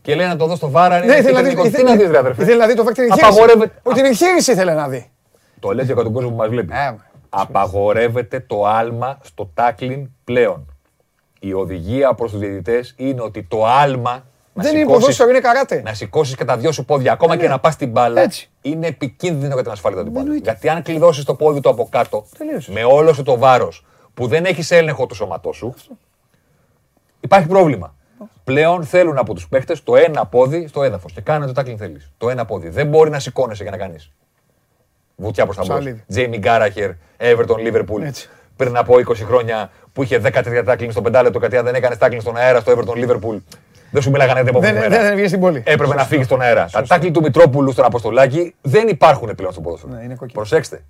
Και λέει να το δω στο βάρα. Ναι, είναι ήθελε να δει. τεχνικό. Τι ήθελε- να δεις, ρε αδερφέ; Ήθελε να δει το βέκτην εγχείρηση. Απαγορεύεται. Ότι την εγχείρηση ήθελε να δει. Το λέει για τον κόσμο που μας βλέπει. Ε, Απαγορεύεται το άλμα στο τάκλιν πλέον. Η οδηγία προς τους διαιτητές είναι ότι το άλμα να Δεν είναι σηκώσεις- ποδόσφαιρο, είναι καράτε. να σηκώσεις και τα δυο σου πόδια, ακόμα και να πας την μπάλα, Έτσι. είναι επικίνδυνο για την ασφάλεια του αντιπάλου. Εννοείται. Γιατί αν κλειδώσεις το πόδι του από κάτω, Τελείωσες. με όλο σου το βάρος που δεν έχεις έλεγχο του σώματό σου, υπάρχει πρόβλημα. Πλέον θέλουν από τους παίχτες το ένα πόδι στο έδαφος. Και κάνε το τάκλιν θέλεις. Το ένα πόδι. Δεν μπορεί να σηκώνεσαι για να κάνεις. Βουτιά προς τα μπρος. Ψαλίδι. Τζέιμι Γκάραχερ, Everton, Liverpool. Έτσι. Πριν από 20 χρόνια που είχε 10 τέτοια τάκλιν στο πεντάλεπτο γιατί αν δεν έκανε τάκλιν στον αέρα στο Everton, Liverpool. Δεν σου μιλάγανε την επόμενη Δεν μέρα. δεν βγήκε στην πόλη. Έπρεπε να φύγεις στον αέρα. Τα τάκλι του Μητρόπουλου στον Αποστολάκη δεν υπάρχουν πλέον στο ποδόσφαιρο. Ναι, είναι κόκκινο. Προσέξτε.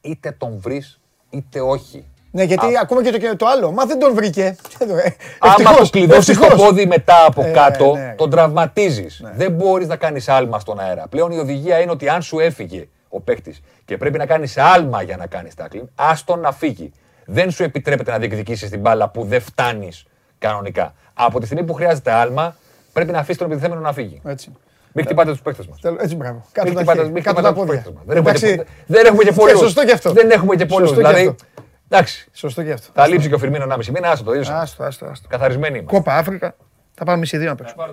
Είτε τον βρεις, είτε όχι. Ναι, γιατί ακόμα και το, και το άλλο. Μα δεν τον βρήκε. [LAUGHS] Άμα Ευτυχώς, του κλειδώσεις το ευτυχώς. πόδι μετά από Ε, κάτω, ναι. τον τραυματίζεις. Δεν μπορείς να κάνεις άλμα στον αέρα. Πλέον η οδηγία είναι ότι αν σου έφυγε ο παίκτης και πρέπει να κάνεις άλμα για να κάνεις τάκλιν, άστον να φύγει. Δεν σου επιτρέπεται να διεκδικήσεις την μπάλα που δεν φτάνεις κανονικά. Από τη στιγμή που χρειάζεται άλμα, πρέπει να αφήσει τον επιτεθέμενο να φύγει. Έτσι. Μην χτυπάτε τους παίκτες μας. Τέλος, Έτσι, μπράβο. Κάτω Μην τα χτυπάτε- χέρια, μην κάτω χτυπάτε τα τους πόδια. παίκτες μας. Δεν έχουμε και- Εντάξει, Δεν έχουμε και πολλούς. Σωστό και αυτό. Δεν έχουμε και πολλούς. Σωστό και Δηλαδή, αυτό. εντάξει, Σωστό και αυτό. θα λείψει και ο Φιρμίνο 1,5 μήνα, άστο το ίδιο. Άστο, άστο, άστο. Καθαρισμένοι είμαστε. Κόπα Αφρικα. Θα πάμε μισή δύο να παίξουμε.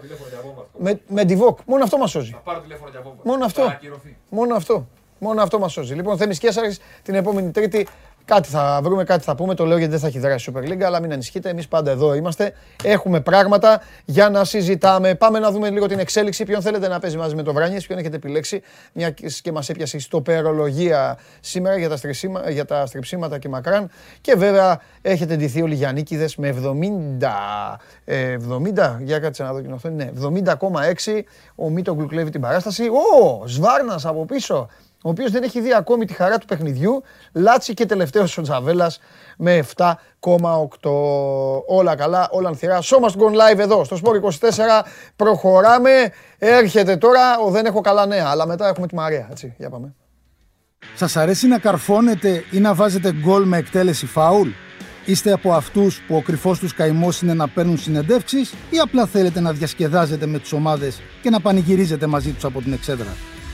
Με, με τη Βοκ. Μόνο αυτό μας σώζει. Μόνο αυτό. Μόνο αυτό. Μόνο αυτό μας σώζει. Λοιπόν, Θέμης Κέσσαρη την επόμενη Τρίτη. Κάτι θα βρούμε, κάτι θα πούμε. Το λέω γιατί δεν θα έχει δράσει η Super League, αλλά μην ανησυχείτε. Εμείς πάντα εδώ είμαστε. Έχουμε πράγματα για να συζητάμε. Πάμε να δούμε λίγο την εξέλιξη. Ποιον θέλετε να παίζει μαζί με το Βράνιες, ποιον έχετε επιλέξει. Μια και μας έπιασε η στοπερολογία σήμερα για τα, στρεψίμα, για τα στριψίματα και μακράν. Και βέβαια έχετε ντυθεί όλοι Γιαννίκηδε με 70. ε, 70, για κάτσε να δω την οθόνη. Ναι, 70,6. Ο Μίτογκλου κλέβει την παράσταση. Ο Σβάρνας από πίσω ο οποίος δεν έχει δει ακόμη τη χαρά του παιχνιδιού, Λάτσι και τελευταίος ο Τζαβέλας με 7,8. Όλα καλά, όλα ανθυρά. Σώμα του Gone Live εδώ, στο Sport 24. Προχωράμε. Έρχεται τώρα, ο, δεν έχω καλά νέα, αλλά μετά έχουμε τη Μαρία. Έτσι, για πάμε. Σας αρέσει να καρφώνετε ή να βάζετε γκολ με εκτέλεση φάουλ; Είστε από αυτούς που ο κρυφός τους καημός είναι να παίρνουν συνεντεύξεις ή απλά θέλετε να διασκεδάζετε με τις ομάδες και να πανηγυρίζετε μαζί τους από την εξέδρα;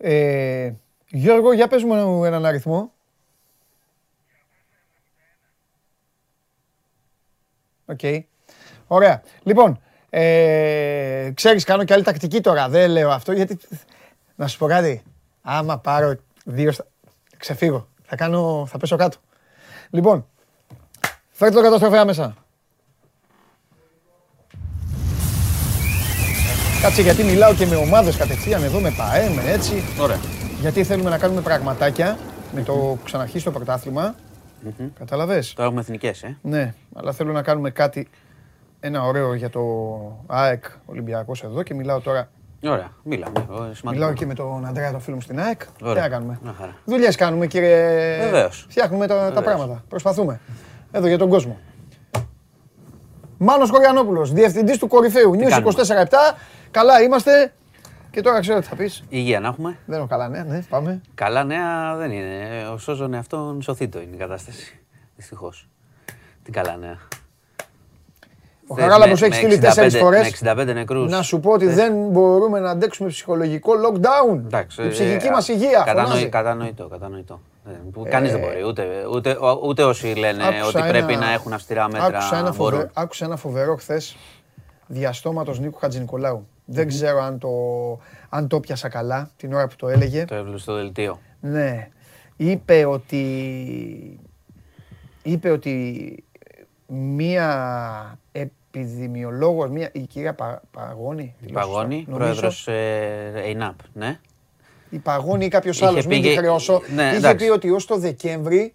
Ε, Γιώργο, για πες μου έναν αριθμό. Οκ. Ωραία. Λοιπόν, ε, ξέρεις, κάνω και άλλη τακτική τώρα. Δεν λέω αυτό γιατί... Να σου πω κάτι. Άμα πάρω δύο... στα- Ξεφύγω. Θα κάνω... Θα πέσω κάτω. Λοιπόν, φέρτε το καταστροφέα μέσα. Κάτσε γιατί μιλάω και με ομάδες κατευθείαν εδώ, με ΠαΕ, με έτσι. Ωραία. Γιατί θέλουμε να κάνουμε πραγματάκια με το που ξαναρχίσει το πρωτάθλημα. Κατάλαβες. Τώρα έχουμε εθνικές, ε. Ναι, αλλά θέλω να κάνουμε κάτι, ένα ωραίο για το ΑΕΚ Ολυμπιακός εδώ και μιλάω τώρα, Ωραία. Μίλαμε. Ω, σημαντικό. μιλάω και με τον Αντρέα το φίλο μου στην ΑΕΚ. Τι Ωραία. να κάνουμε; Μια χαρά. Δουλειές κάνουμε κύριε. Βεβαίως. Φτιάχνουμε τα, τα Βεβαίως. πράγματα. Προσπαθούμε. Εδώ για τον κόσμο. Μάνος Κοριανόπουλος, διευθυντής του κορυφαίου. News κάνουμε; 24-7. Καλά είμαστε. Και τώρα ξέρω τι θα πεις. Υγεία να έχουμε. Δεν έχω καλά νέα, ναι, πάμε. Καλά νέα δεν είναι. Ο Σόζον αυτόν σωθήτο είναι η κατάσταση. Δυστυχώς. Τι καλά νέα. Ο Θες Χαράλαμπος με- έχει με στείλει 65 τέσσερις φορές. Με 65 νεκρούς. Να σου πω ότι δεν μπορούμε να αντέξουμε ψυχολογικό lockdown. Εντάξει, Η ψυχική ε, μας υγεία. κατανοη- φωνάζει. Κατανοητό, κατανοητό. Ε, που Κανείς δεν μπορεί. Ούτε, ούτε, ούτε όσοι λένε Άκουσα ότι πρέπει ένα- να έχουν αυστηρά μέτρα Άκουσα ένα, φοβε... μπορούν. άκουσα ένα φοβερό χθες διαστόματος Νίκου Χατζηνικολάου. Δεν ξέρω αν το, αν το πιάσα καλά την ώρα που το έλεγε. Το έβλεπες στο δελτίο. Ναι. Είπε ότι, είπε ότι μία επιδημιολόγος, μία, η κυρία Πα, Παγώνη, Η τη λέω σωστά, Παγώνη, νομίζω, πρόεδρος ε, ΕΙΝΑΠ, ναι. η Παγώνη ή κάποιος Είχε άλλος, πει μην τη και- χρεώσω, ναι, είχε εντάξει. πει ότι ως το Δεκέμβρη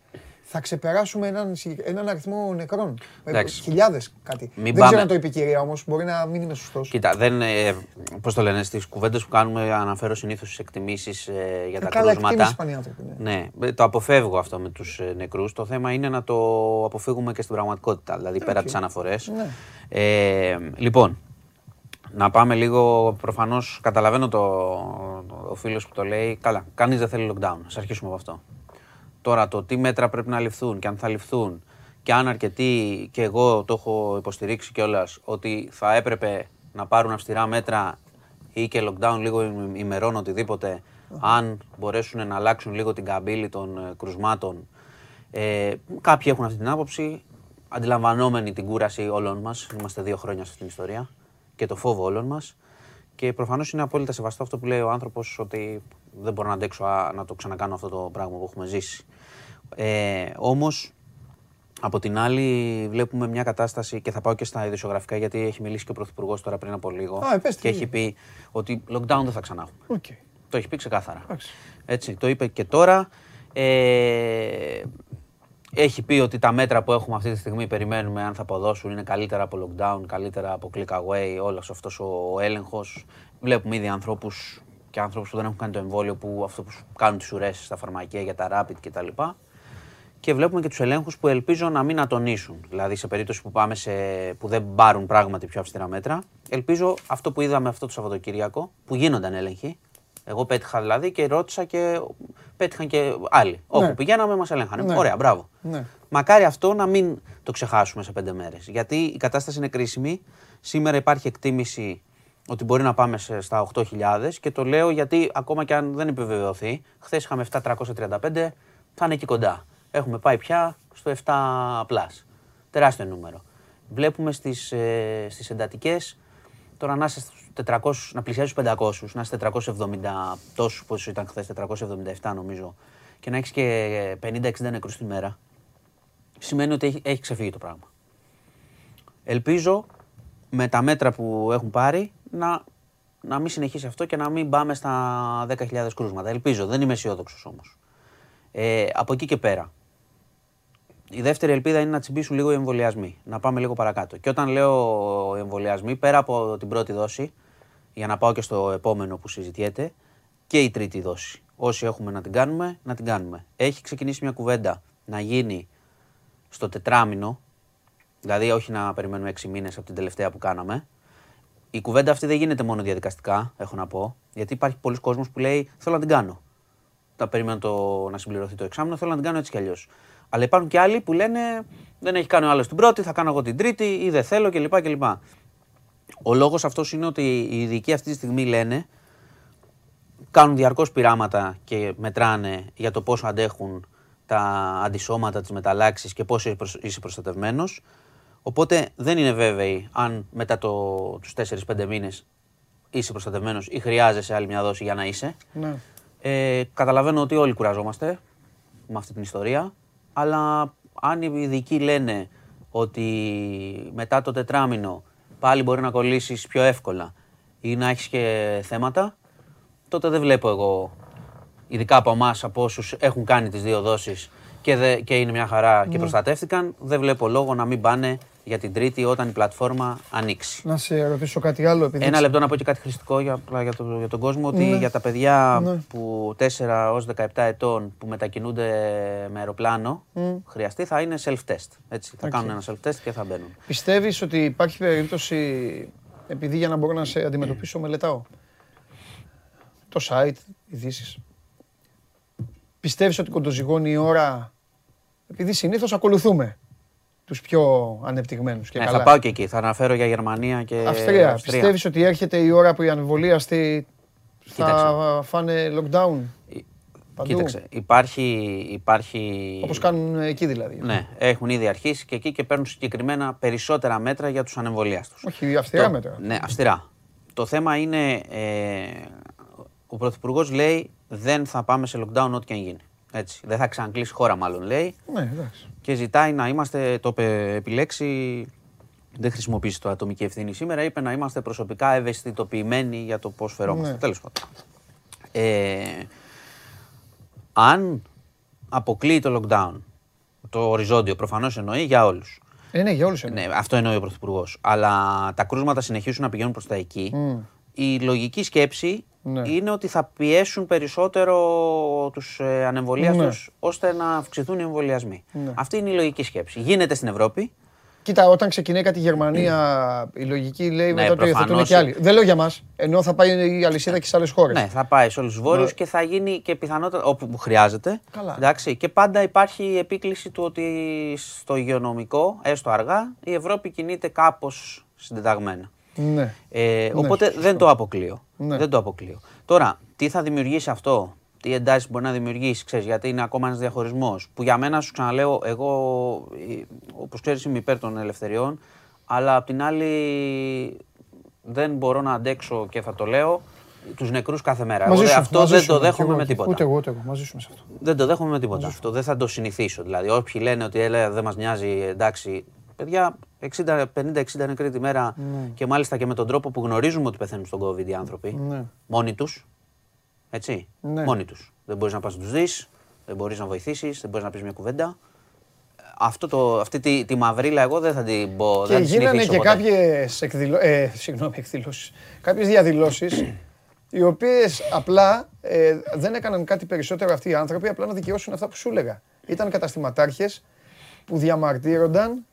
θα ξεπεράσουμε έναν, συγκεκ- έναν αριθμό νεκρών. Ε, Εντάξει. Χιλιάδες κάτι. Μην Δεν πάμε- ξέρω αν το είπε η κυρία όμως, μπορεί να μην είμαι σωστός. Κοίτα, δεν, ε, πώς το λένε, στις κουβέντες που κάνουμε αναφέρω συνήθως τις εκτιμήσεις ε, για Ε, τα καλά, εκτίμηση κρούσματα. πάνε οι άνθρωποι. Ναι. Ναι, ε, το αποφεύγω αυτό με τους ε, νεκρούς. Το θέμα είναι να το αποφύγουμε και στην πραγματικότητα, δηλαδή πέρα από τις αναφορές. Ναι. Ε, λοιπόν, να πάμε λίγο, προφανώς καταλαβαίνω το, το- ο φίλος που το λέει, καλά, κανείς δεν θέλει lockdown, ας αρχίσουμε από αυτό. Τώρα το τι μέτρα πρέπει να ληφθούν και αν θα ληφθούν και αν αρκετοί και εγώ το έχω υποστηρίξει κιόλας ότι θα έπρεπε να πάρουν αυστηρά μέτρα ή και lockdown λίγο ημ- ημερών οτιδήποτε αν μπορέσουν να αλλάξουν λίγο την καμπύλη των ε, κρουσμάτων. Ε, κάποιοι έχουν αυτή την άποψη, αντιλαμβανόμενοι την κούραση όλων μας, είμαστε δύο χρόνια σε αυτήν την ιστορία και το φόβο όλων μας και προφανώς είναι απόλυτα σεβαστό αυτό που λέει ο άνθρωπος ότι δεν μπορώ να αντέξω α, να το ξανακάνω αυτό το πράγμα που έχουμε ζήσει. Ε, όμως από την άλλη, βλέπουμε μια κατάσταση και θα πάω και στα ειδησιογραφικά γιατί έχει μιλήσει και ο Πρωθυπουργός τώρα πριν από λίγο. Α, ε, πες τι και έχει είναι. πει ότι lockdown δεν θα ξανά έχουμε. Οκ. Το έχει πει ξεκάθαρα. Εντάξει. Έτσι, το είπε και τώρα. Ε, έχει πει ότι τα μέτρα που έχουμε αυτή τη στιγμή περιμένουμε αν θα αποδώσουν είναι καλύτερα από lockdown, καλύτερα από click away, όλος αυτός ο έλεγχος. Βλέπουμε ήδη ανθρώπους και άνθρωπους που δεν έχουν κάνει το εμβόλιο που αυτό που κάνουν τις ουρές στα φαρμακεία για τα rapid κτλ. Και βλέπουμε και τους ελέγχους που ελπίζω να μην ατονίσουν. Δηλαδή σε περίπτωση που, πάμε σε, που δεν πάρουν πράγματι πιο αυστηρά μέτρα. Ελπίζω αυτό που είδαμε αυτό το Σαββατοκύριακο, που γίνονταν έλεγχοι, εγώ πέτυχα δηλαδή και ρώτησα και πέτυχαν και άλλοι. Όπου πηγαίναμε μας ελέγχανε. Ναι. Ωραία, μπράβο. Ναι. Μακάρι αυτό να μην το ξεχάσουμε σε πέντε μέρες. Γιατί η κατάσταση είναι κρίσιμη. Σήμερα υπάρχει εκτίμηση ότι μπορεί να πάμε σε, στα 8.000 και το λέω γιατί ακόμα και αν δεν επιβεβαιωθεί, χθες είχαμε 7.335, θα είναι εκεί κοντά. Έχουμε πάει πια στο 7 plus. Τεράστιο νούμερο. Βλέπουμε στις, ε, στις εντατικές τώρα να είσαι στους 400, να πλησιάζεις τους 500, να είσαι 470 τόσους πόσο ήταν χθες, 477 νομίζω και να έχεις και 50-60 νεκρούς τη μέρα σημαίνει ότι έχει, έχει ξεφύγει το πράγμα. Ελπίζω με τα μέτρα που έχουν πάρει να, να μην συνεχίσει αυτό και να μην πάμε στα 10.000 κρούσματα. Ελπίζω, δεν είμαι αισιόδοξος όμως. Ε, από εκεί και πέρα. Η δεύτερη ελπίδα είναι να τσιμπήσουν λίγο οι εμβολιασμοί. Να πάμε λίγο παρακάτω. Και όταν λέω εμβολιασμοί, πέρα από την πρώτη δόση, για να πάω και στο επόμενο που συζητιέται, και η τρίτη δόση. Όσοι έχουμε να την κάνουμε, να την κάνουμε. Έχει ξεκινήσει μια κουβέντα να γίνει στο τετράμινο, δηλαδή όχι να περιμένουμε έξι μήνες από την τελευταία που κάναμε. Η κουβέντα αυτή δεν γίνεται μόνο διαδικαστικά, έχω να πω, γιατί υπάρχει πολλοί κόσμος που λέει θέλω να την κάνω. Τα περιμένω το, να συμπληρωθεί το εξάμεινο, θέλω να την κάνω έτσι κι αλλιώς. Αλλά υπάρχουν και άλλοι που λένε δεν έχει κάνει ο άλλος την πρώτη, θα κάνω εγώ την τρίτη ή δεν θέλω κλπ. κλπ. Ο λόγος αυτός είναι ότι οι ειδικοί αυτή τη στιγμή λένε κάνουν διαρκώς πειράματα και μετράνε για το πόσο αντέχουν τα αντισώματα, τις μεταλλάξεις και πόσο είσαι προσ- είσαι προστατευμένος. Οπότε δεν είναι βέβαιοι αν μετά το, τους 4-5 μήνες είσαι προστατευμένος ή χρειάζεσαι άλλη μια δόση για να είσαι. Ναι. Ε, καταλαβαίνω ότι όλοι κουραζόμαστε με αυτή την ιστορία, αλλά αν οι ειδικοί λένε ότι μετά το τετράμινο πάλι μπορεί να κολλήσεις πιο εύκολα ή να έχεις και θέματα, τότε δεν βλέπω εγώ, ειδικά από εμάς, από όσους έχουν κάνει τις δύο δόσεις και, δε, και είναι μια χαρά και προστατεύτηκαν, δεν βλέπω λόγο να μην πάνε για την τρίτη όταν η πλατφόρμα ανοίξει. Να σε ρωτήσω κάτι άλλο. Επειδή Ένα λεπτό να πω και κάτι χρηστικό για, απλά για, το, για τον κόσμο, ότι Ναι. για τα παιδιά Ναι. που 4 ως 17 ετών που μετακινούνται με αεροπλάνο, χρειαστεί θα είναι self-test. Έτσι, θα Οκ. κάνουν ένα self-test και θα μπαίνουν. Πιστεύεις ότι υπάρχει περίπτωση, επειδή για να μπορώ να σε αντιμετωπίσω μελετάω, το site, ειδήσεις. Πιστεύεις ότι κοντοζυγώνει η ώρα, επειδή συνήθως ακολουθούμε; Τους πιο ανεπτυγμένους και Ναι, καλά. θα πάω και εκεί. Θα αναφέρω για Γερμανία και Αυστρία, πιστεύεις ότι έρχεται η ώρα που οι ανεμβολίαστοι θα Κοίταξε. φάνε lockdown; Παντού, Κοίταξε, υπάρχει, υπάρχει... όπως κάνουν εκεί δηλαδή. Ναι, έχουν ήδη αρχίσει και εκεί και παίρνουν συγκεκριμένα περισσότερα μέτρα για τους ανεμβολίαστους. Όχι, αυστηρά Το- μέτρα. Ναι, αυστηρά. Το θέμα είναι, ε, ο Πρωθυπουργός λέει δεν θα πάμε σε lockdown ό,τι και αν γίνει. Έτσι. Δεν θα ξανακλείσει χώρα μάλλον λέει Ναι, εντάξει. και ζητάει να είμαστε, το είπε επιλέξει, δεν χρησιμοποιήσει το ατομική ευθύνη σήμερα, είπε να είμαστε προσωπικά ευαισθητοποιημένοι για το πώς φερόμαστε. Ναι. Τέλος πάντων. Ε, αν αποκλείει το lockdown, το οριζόντιο προφανώς εννοεί για όλους. Ε, ναι, για όλους είναι. Ναι, αυτό εννοεί ο Πρωθυπουργός. Αλλά τα κρούσματα συνεχίζουν να πηγαίνουν προς τα εκεί. Η λογική σκέψη Ναι. είναι ότι θα πιέσουν περισσότερο τους ε, ανεμβολίαστους Ναι. ώστε να αυξηθούν οι εμβολιασμοί. Ναι. Αυτή είναι η λογική σκέψη. Γίνεται στην Ευρώπη. Κοίτα, όταν ξεκινάει κάτι η Γερμανία, η λογική λέει Ναι, μετά το υιοθετούν προφανώς. και άλλοι. Δεν λέω για μας. Ενώ θα πάει η αλυσίδα και σε άλλες χώρες. Ναι, θα πάει σε όλους τους βόρειους Ναι. και θα γίνει και πιθανότατα όπου χρειάζεται. Καλά. Εντάξει, και πάντα υπάρχει η επίκληση του ότι στο υγειονομικό, έστω αργά, η Ευρώπη κινείται κάπως συντεταγμένα. Ναι. Ε, οπότε δεν το αποκλείω. Ναι. Δεν το αποκλείω. Τώρα, τι θα δημιουργήσει αυτό, τι εντάσεις μπορεί να δημιουργήσει, ξέρεις, γιατί είναι ακόμα ένας διαχωρισμός. Που για μένα, σου ξαναλέω, εγώ, όπως ξέρεις, είμαι υπέρ των ελευθεριών, αλλά απ' την άλλη δεν μπορώ να αντέξω και θα το λέω τους νεκρούς κάθε μέρα. Μαζί Εγώ σου, αυτό μαζί δεν σου, το και δέχομαι εγώ με εκεί. τίποτα. Ούτε εγώ, ούτε εγώ. Μαζί σου με σε αυτό. Δεν το δέχομαι με τίποτα. Αυτό δεν θα το συνηθίσω. Δηλαδή, όποιοι λένε ότι έλα, δεν μας νοιάζει, εντάξει. Παιδιά, 50-60 νεκροί τη μέρα και μάλιστα και με τον τρόπο που γνωρίζουμε ότι πεθαίνουν στον COVID οι άνθρωποι. Ναι. Μόνοι τους. Έτσι. Ναι. Μόνοι τους. Δεν μπορείς να πας να τους δεις, δεν μπορείς να βοηθήσεις, δεν μπορείς να πεις μια κουβέντα. Αυτό το, αυτή τη, τη μαυρίλα εγώ δεν θα την πω. Και δεν τη γίνανε συνηθίσω και ποτέ. κάποιες εκδηλω... ε, συγγνώμη, εκδηλώσεις. Κάποιες διαδηλώσεις οι οποίες απλά ε, δεν έκαναν κάτι περισσότερο αυτοί οι άνθρωποι, απλά να δικαιώσουν αυτά που σου έλεγα. Ήταν καταστηματάρχες που διαμαρτύρονταν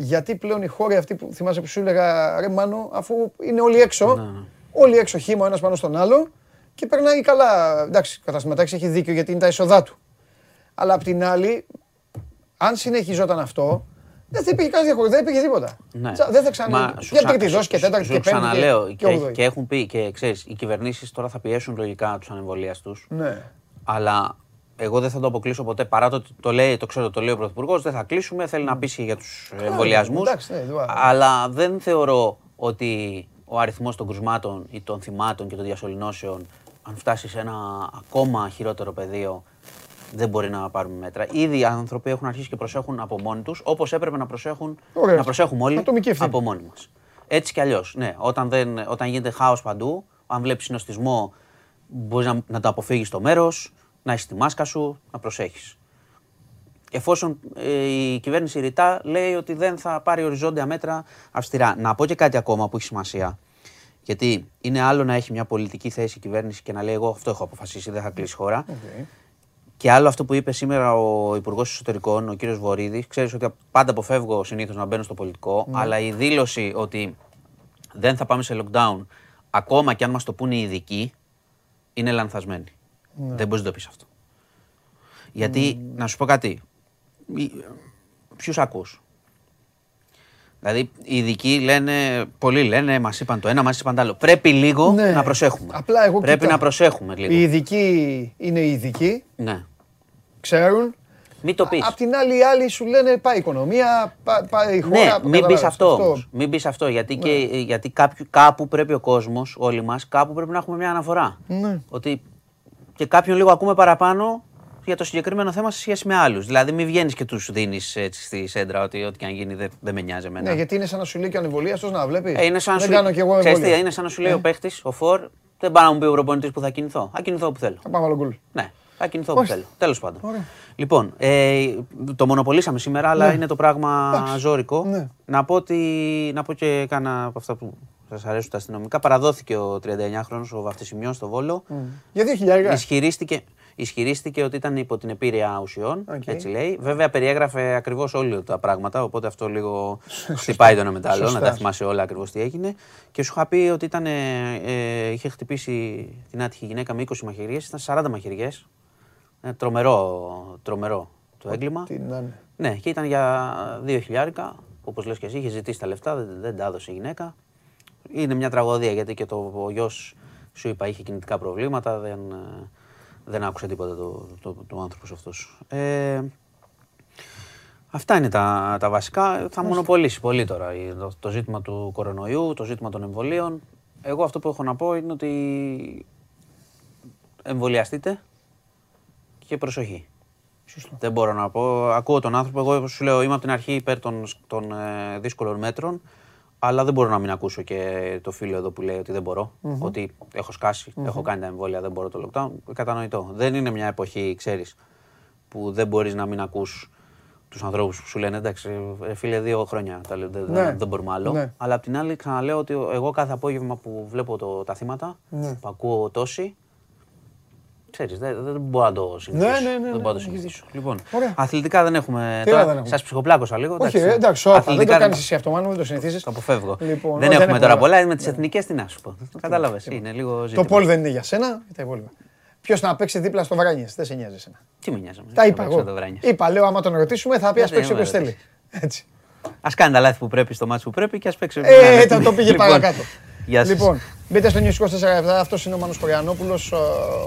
γιατί πλέον οι χώροι αυτοί που θυμάσαι που σου έλεγα ρε Μάνο, αφού είναι όλοι έξω, Ναι. όλοι έξω χύμα ο ένας πάνω στον άλλο και περνάει καλά. Εντάξει, καταστηματάρχης έχει δίκιο γιατί είναι τα έσοδά του. Αλλά απ' την άλλη, αν συνεχιζόταν αυτό, δεν θα υπήρχε κανένα διαχωρισμό, δεν υπήρχε τίποτα. Ναι. Τσα- Δεν θα ξανά. Μα σου Για ξα- τρίτη δόση και σου- τέταρτη σου και πέμπτη. ξαναλέω και- και, και όγδοη. και έχουν πει και ξέρεις, οι κυβερνήσεις τώρα θα πιέσουν λογικά τους ανεμβολίαστου. Ναι. Αλλά εγώ δεν θα το αποκλείσω ποτέ παρά το ότι το λέει, το ξέρω, το λέει ο Πρωθυπουργός. Δεν θα κλείσουμε, θέλει να πείσει για τους εμβολιασμούς. εντάξει, ναι, δεν va- Αλλά δεν θεωρώ ότι ο αριθμός των κρουσμάτων ή των θυμάτων και των διασωληνώσεων, αν φτάσει σε ένα ακόμα χειρότερο πεδίο, δεν μπορεί να πάρουμε μέτρα. Ήδη οι άνθρωποι έχουν αρχίσει και προσέχουν από μόνοι τους, όπως έπρεπε να προσέχουν, Ωραία. να προσέχουμε όλοι Ατομική ευθύνη. από μόνοι μας. Έτσι κι αλλιώς. Ναι, όταν, δεν, όταν γίνεται χάος παντού, αν βλέπεις συνοστισμό, μπορείς να, να το αποφύγεις στο μέρος, να έχεις τη μάσκα σου, να προσέχεις. Εφόσον ε, η κυβέρνηση ρητά λέει ότι δεν θα πάρει οριζόντια μέτρα αυστηρά. Να πω και κάτι ακόμα που έχει σημασία. Γιατί είναι άλλο να έχει μια πολιτική θέση η κυβέρνηση και να λέει: Εγώ αυτό έχω αποφασίσει, δεν θα κλείσει χώρα. Και άλλο αυτό που είπε σήμερα ο Υπουργός Εσωτερικών, ο κύριος Βορύδης. Ξέρεις ότι πάντα αποφεύγω συνήθως να μπαίνω στο πολιτικό, αλλά η δήλωση ότι δεν θα πάμε σε lockdown, ακόμα και αν μας το πούνε οι ειδικοί, είναι λανθασμένη. Δεν μπορείς να το πεις αυτό. Γιατί, να σου πω κάτι, ποιου ακούς; Δηλαδή, οι ειδικοί λένε, πολλοί λένε, μας είπαν το ένα, μας είπαν το άλλο. Πρέπει λίγο Ναι. να προσέχουμε. Απλά εγώ Πρέπει κοίτα. να προσέχουμε λίγο. Οι ειδικοί είναι οι ειδικοί, Ναι. ξέρουν. Μην το πεις. Απ' την άλλη, οι άλλοι σου λένε πάει η οικονομία, πά- πάει η χώρα. Ναι, που μην πεις καταλάβεις. αυτό όμως. Μην πεις αυτό. Γιατί, και, γιατί κάποιου, κάπου πρέπει ο κόσμος, όλοι μας, κάπου πρέπει να έχουμε μια αναφορά. Ναι. Ότι και κάποιον λίγο ακούμε παραπάνω για το συγκεκριμένο θέμα σε σχέση με άλλους. Δηλαδή, μην βγαίνεις και τους δίνεις έτσι στη σέντρα ότι ό,τι και αν γίνει δεν, δεν με νοιάζει εμένα. Ναι, γιατί είναι σαν να σου λέει και ο ανεμβολίαστος να βλέπεις; Ε, είναι σαν να Δεν σου, κάνω κι εγώ ξέρεις τι, εμβόλιο. είναι σαν να σου λέει Ε. ο παίχτης, ο φορ, δεν πάει να μου πει ο προπονητής που θα κινηθώ. Θα κινηθώ όπου θέλω. Θα πάμε άλλο γκολ. Ναι, θα κινηθώ όπου Μάλιστα. θέλω. Τέλος πάντων. Ωραία. Λοιπόν, ε, το μονοπολίσαμε σήμερα, αλλά Ναι. είναι το πράγμα Εντάξει. ζώρικο. Ναι. Να, πω ότι, να πω και κάνα από αυτά που Σας αρέσουν τα αστυνομικά. Παραδόθηκε ο 39χρονος, ο βαφτισιμιός στο Βόλο. Για 2.000. Ισχυρίστηκε, ισχυρίστηκε ότι ήταν υπό την επήρεια ουσιών. Οκ. Έτσι λέει. Βέβαια, περιέγραφε ακριβώς όλα τα πράγματα. Οπότε αυτό λίγο [LAUGHS] χτυπάει το ένα μετάλλο, να Σωστά. τα θυμάσαι όλα ακριβώς τι έγινε. Και σου είχα πει ότι ήταν, ε, ε, είχε χτυπήσει την άτυχη γυναίκα με 20 μαχαιριές. Ήταν 40 μαχαιριές. Ε, τρομερό, τρομερό το έγκλημα. Τι να είναι. Ναι, και ήταν για 2 χιλιάρικα. Όπως λες και εσύ, είχε ζητήσει τα λεφτά, δεν, δεν τα έδωσε η γυναίκα. Είναι μια τραγωδία γιατί και το, ο γιος σου είπα είχε κινητικά προβλήματα. Δεν, ε, δεν άκουσε τίποτα το, το, το, άνθρωπος αυτός. Ε, αυτά είναι τα, τα βασικά. Θα μονοπολίσει πολύ τώρα η- το, το ζήτημα του κορονοϊού, το ζήτημα των εμβολίων. Εγώ αυτό που έχω να πω είναι ότι εμβολιαστείτε και προσοχή. Δεν μπορώ να πω. Ακούω τον άνθρωπο. Εγώ σου λέω είμαι από την αρχή υπέρ των, των ε, δύσκολων μέτρων. Αλλά δεν μπορώ να μην ακούσω και το φίλο εδώ που λέει ότι δεν μπορω Ότι έχω σκάσει, έχω κάνει τα εμβόλια, δεν μπορώ το lockdown. Κατανοητό. Δεν είναι μια εποχή, ξέρεις, που δεν μπορείς να μην ακούς τους ανθρώπους που σου λένε εντάξει, ρε φίλε, δύο χρόνια τα λέω, δεν, Ναι. δεν μπορούμε άλλο. Ναι. Αλλά απ' την άλλη, ξαναλέω ότι εγώ κάθε απόγευμα που βλέπω το, τα θύματα, Ναι. που ακούω τόσοι, Ξέρεις, δεν, δεν μπορώ να το συνηθίσω. ναι, ναι, δεν ναι, μπορώ να το έχεις συνηθίσω. Λοιπόν, Ωραία. αθλητικά δεν έχουμε. Τι τώρα, δεν έχουμε. Σας ψυχοπλάκωσα λίγο. Όχι, ε, εντάξει, σώπα. Δεν το κάνεις εσύ αυτό, μάλλον δεν το συνηθίζεις. Το αποφεύγω. Λοιπόν, δεν όχι, έχουμε δεν τώρα έχουμε. πολλά, με τις εθνικές τι να σου πω. Κατάλαβες. Είναι λίγο Το ζήτημα. πόλ δεν είναι για σένα, τα υπόλοιπα; Ποιος να παίξει δίπλα στο Βράνιε, δεν σε νοιάζει εσένα. Τι με νοιάζει. Τα είπα εγώ. Είπα, λέω, άμα τον ρωτήσουμε, θα πει ας Γιατί παίξει με όποιος θέλει. ρωτήσεις. Έτσι. Α κάνει τα λάθη που πρέπει στο μάτσο που πρέπει και ας παίξει. Ε, θα το πήγε παρακάτω. Γεια σας. Λοιπόν, μπείτε στο News 24 Αυτός είναι ο Μάνος Κοριανόπουλος.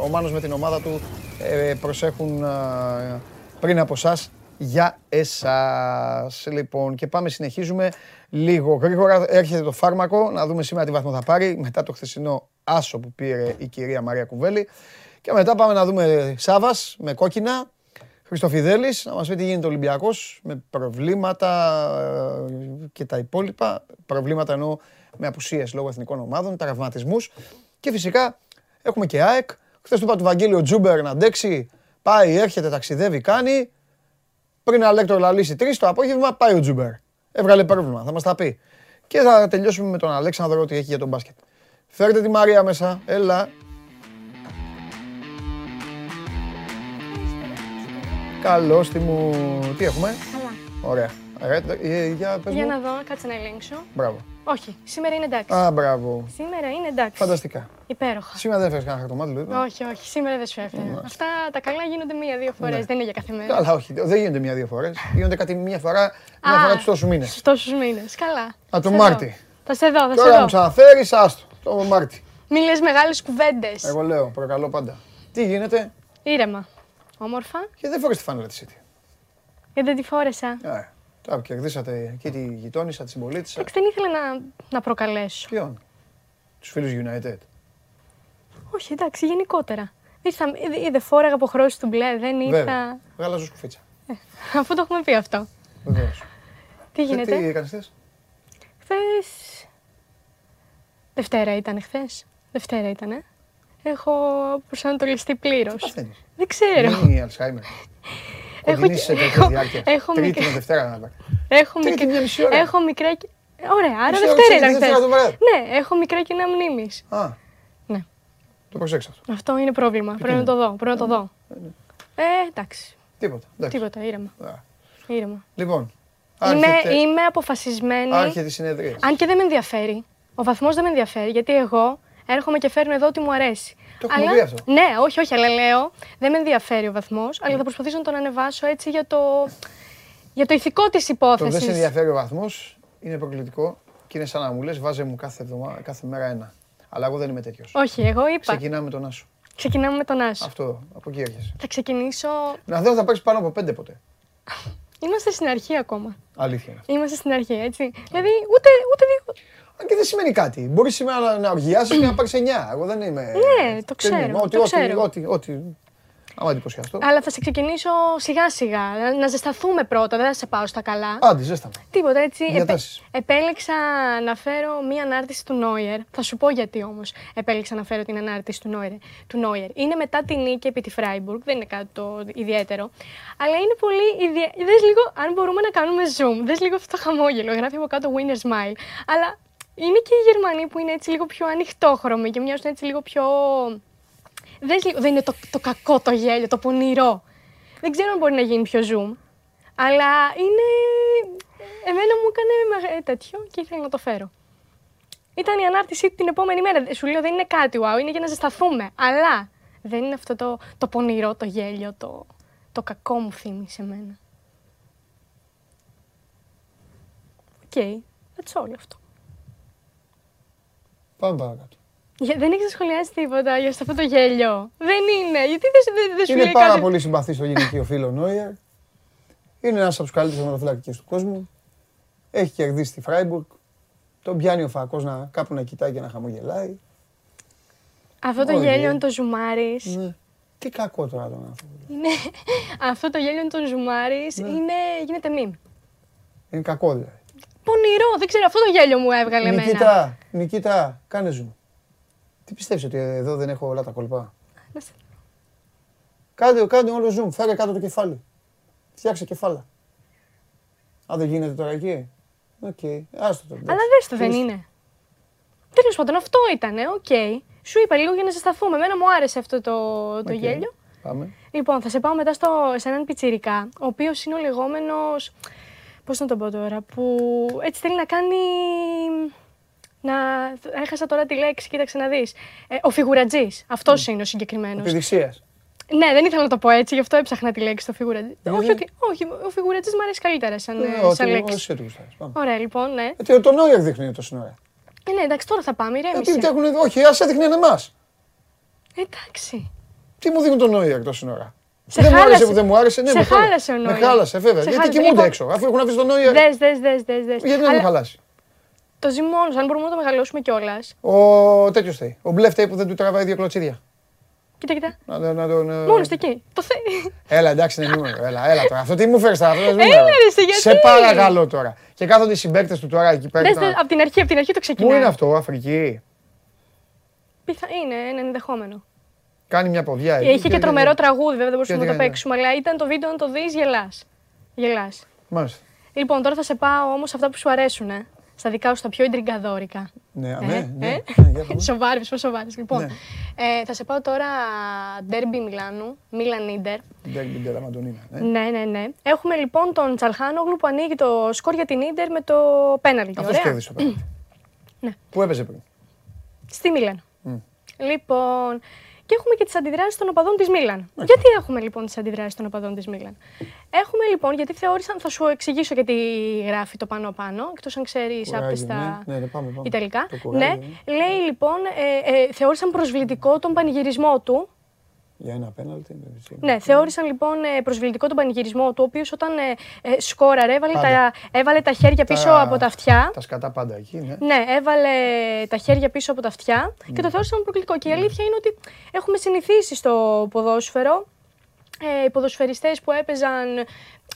Ο Μάνος με την ομάδα του ε, προσέχουν ε, πριν από εσά για εσάς. Λοιπόν, και πάμε, συνεχίζουμε λίγο γρήγορα. Έρχεται το φάρμακο, να δούμε σήμερα τι βαθμό θα πάρει. Μετά το χθεσινό άσο που πήρε η κυρία Μαρία Κουβέλη. Και μετά πάμε να δούμε Σάβας με κόκκινα. Χριστοφιδέλης, να μας πει τι γίνεται ο Ολυμπιακός με προβλήματα ε, και τα υπόλοιπα. Προβλήματα εννοώ με απουσίες λόγω εθνικών ομάδων, τραυματισμούς. Και φυσικά έχουμε και ΑΕΚ. Χθες του είπα του Βαγγέλη ο Τζούμπερ να αντέξει. Πάει, έρχεται, ταξιδεύει, κάνει. Πριν αλέκτορ λαλήσει τρεις το απόγευμα, πάει ο Τζούμπερ. Έβγαλε πρόβλημα, θα μας τα πει. Και θα τελειώσουμε με τον Αλέξανδρο ό,τι έχει για τον μπάσκετ. Φέρτε τη Μαρία μέσα, έλα. Καλώς τη μου. Τι έχουμε, Καλά. ωραία. Ωραία, ε, για πες Για μου. να δω, κάτσε να ελέγξω. Μπράβο. Όχι, σήμερα είναι εντάξει. Α, μπράβο. Σήμερα είναι εντάξει. Φανταστικά. Υπέροχα. Σήμερα δεν έφερες κανένα χαρτομάτιλο. είπα. Όχι, όχι, σήμερα δεν σου έφερα. Αυτά τα καλά γίνονται μία-δύο φορές. Ναι. Δεν είναι για κάθε μέρα. Καλά, όχι. Δεν γίνονται μία-δύο φορές. Γίνονται κάτι μία φορά, μία Α, φορά τους τόσους μήνες. Στους τόσους μήνες. Καλά. Α, το Σε Μάρτι. δω. Θα σε δω, θα Τώρα μου σε δω. ξαναφέρεις, άστο. Το Μάρτι. Μην λες μεγάλες κουβέντες. Εγώ λέω, προκαλώ πάντα. Τι γίνεται; Ήρεμα. Όμορφα. και δεν φορείς τη φανέλα της City. Γιατί δεν τη φόρεσα. Ε, τώρα που κερδίσατε εκεί τη γειτόνισσα, τη συμπολίτησα. Εντάξει, δεν ήθελα να, να προκαλέσω. Ποιον; Τους φίλους United. Όχι, εντάξει, γενικότερα. Ήρθα, είδε, είδε φόραγα από χρώσεις του μπλε, δεν ήρθα. Βέβαια. Γάλαζο σκουφίτσα. Αφού το έχουμε πει αυτό. Βεβαίως. Τι Και γίνεται; Τι έκανες χθες; Χθες. Δευτέρα ήταν χθες. Δευτέρα ήταν. Έχω προσανατολιστεί πλήρως. Παθαίνεις; Δεν ξέρω. Μείνει Αλσχάιμερ. [LAUGHS] Έχω Κοντινής σε και- τέτοια έχω- διάρκεια. έχω Τρίτη μικρή- με Δευτέρα να πάρει. Έχω, Τρίτη, μικρή... μια μισή ώρα. έχω μικρά. και- Ωραία, άρα Μισή ώρα Δευτέρα ξέρεις, ήταν Δευτέρα το βράδυ. χθε. Ναι, έχω μικρά κοινά μνήμης. Α, Ναι. το προσέξω αυτό. Αυτό είναι πρόβλημα. Πρέπει να το δω. Πρέπει να το δω. Ε, εντάξει. Τίποτα. εντάξει. Τίποτα, ήρεμα. Α. ήρεμα. Λοιπόν, Είμαι, άρχεται, είμαι αποφασισμένη. άρχεται η συνεδρία. Αν και δεν με ενδιαφέρει. Ο βαθμός δεν με ενδιαφέρει. Γιατί εγώ έρχομαι και φέρνω εδώ ό,τι μου αρέσει. Το έχουμε πει αυτό. Ναι, όχι, όχι, αλλά λέω δεν με ενδιαφέρει ο βαθμός, αλλά θα προσπαθήσω να τον ανεβάσω έτσι για το, για το ηθικό της Το δεν σε υπόθεσης. ενδιαφέρει ο βαθμός είναι προκλητικό και είναι σαν να μου λες: Βάζε μου κάθε, εβδομα- κάθε μέρα ένα. Αλλά εγώ δεν είμαι τέτοιος. Όχι, εγώ είπα. Ξεκινάμε τον Άσο. Ξεκινάμε με τον Άσο. Αυτό, από εκεί έρχεσαι. Θα ξεκινήσω. Να δω αν θα πάρεις πάνω από πέντε ποτέ. Είμαστε στην αρχή ακόμα. Αλήθεια είναι αυτό. Είμαστε στην αρχή, έτσι. Δηλαδή, ούτε, ούτε δύο. Αν και δεν σημαίνει κάτι. Μπορείς σήμερα να, να οργιάσει και να πάρεις 9. Εγώ δεν είμαι. Ναι, το δεν ξέρω, είμαι. Ό,τι, το ό,τι, ξέρω. ό,τι, ό,τι, Άμα εντυπωσιαστώ. Αλλά θα σε ξεκινήσω σιγά σιγά. Να, να ζεσταθούμε πρώτα, δεν θα σε πάω στα καλά. Άντε, ζέσταμε. Τίποτα έτσι. Επέ- Διατάσεις. επέλεξα να φέρω μία ανάρτηση του Νόιερ. Θα σου πω γιατί όμως επέλεξα να φέρω την ανάρτηση του Νόιερ. Του Νόιερ. Είναι μετά την νίκη επί τη Φράιμπουργκ. Δεν είναι κάτι το ιδιαίτερο. Αλλά είναι πολύ ιδιαίτερο. Δες λίγο, αν μπορούμε να κάνουμε zoom, δες λίγο αυτό το χαμόγελο. Γράφει από κάτω winner smile. Αλλά είναι και οι Γερμανοί που είναι έτσι λίγο πιο ανοιχτόχρωμοι και μοιάζουν έτσι λίγο πιο. Δες λίγο- δεν είναι το, το κακό το γέλιο, το πονηρό. Δεν ξέρω αν μπορεί να γίνει πιο zoom. Αλλά είναι. Εμένα μου έκανε μεγα- τέτοιο και ήθελα να το φέρω. Ήταν η ανάρτησή του την επόμενη μέρα. Σου λέω δεν είναι κάτι wow, είναι για να ζεσταθούμε. Αλλά δεν είναι αυτό το, το πονηρό, το γέλιο, το, το κακό μου θύμισε εμένα. Οκ, that's all αυτό. Πάμε παρακάτω. Για, δεν έχεις σχολιάσει τίποτα για αυτό το γέλιο. Δεν είναι. Γιατί δεν, δεν, δεν σου Είναι λέει πάρα κάτι; πολύ συμπαθής στο γυναικείο φίλος Νόιερ. Είναι ένας από τους καλύτερους τερματοφύλακες του κόσμου. Έχει κερδίσει τη Φράιμπουργκ. Τον πιάνει ο Φακός να, κάπου να κοιτάει και να χαμογελάει. Αυτό το Όχι. γέλιο είναι το ζουμάρις. Ναι. Τι κακό τώρα τον άνθρωπο. Είναι... [LAUGHS] αυτό το γέλιο είναι το ζουμάρις. Ναι. Είναι... Γίνεται μιμ. Είναι κακό δηλαδή. Πονηρό, δεν ξέρω, αυτό το γέλιο μου έβγαλε εμένα. Νικήτα, Νικήτα, κάνε zoom. Τι πιστεύεις ότι εδώ δεν έχω όλα τα κολπά. Να σε- Κάντε, κάντε όλο zoom, φέρε κάτω το κεφάλι. Φτιάξε κεφάλα. Α, δεν γίνεται τώρα εκεί. Οκ, άστο το. Αλλά δες το, δεν είναι. Τέλος πάντων, αυτό ήταν, οκ. Σου είπα λίγο για να ζεσταθούμε. Εμένα μου άρεσε αυτό το, το Οκ. γέλιο. Πάμε. Λοιπόν, θα σε πάω μετά στο, σε έναν πιτσιρικά, ο οποίος είναι ο λεγόμενος. Πώς να το πω τώρα, που έτσι θέλει να κάνει. Να. Έχασα τώρα τη λέξη, κοίταξε να δεις. Ε, ο φιγουρατζής. Αυτός είναι ο συγκεκριμένος. Επιδειξίας. Ναι, δεν ήθελα να το πω έτσι, γι' αυτό έψαχνα τη λέξη το φιγουρατζή. Γιατί; όχι, ότι, όχι, ο φιγουρατζής μου αρέσει καλύτερα σαν, ε, Ε, σαν ό,τι- λέξη. Όσοι του γουστάρεις. Πάμε. Ωραία, λοιπόν, ναι. Ε, τι, Το Νόιερ δείχνει το σύνορα. Ε, ναι, εντάξει, τώρα θα πάμε, Γιατί ηρέμησε. έχουν, όχι, ας έδειχνε εμάς. Εντάξει. Τι μου δίνει το Νόιερ το σύνορα. Σε δεν μου άρεσε χάλασε. που δεν μου άρεσε. Ναι, Σε με χάλασε. χάλασε ο Με Νόιερ. χάλασε, βέβαια. Σε Γιατί χάλασε. κοιμούνται Λοιπόν, έξω. Αφού έχουν αφήσει τον Νόιερ. Δες, δες, δες, δες, δες. Γιατί να Αλλά μου χαλάσει; Το ζει μόνος, αν μπορούμε να το μεγαλώσουμε κιόλας. Ο τέτοιος θέλει. Ο μπλε φταίει που δεν του τραβάει δύο κλωτσίδια. Κοίτα, κοίτα. Να, να, να τον. ε, Μόνος του εκεί. Το θέλει. Έλα, εντάξει, είναι νούμερο. Έλα, έλα τώρα. Αυτό τι μου φέρεις τώρα. Αυτό δεν είναι Έλα, νούμερο. ρε, εσύ, γιατί; Σε παρακαλώ τώρα. Και κάθονται οι συμπαίκτες του τώρα εκεί πέρα. Δες, και δες, τα- από την αρχή, από την αρχή το ξεκινάει. Πού είναι αυτό, Αφρική; Πιθα... Είναι ένα ενδεχόμενο. Κάνει μια ποδιά εκεί. Είχε και τρομερό τραγούδι, βέβαια δεν μπορούσαμε τι να το κάνει, παίξουμε, αλλά ήταν το βίντεο να το δεις, γελάς. Γελάς. Μάλιστα. Λοιπόν, τώρα θα σε πάω όμως αυτά που σου αρέσουν, ε. Στα δικά σου τα πιο εντριγκαδόρικα. Ναι, Ε, ναι, ε. ναι. Ναι, για [LAUGHS] πάμε. Σοβάρι, πώς σοβάρι. Λοιπόν, Ναι. ε, θα σε πάω τώρα Ντέρμπι Μιλάνου, Μίλαν Ίντερ. Ντέρμπι ντελα Μαντονίνα, ναι. Ναι, ναι, ναι. Έχουμε λοιπόν τον Τσαλχάνογλου που ανοίγει το σκορ για την Ίντερ με το πέναλτι. Αυτό Ωραία. κέρδισε το πέναλτι. Ναι. Πού έπαιζε πριν; Στη Μίλαν. Λοιπόν, και έχουμε και τις αντιδράσεις των οπαδών της Μίλαν. Γιατί έχουμε λοιπόν τις αντιδράσεις των οπαδών της Μίλαν; Έχουμε λοιπόν, γιατί θεώρησαν, θα σου εξηγήσω γιατί γράφει το πάνω-πάνω, εκτός αν ξέρεις Κουράγιο, άπτεστα ναι. Ναι, ναι, πάμε, πάμε. Ιταλικά. Το κουράγιο, Ναι, λέει λοιπόν, ε, ε, θεώρησαν προσβλητικό τον πανηγυρισμό του. Για ένα πέναλτι. ναι, έτσι. Ναι, θεώρησαν λοιπόν ε, προσβλητικό τον πανηγυρισμό του, ο οποίος όταν ε, ε, σκόραρε έβαλε Πάντα. τα, έβαλε τα χέρια πίσω Τα- από τα αυτιά. Τα σκατά πάντα εκεί, ναι. Ναι, έβαλε τα χέρια πίσω από τα αυτιά και το θεώρησαν προκλητικό. Και η αλήθεια είναι ότι έχουμε συνηθίσει στο ποδόσφαιρο ε, οι ποδοσφαιριστές που έπαιζαν,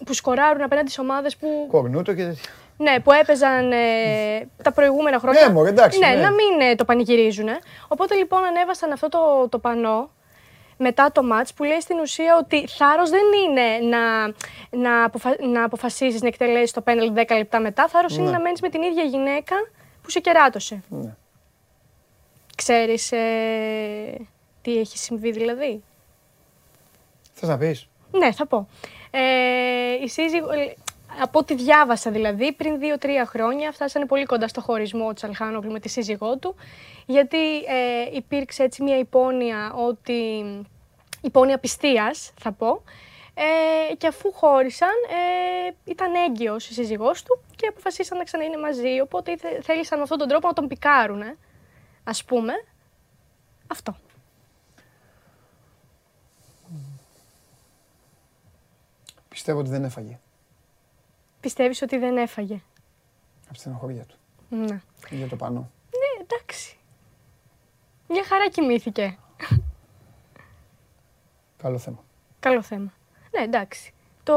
που σκοράρουν απέναντι σε ομάδες που, Κορνούτο και τέτοια. ναι, που έπαιζαν ε, τα προηγούμενα χρόνια. Ναι, μωρέ, εντάξει, Ναι, ναι. να μην ε, το πανηγυρίζουν. Οπότε λοιπόν ανέβασαν αυτό το, το πανό μετά το μάτς που λέει στην ουσία ότι θάρρος δεν είναι να, να, αποφα... να αποφασίσεις να εκτελέσεις το πέναλ 10 λεπτά μετά. Θάρρος είναι να μένεις με την ίδια γυναίκα που σε κεράτωσε. Ναι. Ξέρεις ε, τι έχει συμβεί δηλαδή; Θες να πεις; Ναι, θα πω. Ε, η σύζυγο, ε, από ό,τι διάβασα δηλαδή, πριν δύο-τρία χρόνια φτάσανε πολύ κοντά στο χωρισμό του Τσαλχάνογλου με τη σύζυγό του, γιατί ε, υπήρξε έτσι μια υπόνοια ότι υπόνοια πιστείας, θα πω, ε, και αφού χώρισαν, ε, ήταν έγκυος η σύζυγός του και αποφασίσαν να ξαναείναι μαζί, οπότε ήθε- θέλησαν με αυτόν τον τρόπο να τον πικάρουν, ε, ας πούμε. Αυτό. Πιστεύω ότι δεν έφαγε. Πιστεύεις ότι δεν έφαγε; Από τη στενοχωρία του. Ναι. Για το πανό. Ναι, εντάξει. Μια χαρά κοιμήθηκε. Καλό θέμα. Καλό θέμα. Ναι, εντάξει. Το,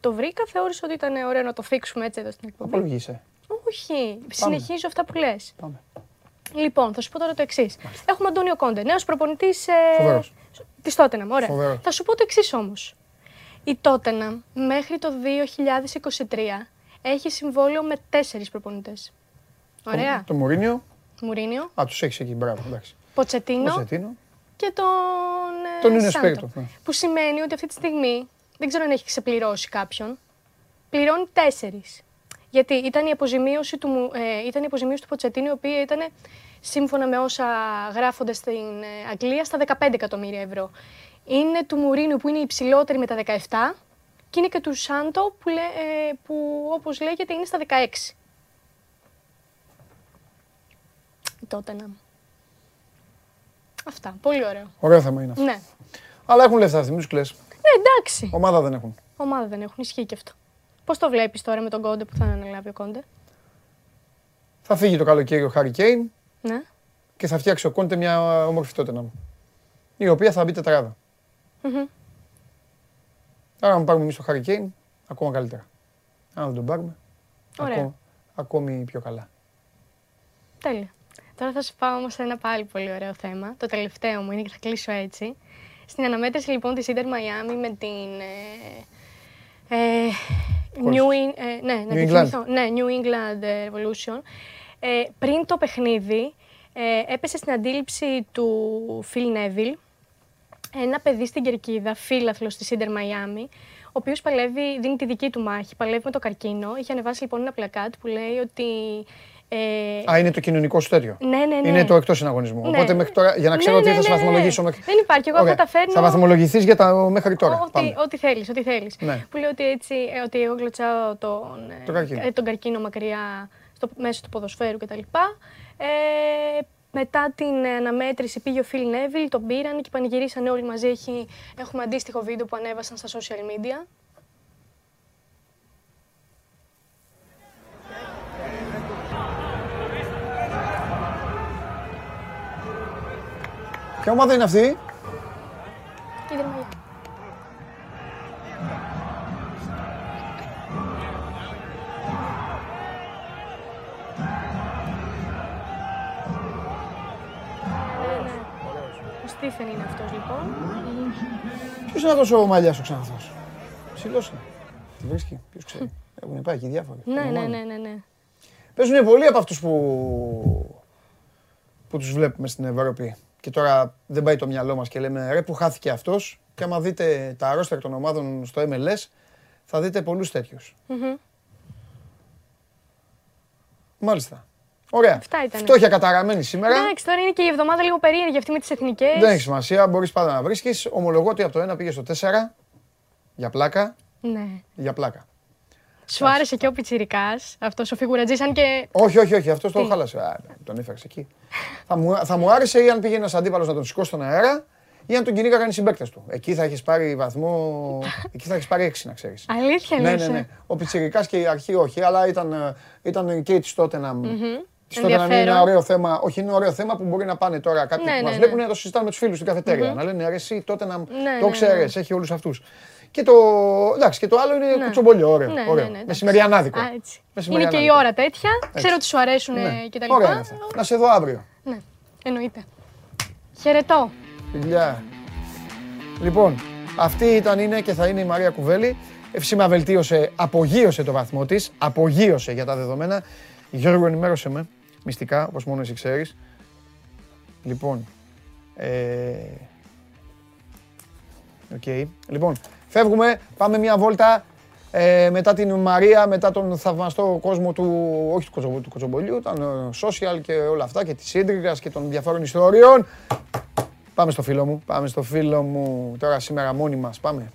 το βρήκα, θεώρησα ότι ήταν ωραίο να το θίξουμε έτσι εδώ στην εκπομπή. Απολογείσαι. Όχι, συνεχίζω αυτά που λες. Πάμε. Λοιπόν, θα σου πω τώρα το εξής. Έχουμε Αντώνιο Κόντε, νέος προπονητής Φοβερός. της Τότεναμ. Ωραία. Φοβερός. Θα σου πω το εξής όμως. Η Τότεναμ μέχρι το 2023 έχει συμβόλαιο με τέσσερις προπονητές. Ωραία. Το Μουρίνιο. Μουρίνιο. Α, τους έχεις εκεί, μπράβο. Εντάξει. Ποτσετίνο Ποτσετίνο. και τον. ε, Τον είναι Σάντο. Σπίρτο, ναι. Που σημαίνει ότι αυτή τη στιγμή δεν ξέρω αν έχει ξεπληρώσει κάποιον. Πληρώνει τέσσερις. Γιατί ήταν η αποζημίωση του, Μου- ε, ήταν η αποζημίωση του Ποτσετίνου, η οποία ήταν σύμφωνα με όσα γράφονται στην ε, Αγγλία στα 15 εκατομμύρια ευρώ. Είναι του Μουρίνου που είναι η υψηλότερη με τα 17 και είναι και του Σάντο που, λέ, ε, που όπως λέγεται είναι στα 16. Η Tottenham. Αυτά. Πολύ ωραίο. Ωραίο θέμα είναι αυτό. Ναι. Αλλά έχουν λεφτά αυτοί, μην του κλε. Ναι, εντάξει. Ομάδα δεν έχουν. Ομάδα δεν έχουν. Ισχύει και αυτό. Πώς το βλέπεις τώρα με τον Κόντε που θα αναλάβει ο Κόντε; Θα φύγει το καλοκαίρι ο Χάρη Κέιν Ναι. και θα φτιάξει ο Κόντε μια όμορφη τότε Η οποία θα μπει τετράδα. Μμμ. Άρα, αν πάρουμε εμείς το Χάρη Κέιν, ακόμα καλύτερα. Αν δεν τον πάρουμε, Ωραία. ακόμα, ακόμη πιο καλά. Τέλεια. Τώρα θα σου πάω όμως σε ένα πάλι πολύ ωραίο θέμα. Το τελευταίο μου είναι και θα κλείσω έτσι. Στην αναμέτρηση λοιπόν της Inter Miami με την. Ε, ε, New, In- ε, ναι, να New τη England. θυμηθώ. Ναι, New England ε, Revolution. Ε, πριν το παιχνίδι, ε, έπεσε στην αντίληψη του Phil Neville, ένα παιδί στην κερκίδα, φίλαθλος τη Inter Miami, ο οποίος παλεύει, δίνει τη δική του μάχη, παλεύει με το καρκίνο. Είχε ανεβάσει λοιπόν ένα πλακάτ που λέει ότι. Ε, Α, είναι το κοινωνικό σου τέτοιο. ναι, ναι, ναι. Είναι το εκτός συναγωνισμού. Ναι. Οπότε μέχρι τώρα, για να ξέρω Ναι, τι ναι, θα σε ναι, ναι, βαθμολογήσω. ναι. μέχρι- Δεν υπάρχει, εγώ Ωραία. θα τα φέρνω- Θα βαθμολογηθείς για τα μέχρι τώρα. Ό,τι, Πάμε. ό,τι θέλεις, ό,τι θέλεις. Ναι. Που λέει ότι έτσι, ε, ότι εγώ γλωτσάω τον, ε, Το καρκίνο. ε, τον καρκίνο μακριά στο, μέσω του ποδοσφαίρου κτλ. Ε, μετά την ε, αναμέτρηση πήγε ο Φιλ Νέβιλ, τον πήραν και πανηγυρίσανε όλοι μαζί. Έχει, έχουμε αντίστοιχο βίντεο που ανέβασαν στα social media. Ποια ομάδα είναι αυτή, Είδε μαλλιά. Στίφεν είναι αυτός λοιπόν. Ποιος είναι αυτός ο μαλλιάς ο ξανθός; Ψηλός είναι. Τη βρίσκει, ποιος ξέρει. Έχουν πάει εκεί διάφοροι. Ναι, ναι, ναι, ναι, ναι. Παίζουν πολλοί από αυτούς που, που τους βλέπουμε στην Ευρώπη. Και τώρα δεν πάει το μυαλό μας και λέμε ρε που χάθηκε αυτός; Και άμα δείτε τα ρόστερ των ομάδων στο MLS, θα δείτε πολλούς τέτοιους. Μμμ. Μάλιστα. Ωραία. Αυτά ήτανε. Φτώχεια καταραμένη σήμερα. Εντάξει, τώρα είναι και η εβδομάδα λίγο περίεργη αυτή με τις εθνικές. Δεν έχει σημασία, μπορείς πάντα να βρίσκεις. Ομολογώ ότι από το 1 πήγε στο 4. Για πλάκα. Ναι. Για πλάκα. Σου άρεσε και ο Πιτσιρικάς, αυτός ο φιγουρατζής, αν και... Όχι, όχι, όχι, αυτός το Τι; χάλασε. Α, τον έφερες εκεί. θα, μου, θα μου άρεσε ή αν πήγε ένας αντίπαλος να τον σηκώσει στον αέρα ή αν τον κυνήγαγαν οι συμπαίκτες του. Εκεί θα έχεις πάρει βαθμό. [LAUGHS] εκεί θα έχεις πάρει έξι, να ξέρεις. Αλήθεια ναι, λες, ναι, ε; ναι. Ο Πιτσιρικάς και η αρχή όχι, αλλά ήταν, ε, ήταν και τη τότε να. Τη τότε να είναι Ενδιαφέρον. ένα ωραίο θέμα. Όχι, είναι ωραίο θέμα που μπορεί να πάνε τώρα κάποιοι Ναι, που ναι, μας ναι. βλέπουν να το συζητάνε με τους φίλους στην καφετέρια. Να λένε ρε, εσύ τότε να. Ναι, το ναι, ξέρεις, ναι. έχει όλους αυτούς. Και το, εντάξει, και το άλλο είναι Ναι. κουτσομπολιό, ωραίο. Ναι, ωραίο. ναι, ναι, εντάξει. Μεσημεριανάδικο. Α, έτσι. Είναι και Μεσημεριανάδικο. η ώρα τέτοια. Ξέρω ότι σου αρέσουν Ναι. ε, και τα Ωραία λοιπά. είναι αυτά. Να σε δω αύριο. Ναι, εννοείται. Χαιρετώ. Φιλιά. Λοιπόν, αυτή ήταν, είναι και θα είναι η Μαρία Κουβέλη. Ευσήμα βελτίωσε, απογείωσε το βαθμό της, απογείωσε για τα δεδομένα. Γιώργο, ενημέρωσε με, μυστικά, όπως μόνο εσύ ξέρεις. Λοιπόν, ε... οκ. Λοιπόν, φεύγουμε, πάμε μια βόλτα ε, μετά την Μαρία, μετά τον θαυμαστό κόσμο του, όχι του, κοτσομπο- του κοτσομπολιού, ήταν ε, social και όλα αυτά και της ίντριγκας και των διαφόρων ιστοριών. Πάμε στο φίλο μου, πάμε στο φίλο μου τώρα σήμερα μόνοι μας, πάμε.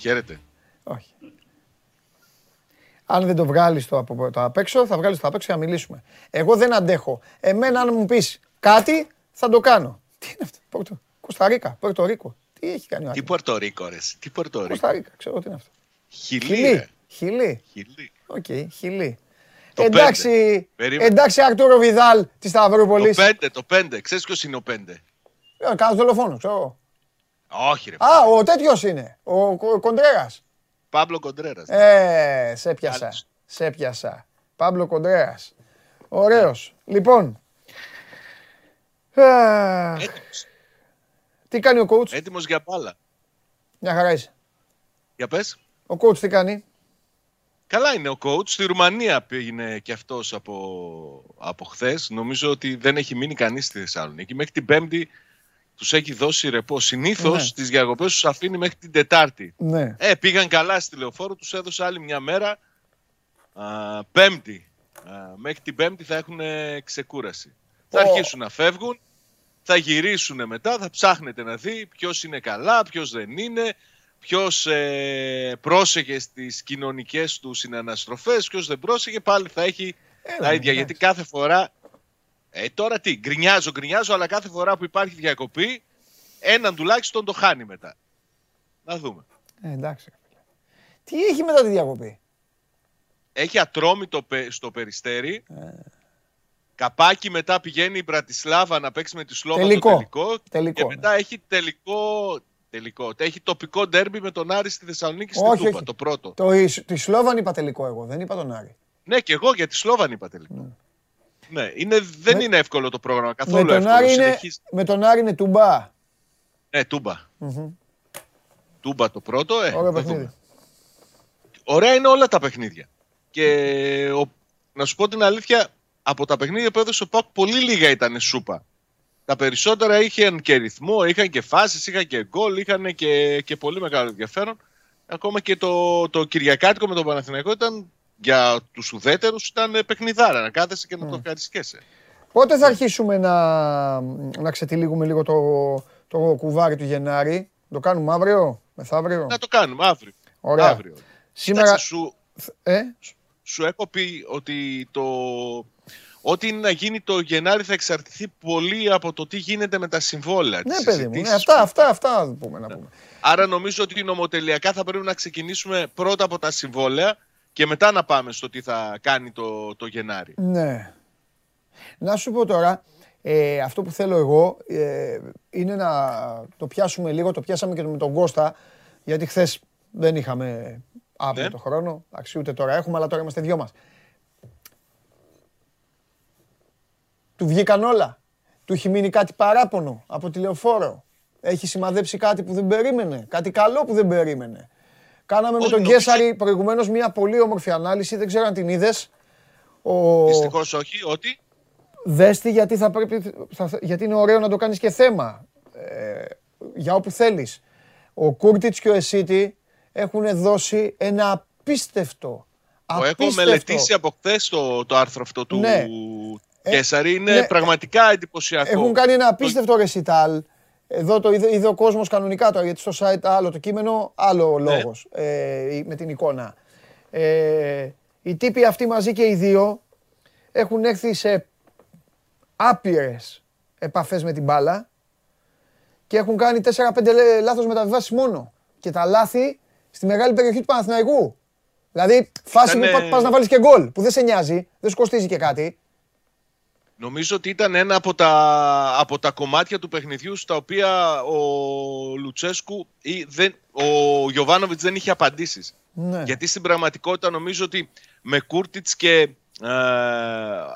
Χαίρετε. Όχι. Αν δεν το βγάλεις το από το απ' έξω, θα βγάλεις το απ' έξω για να μιλήσουμε. Εγώ δεν αντέχω. Εμένα αν μου πεις κάτι, θα το κάνω. Τι είναι αυτό, Πορτο... Κωνσταντίνα, Πορτορίκο. Τι έχει κάνει ο Τι Άκης. Πορτορίκο, ρε. Τι Πορτορίκο. Κωνσταντίνα, ξέρω τι είναι αυτό. Χιλί, Χιλή. ρε. Χιλή. Χιλί. Οκ, χιλή. Το εντάξει, πέντε. Περίμενε. εντάξει Αρτούρο Βιδάλ της Σταυρούπολης. Το πέντε, το πέντε. Ξέρεις ποιος είναι ο πέντε; Ε, Κάνω δολοφόνο, ξέρω. Εγώ. Όχι ρε. Α, ο τέτοιος είναι. Ο Κο- Κοντρέρας. Παύλο Κοντρέρας. Ε, σε πιάσα. Άλλος. Σε πιάσα. Παύλο Κοντρέρας. Ωραίος. Λοιπόν. α, Έτοιμος. Τι κάνει ο coach; Έτοιμος για μπάλα. Μια χαρά είσαι. Για πες. Ο coach τι κάνει; Καλά είναι ο coach. Στη Ρουμανία πήγαινε και αυτός από, από χθες. Νομίζω ότι δεν έχει μείνει κανείς στη Θεσσαλονίκη. Μέχρι την Πέμπτη τους έχει δώσει ρεπό. Συνήθως Ναι. τις διακοπές τους αφήνει μέχρι την Τετάρτη. Ναι. Ε, πήγαν καλά στη λεωφόρο, τους έδωσε άλλη μια μέρα. Α, πέμπτη. Α, μέχρι την Πέμπτη θα έχουν ξεκούραση. Θα Ω. αρχίσουν να φεύγουν, θα γυρίσουν μετά, θα ψάχνετε να δει ποιος είναι καλά, ποιος δεν είναι, ποιος ε, πρόσεχε στις κοινωνικές του συναναστροφές, ποιος δεν πρόσεχε, πάλι θα έχει Έλα, τα ίδια. εντάξει. Γιατί κάθε φορά, ε, τώρα τι, γκρινιάζω, γκρινιάζω, αλλά κάθε φορά που υπάρχει διακοπή, έναν τουλάχιστον το χάνει μετά. Να δούμε. Ε, εντάξει. Τι έχει μετά τη διακοπή; Έχει ατρόμητο πε- στο περιστέρι. Ε. Καπάκι μετά πηγαίνει η Μπρατισλάβα να παίξει με τη Σλόβα Τελικό. το τελικό. Τελικό, Και ναι. μετά έχει τελικό. Τελικό. Έχει τοπικό ντέρμπι με τον Άρη στη Θεσσαλονίκη στη Όχι, Τούπα, όχι. το πρώτο. Το, Ις- τη Σλόβαν είπα τελικό εγώ, δεν είπα τον Άρη. Ναι, και εγώ για τη Σλόβαν είπα τελικό. Ναι, είναι, δεν Με- είναι εύκολο το πρόγραμμα. Με Καθόλου τον, εύκολο. Άρη είναι, Συνεχίζει- με τον Άρη είναι τουμπά. Ναι, Τούμπα. Μμμ. Τούμπα το πρώτο. Ε, Ωραίο θα παιχνίδι. δούμε. Ωραία είναι όλα τα παιχνίδια. Και ο, να σου πω την αλήθεια, από τα παιχνίδια που έδωσε ο Πάκ πολύ λίγα ήταν σούπα. Τα περισσότερα είχαν και ρυθμό, είχαν και φάσεις, είχαν και γκολ, είχαν και, και πολύ μεγάλο ενδιαφέρον. Ακόμα και το, το Κυριακάτικο με τον Παναθηναϊκό ήταν για τους ουδέτερους ήταν παιχνιδάρα, να κάθεσαι και να το ευχαριστιέσαι. Πότε θα αρχίσουμε να, να ξετυλίγουμε λίγο το, το κουβάρι του Γενάρη; Το κάνουμε αύριο, μεθαύριο; Να το κάνουμε αύριο. Ωραία. αύριο. Σήμερα, Κοίταξε, σου, ε, σου έχω πει ότι το... Ό,τι είναι να γίνει το Γενάρη θα εξαρτηθεί πολύ από το τι γίνεται με τα συμβόλαια. ναι τις παιδί μου, ναι, συζητήσεις αυτά, που- αυτά, αυτά θα πούμε να πούμε. Άρα νομίζω ότι νομοτελειακά θα πρέπει να ξεκινήσουμε πρώτα από τα συμβόλαια και μετά να πάμε στο τι θα κάνει το, το Γενάρη. Ναι. Να σου πω τώρα, ε, αυτό που θέλω εγώ ε, είναι να το πιάσουμε λίγο, το πιάσαμε και με τον Κώστα, γιατί χθες δεν είχαμε αύριο Ναι. το χρόνο, εντάξει ούτε τώρα έχουμε, αλλά τώρα είμαστε δυο μας. Του βγήκαν όλα. Του έχει μείνει κάτι παράπονο από τηλεοφόρο. Έχει σημαδέψει κάτι που δεν περίμενε, κάτι καλό που δεν περίμενε. Κάναμε με Όχι, τον νομίζω- Γκέσαρη προηγουμένως μια πολύ όμορφη ανάλυση, δεν ξέρω αν την είδες. Ο... Δυστυχώς όχι, ότι; Δέστη γιατί, θα πρέπει, θα- γιατί είναι ωραίο να το κάνεις και θέμα. Ε, για όπου θέλεις. Ο Κούρτιτς και ο Εσίτη έχουν δώσει ένα απίστευτο, το έχω απίστευτο μελετήσει από χθες το, το άρθρο αυτό του Ναι. Ε, Κέσαρη. Είναι ναι. πραγματικά εντυπωσιακό. Έχουν κάνει ένα απίστευτο ρεσιτάλ. Εδώ το είδε, είδε ο κόσμος κανονικά τώρα, γιατί στο site άλλο το κείμενο, άλλο Ναι. λόγος ε, με την εικόνα. Ε, οι τύποι αυτοί μαζί και οι δύο έχουν έρθει σε άπειρες επαφές με την μπάλα και έχουν κάνει 4-5 λέ- λάθος μεταβιβάσεις μόνο. Και τα λάθη στη μεγάλη περιοχή του Παναθηναϊκού. Δηλαδή, φάση που Ήτανε- πα- πας να βάλεις και γκολ, που δεν σε νοιάζει, δεν σου κοστίζει και κάτι. Νομίζω ότι ήταν ένα από τα, από τα κομμάτια του παιχνιδιού στα οποία ο Λουτσέσκου ή δεν, ο Γιωβάνοβιτς δεν είχε απαντήσεις. Ναι. Γιατί στην πραγματικότητα νομίζω ότι με Κούρτιτς και ε,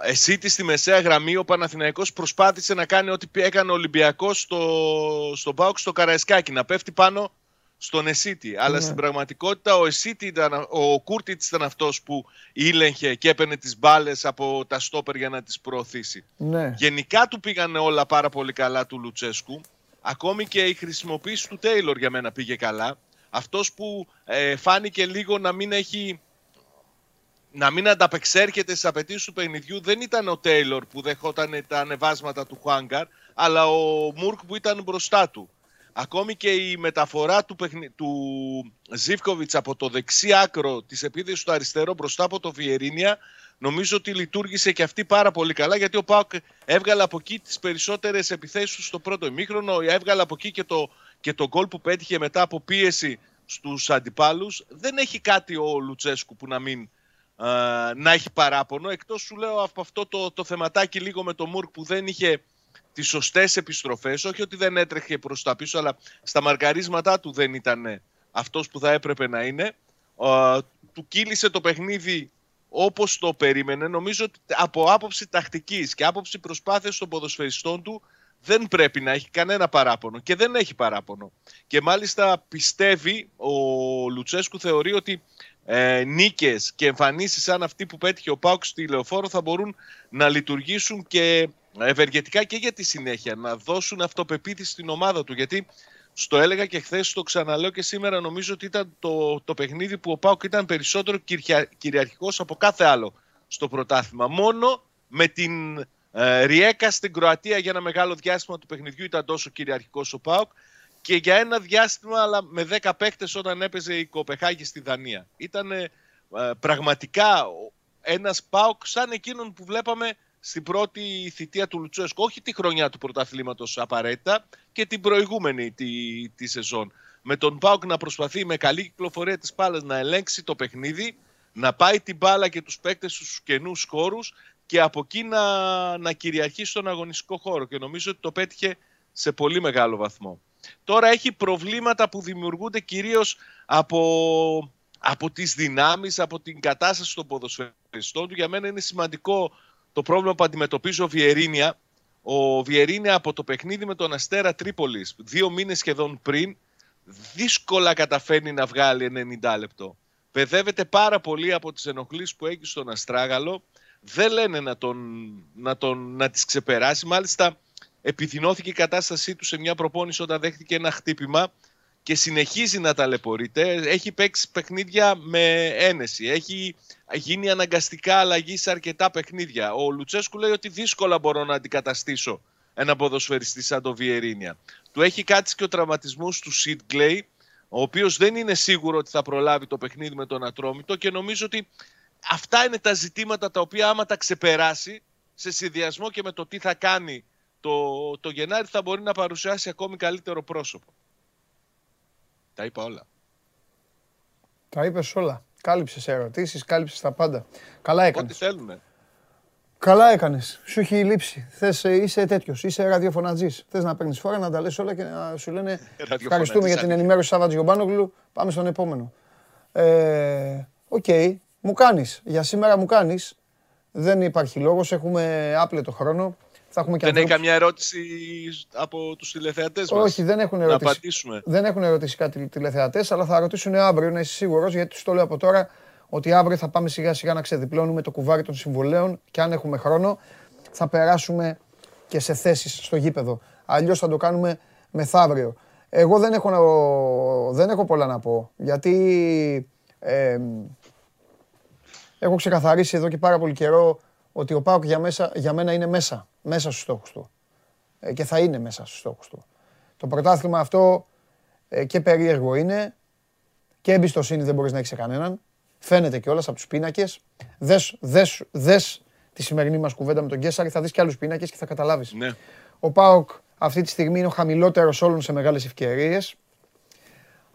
Εσίτης στη μεσαία γραμμή ο Παναθηναϊκός προσπάθησε να κάνει ό,τι έκανε ο Ολυμπιακός στο, στο Πάουκ στο Καραϊσκάκι, να πέφτει πάνω στον Εσίτη. Αλλά Ναι. στην πραγματικότητα ο, Εσίτη ήταν, ο Κούρτιτς ήταν αυτός που ήλεγχε και έπαιρνε τις μπάλες από τα στόπερ για να τις προωθήσει. Ναι. Γενικά του πήγανε όλα πάρα πολύ καλά του Λουτσέσκου. Ακόμη και η χρησιμοποίηση του Τέιλορ για μένα πήγε καλά. Αυτός που ε, φάνηκε λίγο να μην έχει να μην ανταπεξέρχεται στις απαιτήσεις του παιχνιδιού δεν ήταν ο Τέιλορ που δεχόταν τα ανεβάσματα του Χουάνγκαρ, αλλά ο Μουρκ που ήταν μπροστά του. Ακόμη και η μεταφορά του, παιχνι... του Ζίβκοβιτς από το δεξί άκρο της επίδεσης του αριστερό μπροστά από το Βιερίνια νομίζω ότι λειτουργήσε και αυτή πάρα πολύ καλά γιατί ο Πάοκ έβγαλε από εκεί τις περισσότερες επιθέσεις του στο πρώτο ημίχρονο, έβγαλε από εκεί και το, και το γκολ που πέτυχε μετά από πίεση στους αντιπάλους. Δεν έχει κάτι ο Λουτσέσκου που να μην ε, να έχει παράπονο. Εκτός σου λέω από αυτό το, το θεματάκι λίγο με το Μουρκ που δεν είχε τις σωστές επιστροφές. Όχι ότι δεν έτρεχε προς τα πίσω, αλλά στα μαρκαρίσματά του δεν ήταν αυτός που θα έπρεπε να είναι. Ε, του κύλησε το παιχνίδι όπως το περίμενε. Νομίζω ότι από άποψη τακτικής και άποψη προσπάθειας των ποδοσφαιριστών του δεν πρέπει να έχει κανένα παράπονο και δεν έχει παράπονο. Και μάλιστα πιστεύει, ο Λουτσέσκου θεωρεί ότι ε, νίκες και εμφανίσεις σαν αυτή που πέτυχε ο Πάουκ στη Λεωφόρο θα μπορούν να λειτουργήσουν και ευεργετικά και για τη συνέχεια, να δώσουν αυτοπεποίθηση στην ομάδα του. Γιατί στο έλεγα και χθες, το ξαναλέω και σήμερα, νομίζω ότι ήταν το, το παιχνίδι που ο Πάουκ ήταν περισσότερο κυριαρχικός από κάθε άλλο στο πρωτάθλημα. Μόνο με την ε, Ριέκα στην Κροατία για ένα μεγάλο διάστημα του παιχνιδιού ήταν τόσο κυριαρχικός ο Πάουκ και για ένα διάστημα, αλλά με 10 παίκτες όταν έπαιζε η Κοπεχάγη στη Δανία. Ήταν ε, πραγματικά ένας Πάουκ σαν εκείνον που βλέπαμε στην πρώτη θητεία του Λουτσέσκου. Όχι τη χρονιά του πρωταθλήματος απαραίτητα και την προηγούμενη τη, τη σεζόν. Με τον Πάουκ να προσπαθεί με καλή κυκλοφορία της μπάλας να ελέγξει το παιχνίδι, να πάει την μπάλα και τους παίκτες στους καινούς χώρους και από εκεί να, να κυριαρχεί στον αγωνιστικό χώρο. Και νομίζω ότι το πέτυχε σε πολύ μεγάλο βαθμό. Τώρα έχει προβλήματα που δημιουργούνται κυρίως από, από τις δυνάμεις, από την κατάσταση των ποδοσφαιριστών του. Για μένα είναι σημαντικό το πρόβλημα που αντιμετωπίζει ο Βιερίνια. Ο Βιερίνια από το παιχνίδι με τον Αστέρα Τρίπολης δύο μήνες σχεδόν πριν δύσκολα καταφέρνει να βγάλει 90 λεπτό. Παιδεύεται πάρα πολύ από τις ενοχλήσεις που έχει στον Αστράγαλο. Δεν λένε να, τον, να, τον, να τις ξεπεράσει. Μάλιστα επιδεινώθηκε η κατάστασή του σε μια προπόνηση όταν δέχτηκε ένα χτύπημα και συνεχίζει να ταλαιπωρείται. Έχει παίξει παιχνίδια με ένεση. Έχει γίνει αναγκαστικά αλλαγή σε αρκετά παιχνίδια. Ο Λουτσέσκου λέει ότι δύσκολα μπορώ να αντικαταστήσω ένα ποδοσφαιριστή σαν το Βιερίνια. Του έχει κάτσει και ο τραυματισμός του Σιτ Γκλέι, ο οποίος δεν είναι σίγουρο ότι θα προλάβει το παιχνίδι με τον Ατρόμητο και νομίζω ότι αυτά είναι τα ζητήματα τα οποία άμα τα ξεπεράσει σε συνδυασμό και με το τι θα κάνει το, το Γενάρη θα μπορεί να παρουσιάσει ακόμη καλύτερο πρόσωπο. Τα είπα όλα. Τα είπες όλα. Κάλυψες ερωτήσεις, κάλυψες τα πάντα. Καλά έκανες. Ό,τι θέλουμε. Καλά έκανες. Σου έχει λείψει. Θες, ε, είσαι τέτοιος. Είσαι ραδιοφωνατζής. Θες να παίρνεις φορά να τα λες όλα και να σου λένε Ευχαριστούμε για την ενημέρωση Σάββατ Γιωμπάνογλου. Πάμε στον επόμενο. Ε, οκ. Okay. Μου κάνεις. Για σήμερα μου κάνεις. Δεν υπάρχει λόγος. Έχουμε άπλετο χρόνο. Θα έχουμε και δεν έχει καμιά ερώτηση από τους τηλεθεατές μας; Όχι, δεν έχουν ερωτήσει. Να απαντήσουμε. Δεν έχουν ερωτήσει κάτι τηλεθεατές, αλλά θα ρωτήσουν αύριο, να είσαι σίγουρος, γιατί τους το λέω από τώρα ότι αύριο θα πάμε σιγά σιγά να ξεδιπλώνουμε το κουβάρι των συμβολέων και αν έχουμε χρόνο θα περάσουμε και σε θέσεις στο γήπεδο. Αλλιώς θα το κάνουμε μεθαύριο. Εγώ δεν έχω, δεν έχω πολλά να πω, γιατί ε, έχω ξεκαθαρίσει εδώ και πάρα πολύ καιρό ότι ο Πάοκ για, μέσα, για μένα είναι μέσα, μέσα στους στόχους του. Ε, και θα είναι μέσα στους στόχους του. Το πρωτάθλημα αυτό ε, και περίεργο είναι και εμπιστοσύνη δεν μπορείς να έχεις σε κανέναν. Φαίνεται κιόλας από τους πίνακες. Δες, δες, δες τη σημερινή μας κουβέντα με τον Γκέσσαρη, θα δεις και άλλους πίνακες και θα καταλάβεις. Ναι. Ο Πάοκ αυτή τη στιγμή είναι ο χαμηλότερος όλων σε μεγάλες ευκαιρίες.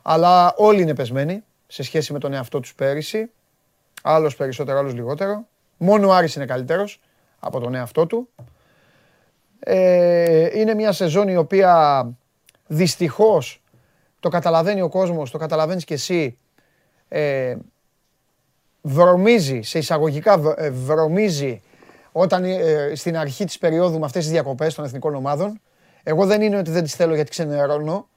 Αλλά όλοι είναι πεσμένοι σε σχέση με τον εαυτό τους πέρυσι. Άλλος περισσότερο, άλλος λιγότερο. Μόνο ο Άρης είναι καλύτερος από τον εαυτό του. Ε, είναι μια σεζόν η οποία δυστυχώς το καταλαβαίνει ο κόσμος, το καταλαβαίνεις και εσύ, ε, βρωμίζει, σε εισαγωγικά ε, βρωμίζει όταν ε, στην αρχή της περίοδου με αυτές τις διακοπές των εθνικών ομάδων. Εγώ δεν είναι ότι δεν τις θέλω γιατί ξενερώνω.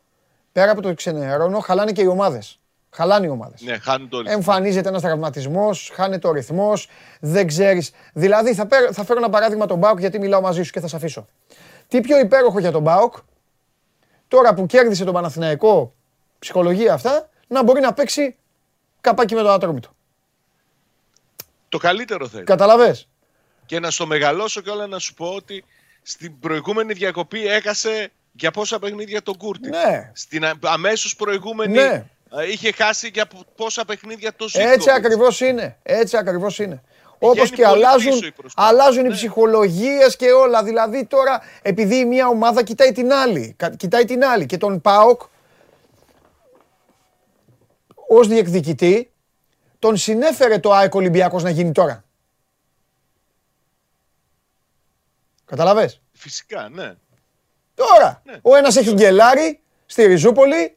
Πέρα από το ξενερώνω, χαλάνε και οι ομάδες. Χαλάνε οι ομάδες. Ναι, χάνουν το ρυθμό. Εμφανίζεται ένας τραυματισμός, χάνεται ο ρυθμός, δεν ξέρεις. Δηλαδή, θα, πέρ, θα φέρω ένα παράδειγμα τον Μπάουκ γιατί μιλάω μαζί σου και θα σε αφήσω. Τι πιο υπέροχο για τον Μπάουκ, τώρα που κέρδισε τον Παναθηναϊκό, ψυχολογία αυτά, να μπορεί να παίξει καπάκι με τον Ατρόμητο. Το καλύτερο θέλει. Καταλαβέ. Και να στο μεγαλώσω και όλα να σου πω ότι στην προηγούμενη διακοπή έκασε για πόσα παιχνίδια τον Κούρτη. Ναι. Στην αμέσως προηγούμενη ναι. Είχε χάσει για πόσα παιχνίδια το Έτσι ακριβώς είναι. Έτσι ακριβώς είναι. Όπως και αλλάζουν, αλλάζουν οι ναι. ψυχολογίες και όλα. Δηλαδή τώρα, επειδή η μία ομάδα κοιτάει την άλλη, κοιτάει την άλλη και τον ΠΑΟΚ ως διεκδικητή, τον συνέφερε το ΑΕΚ Ολυμπιακός να γίνει τώρα. Κατάλαβες; Φυσικά, ναι. Τώρα, ναι. ο ένας έχει γκελάρει στη Ριζούπολη,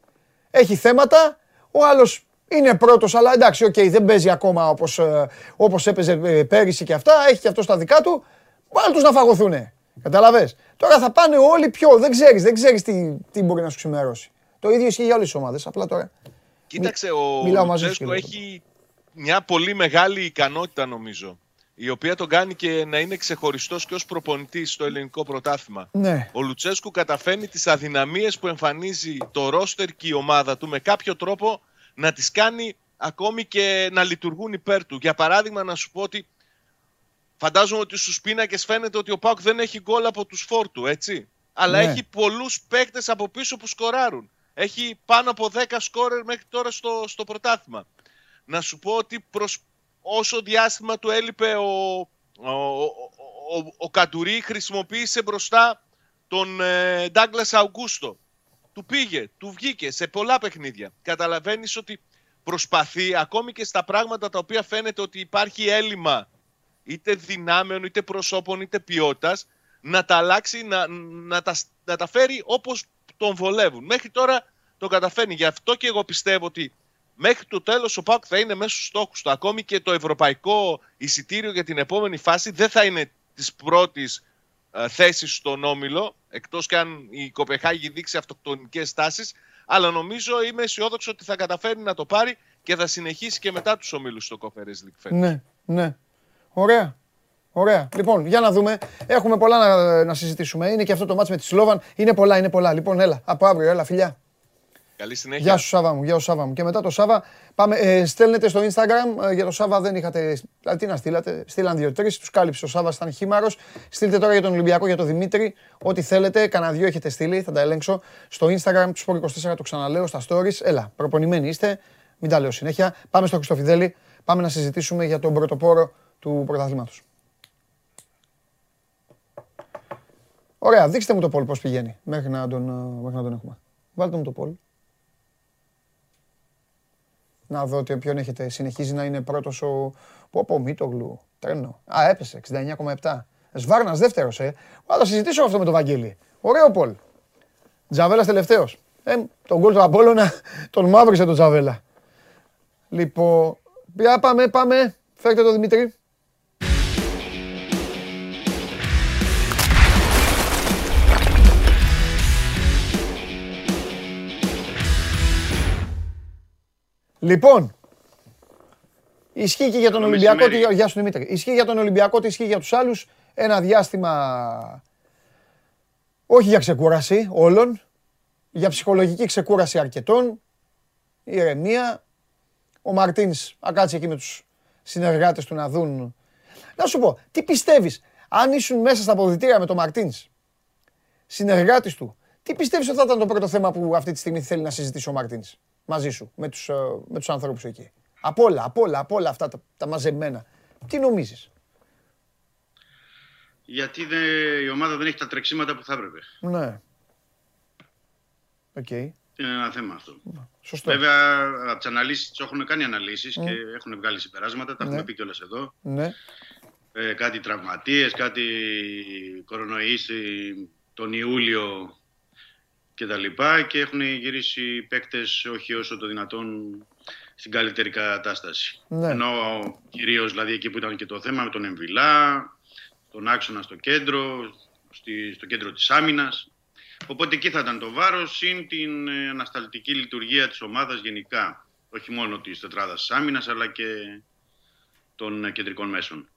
έχει θέματα, ο άλλος Είναι πρώτος, αλλά εντάξει, οκ, δεν παίζει ακόμα όπως, ε, όπως έπαιζε ε, πέρυσι και αυτά. Έχει και αυτό στα δικά του. Βάλ τους να φαγωθούνε. Κατάλαβες. Τώρα θα πάνε όλοι πιο. Δεν ξέρεις, δεν ξέρεις τι, τι μπορεί να σου ξημερώσει. Το ίδιο ισχύει για όλες τις ομάδες. Απλά τώρα. Κοίταξε, ο μιλάω μαζί σου Λουτσέσκο και έχει μια πολύ μεγάλη ικανότητα νομίζω. Η οποία τον κάνει και να είναι ξεχωριστός και ως προπονητής στο ελληνικό πρωτάθλημα. Ναι. Ο Λουτσέσκου καταφέρνει τις αδυναμίες που εμφανίζει το ρόστερ και η ομάδα του με κάποιο τρόπο να τις κάνει ακόμη και να λειτουργούν υπέρ του. Για παράδειγμα να σου πω ότι φαντάζομαι ότι στους πίνακες φαίνεται ότι ο Πάουκ δεν έχει γκολ από τους φόρτου, έτσι. Αλλά Ναι. έχει πολλούς παίκτες από πίσω που σκοράρουν. Έχει πάνω από 10 σκόρερ μέχρι τώρα στο, στο πρωτάθλημα. Να σου πω ότι προς όσο διάστημα του έλειπε ο, ο, ο, ο, ο Καντουρί χρησιμοποίησε μπροστά τον ε, Ντάγκλας Αουγκούστο. Του πήγε, του βγήκε σε πολλά παιχνίδια. Καταλαβαίνεις ότι προσπαθεί ακόμη και στα πράγματα τα οποία φαίνεται ότι υπάρχει έλλειμμα είτε δυνάμεων, είτε προσώπων, είτε ποιότητας να τα αλλάξει, να, να, τα, να τα φέρει όπως τον βολεύουν. Μέχρι τώρα το καταφέρνει. Γι' αυτό και εγώ πιστεύω ότι μέχρι το τέλος ο ΠΑΟΚ θα είναι μέσα στους στόχους του. Ακόμη και το ευρωπαϊκό εισιτήριο για την επόμενη φάση δεν θα είναι της πρώτης ε, θέσης στον Όμιλο, εκτός και αν η Κοπεχάγη δείξει αυτοκτονικές τάσεις, αλλά νομίζω είμαι αισιόδοξο ότι θα καταφέρει να το πάρει και θα συνεχίσει και μετά τους ομίλους στο Conference League φέτος. Ναι, ναι. Ωραία. Ωραία. Λοιπόν, για να δούμε. Έχουμε πολλά να, να συζητήσουμε. Είναι και αυτό το μάτς με τη Σλόβαν. Είναι πολλά, είναι πολλά. Λοιπόν, έλα. Από αύριο, έλα, φιλιά. Καλή συνέχεια. Γεια σου Σάβα μου, γεια σου Σάβα μου. Και μετά το Σάβα, πάμε, ε, στέλνετε στο Instagram, ε, για το Σάβα δεν είχατε, δηλαδή τι να στείλατε, στείλαν δύο-τρεις, τους κάλυψε ο Σάβα, ήταν χήμαρος. Στείλτε τώρα για τον Ολυμπιακό, για τον Δημήτρη, ό,τι θέλετε, κανένα δυο έχετε στείλει, θα τα ελέγξω. Στο Instagram τους Sport24 το ξαναλέω, στα stories, έλα, προπονημένοι είστε, μην τα λέω συνέχεια. Πάμε στο Χριστοφιδέλη, πάμε να συζητήσουμε για τον πρωτοπόρο του πρωταθλήματος. Ωραία, δείξτε μου το πόλ πώς πηγαίνει, μέχρι να τον, ε, μέχρι να τον έχουμε. Βάλτε μου το πόλ. Να δω ότι ποιον έχετε. Συνεχίζει να είναι πρώτος ο... Πω πω, Μίτογλου. Τρένο. Α, έπεσε. 69,7. Σβάρνας δεύτερος, ε. Θα το συζητήσω αυτό με τον Βαγγέλη. Ωραίο Πολ. Τζαβέλας τελευταίος. Ε, τον γκολ του Απόλλωνα τον μαύρισε τον Τζαβέλα. Λοιπόν, για πάμε, πάμε. Φέρτε το Δημήτρη. Λοιπόν, ισχύει και για τον Καλό Ολυμπιακό. μεσημέρι. τι- Γεια σου Δημήτρη. Ισχύει για τον Ολυμπιακό, τι ισχύει για τους άλλους. Ένα διάστημα όχι για ξεκούραση όλων, για ψυχολογική ξεκούραση αρκετών, ηρεμία. Ο Μαρτίνς θα κάτσει εκεί με τους συνεργάτες του να δουν. Να σου πω, τι πιστεύεις, αν ήσουν μέσα στα αποδητήρια με τον Μαρτίνς, συνεργάτης του, τι πιστεύεις ότι θα ήταν το πρώτο θέμα που αυτή τη στιγμή θέλει να συζητήσει ο Μαρτίνς; Μαζί σου, με τους, ε, με τους ανθρώπους εκεί. Από όλα, από όλα, από όλα αυτά τα, τα μαζεμένα. Τι νομίζεις; Γιατί δε- η ομάδα δεν έχει τα τρεξίματα που θα έπρεπε. Ναι. Οκ. Είναι ένα θέμα αυτό. Σωστό. Βέβαια, από τις αναλύσεις έχουν κάνει αναλύσεις και έχουν βγάλει συμπεράσματα. Τα έχουμε Ναι. πει κιόλας εδώ. Ναι. Ε, κάτι τραυματίες, κάτι κορονοϊοί τον Ιούλιο κτλ. Και έχουν γυρίσει παίκτες όχι όσο το δυνατόν στην καλύτερη κατάσταση. Ναι. Ενώ κυρίως δηλαδή εκεί που ήταν και το θέμα με τον Εμβιλά, τον άξονα στο κέντρο, στη, στο κέντρο της άμυνας. Οπότε εκεί θα ήταν το βάρος συν την ε, ανασταλτική λειτουργία της ομάδας γενικά. Όχι μόνο της τετράδας της άμυνας αλλά και των ε, κεντρικών μέσων.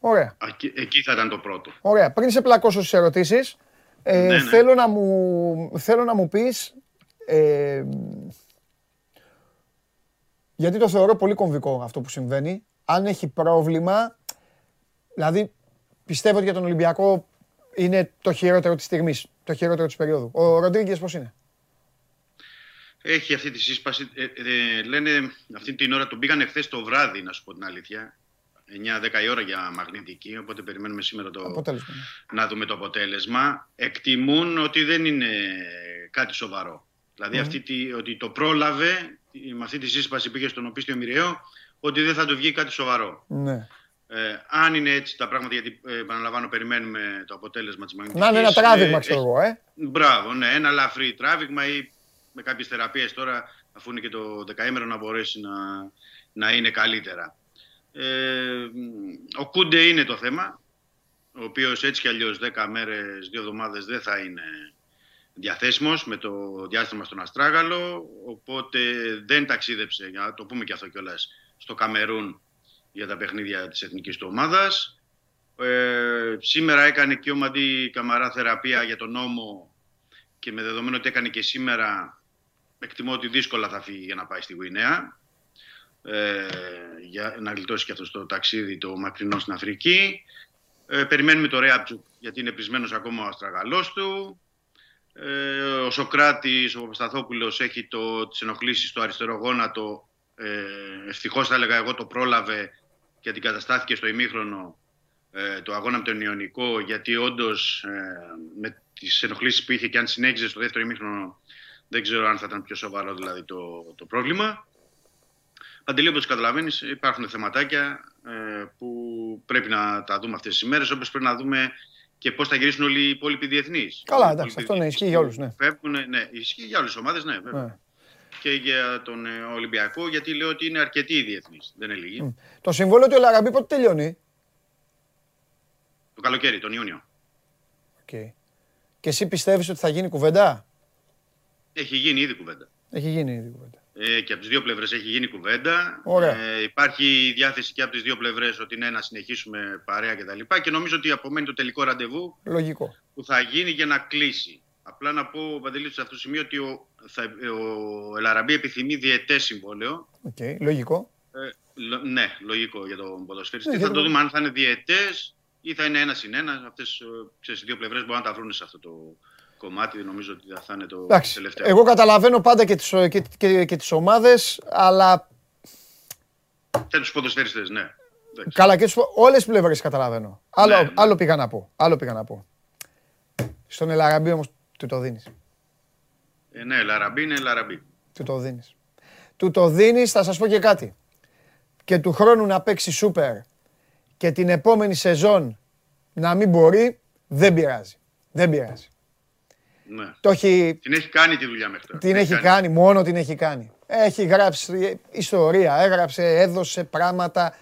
Ωραία. Α, και- Εκεί θα ήταν το πρώτο. Ωραία. Πριν σε πλακώσω στις ερωτήσεις, ε, Ναι, ναι. Θέλω, να μου, θέλω να μου πεις, ε, γιατί το θεωρώ πολύ κομβικό αυτό που συμβαίνει, αν έχει πρόβλημα, δηλαδή πιστεύω ότι για τον Ολυμπιακό είναι το χειρότερο της στιγμής, το χειρότερο της περίοδου. Ο Ροντρίγκες πώς είναι; Έχει αυτή τη σύσπαση. Ε, ε, λένε αυτή την ώρα τον πήγαν εχθέ το βράδυ, να σου πω την αλήθεια. 9-10 η ώρα για μαγνητική, οπότε περιμένουμε σήμερα το, Αποτέλεσμα. ναι. να δούμε το αποτέλεσμα. Εκτιμούν ότι δεν είναι κάτι σοβαρό. Δηλαδή αυτή τη, ότι το πρόλαβε, με αυτή τη σύσπαση πήγε στον οπίστιο μοιραίο, ότι δεν θα του βγει κάτι σοβαρό. Ναι. Ε, αν είναι έτσι τα πράγματα, γιατί ε, επαναλαμβάνω, περιμένουμε το αποτέλεσμα της μαγνητικής. Να είναι ένα ε, τράβηγμα, ξέρω εγώ, ε. Μπράβο, ναι, ένα ελαφρύ τράβηγμα ή με κάποιες θεραπείες τώρα αφού είναι και το δεκαήμερο να μπορέσει να, να είναι καλύτερα. Ε, ο Κούντε είναι το θέμα, ο οποίος έτσι κι αλλιώς 10 μέρες, δύο εβδομάδες δεν θα είναι διαθέσιμος με το διάστημα στον Αστράγαλο, οπότε δεν ταξίδεψε, για να το πούμε και αυτό κιόλας, στο Καμερούν για τα παιχνίδια της εθνικής του ομάδας. Ε, σήμερα έκανε και ο Μαντή Καμαρά θεραπεία για τον νόμο και με δεδομένο ότι έκανε και σήμερα εκτιμώ ότι δύσκολα θα φύγει για να πάει στη Γουινέα ε, για να γλιτώσει και αυτός το ταξίδι το μακρινό στην Αφρική. Ε, περιμένουμε το Ρέαπτσουκ γιατί είναι πρισμένος ακόμα ο αστραγαλός του. Ε, ο Σοκράτης, ο Παπασταθόπουλος έχει το, τις ενοχλήσεις στο αριστερό γόνατο. Ε, ευτυχώς θα έλεγα εγώ το πρόλαβε και αντικαταστάθηκε στο ημίχρονο ε, το αγώνα με τον Ιωνικό γιατί όντως ε, με τις ενοχλήσεις που είχε και αν συνέχιζε στο δεύτερο ημίχρονο δεν ξέρω αν θα ήταν πιο σοβαρό δηλαδή το, το πρόβλημα. Παντελή, όπως καταλαβαίνεις, υπάρχουν θεματάκια ε, που πρέπει να τα δούμε αυτές τις ημέρες, όπως πρέπει να δούμε και πώς θα γυρίσουν όλοι οι υπόλοιποι διεθνείς. Καλά, εντάξει, αυτό ναι, ισχύει για όλους. Ναι. Φεύγουν, ναι, ισχύει για όλες τις ομάδες, ναι, βέβαια. Ναι. Και για τον ε, Ολυμπιακό, γιατί λέω ότι είναι αρκετοί οι διεθνείς. Δεν είναι λίγοι. Mm. Το συμβόλαιο του Ελαραμπή πότε τελειώνει; Το καλοκαίρι, τον Ιούνιο. Okay. Και εσύ πιστεύεις ότι θα γίνει κουβέντα; Έχει γίνει ήδη κουβέντα. Έχει γίνει ήδη κουβέντα. Ε, και από τις δύο πλευρές έχει γίνει κουβέντα. Ωραία. Ε, υπάρχει διάθεση και από τις δύο πλευρές ότι ναι, να συνεχίσουμε παρέα κτλ. Και, και νομίζω ότι απομένει το τελικό ραντεβού Λογικό. που θα γίνει για να κλείσει. Απλά να πω, Παντελή, σε αυτό το σημείο ότι ο, θα, ο Ελαραμπή επιθυμεί διαιτές συμβόλαιο. Okay. Λογικό. Ε, λο, ναι, λογικό για τον ποδοσφαιριστή. Ναι, θα το δούμε αν θα είναι διαιτές ή θα είναι ένα συν ένα. Αυτές οι δύο πλευρές μπορούν να τα βρουν σε αυτό το, κομμάτι νομίζω ότι θα είναι το Εντάξει, τελευταίο. Εγώ καταλαβαίνω πάντα και τις, και, και, και τις ομάδες, αλλά... Και τους ποδοσφαιριστές, ναι. Εντάξει. Καλά, και τους, όλες τις πλευρές καταλαβαίνω. Άλλο, ναι, ναι. άλλο πήγα να πω. Άλλο πήγα να πω. Στον Ελαραμπή όμως του το δίνεις. Ε, ναι, Ελαραμπή είναι Ελαραμπή. Του το δίνεις. Του το δίνεις, θα σας πω και κάτι. Και του χρόνου να παίξει σούπερ και την επόμενη σεζόν να μην μπορεί, δεν πειράζει. Δεν πειράζει. Ναι. Το έχει... Την έχει κάνει τη δουλειά μέχρι τώρα. Την έχει, κάνει. κάνει, μόνο την έχει κάνει. Έχει γράψει ιστορία, έγραψε, έδωσε πράγματα.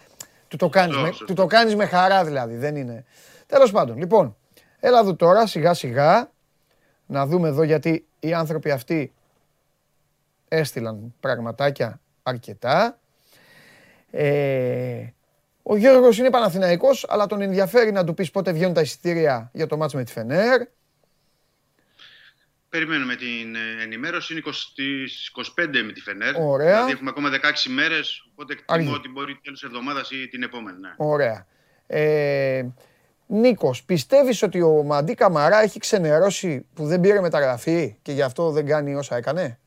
Του το κάνεις, με, του το κάνεις με χαρά δηλαδή, δεν είναι. Τέλος πάντων, λοιπόν, έλα εδώ τώρα σιγά σιγά να δούμε εδώ γιατί οι άνθρωποι αυτοί έστειλαν πραγματάκια αρκετά. Ε, ο Γιώργος είναι Παναθηναϊκός, αλλά τον ενδιαφέρει να του πεις πότε βγαίνουν τα εισιτήρια για το μάτς με τη Φενέρ. Περιμένουμε την ε, ενημέρωση. Είναι 25 με τη Φενέρ. Ωραία. Δηλαδή έχουμε ακόμα 16 μέρες. Οπότε εκτιμώ ότι μπορεί τέλος εβδομάδας ή την επόμενη. Ναι. Ωραία. Ε, Νίκος, πιστεύεις ότι ο Μαντί Καμαρά έχει ξενερώσει που δεν πήρε μεταγραφή και γι' αυτό δεν κάνει όσα έκανε;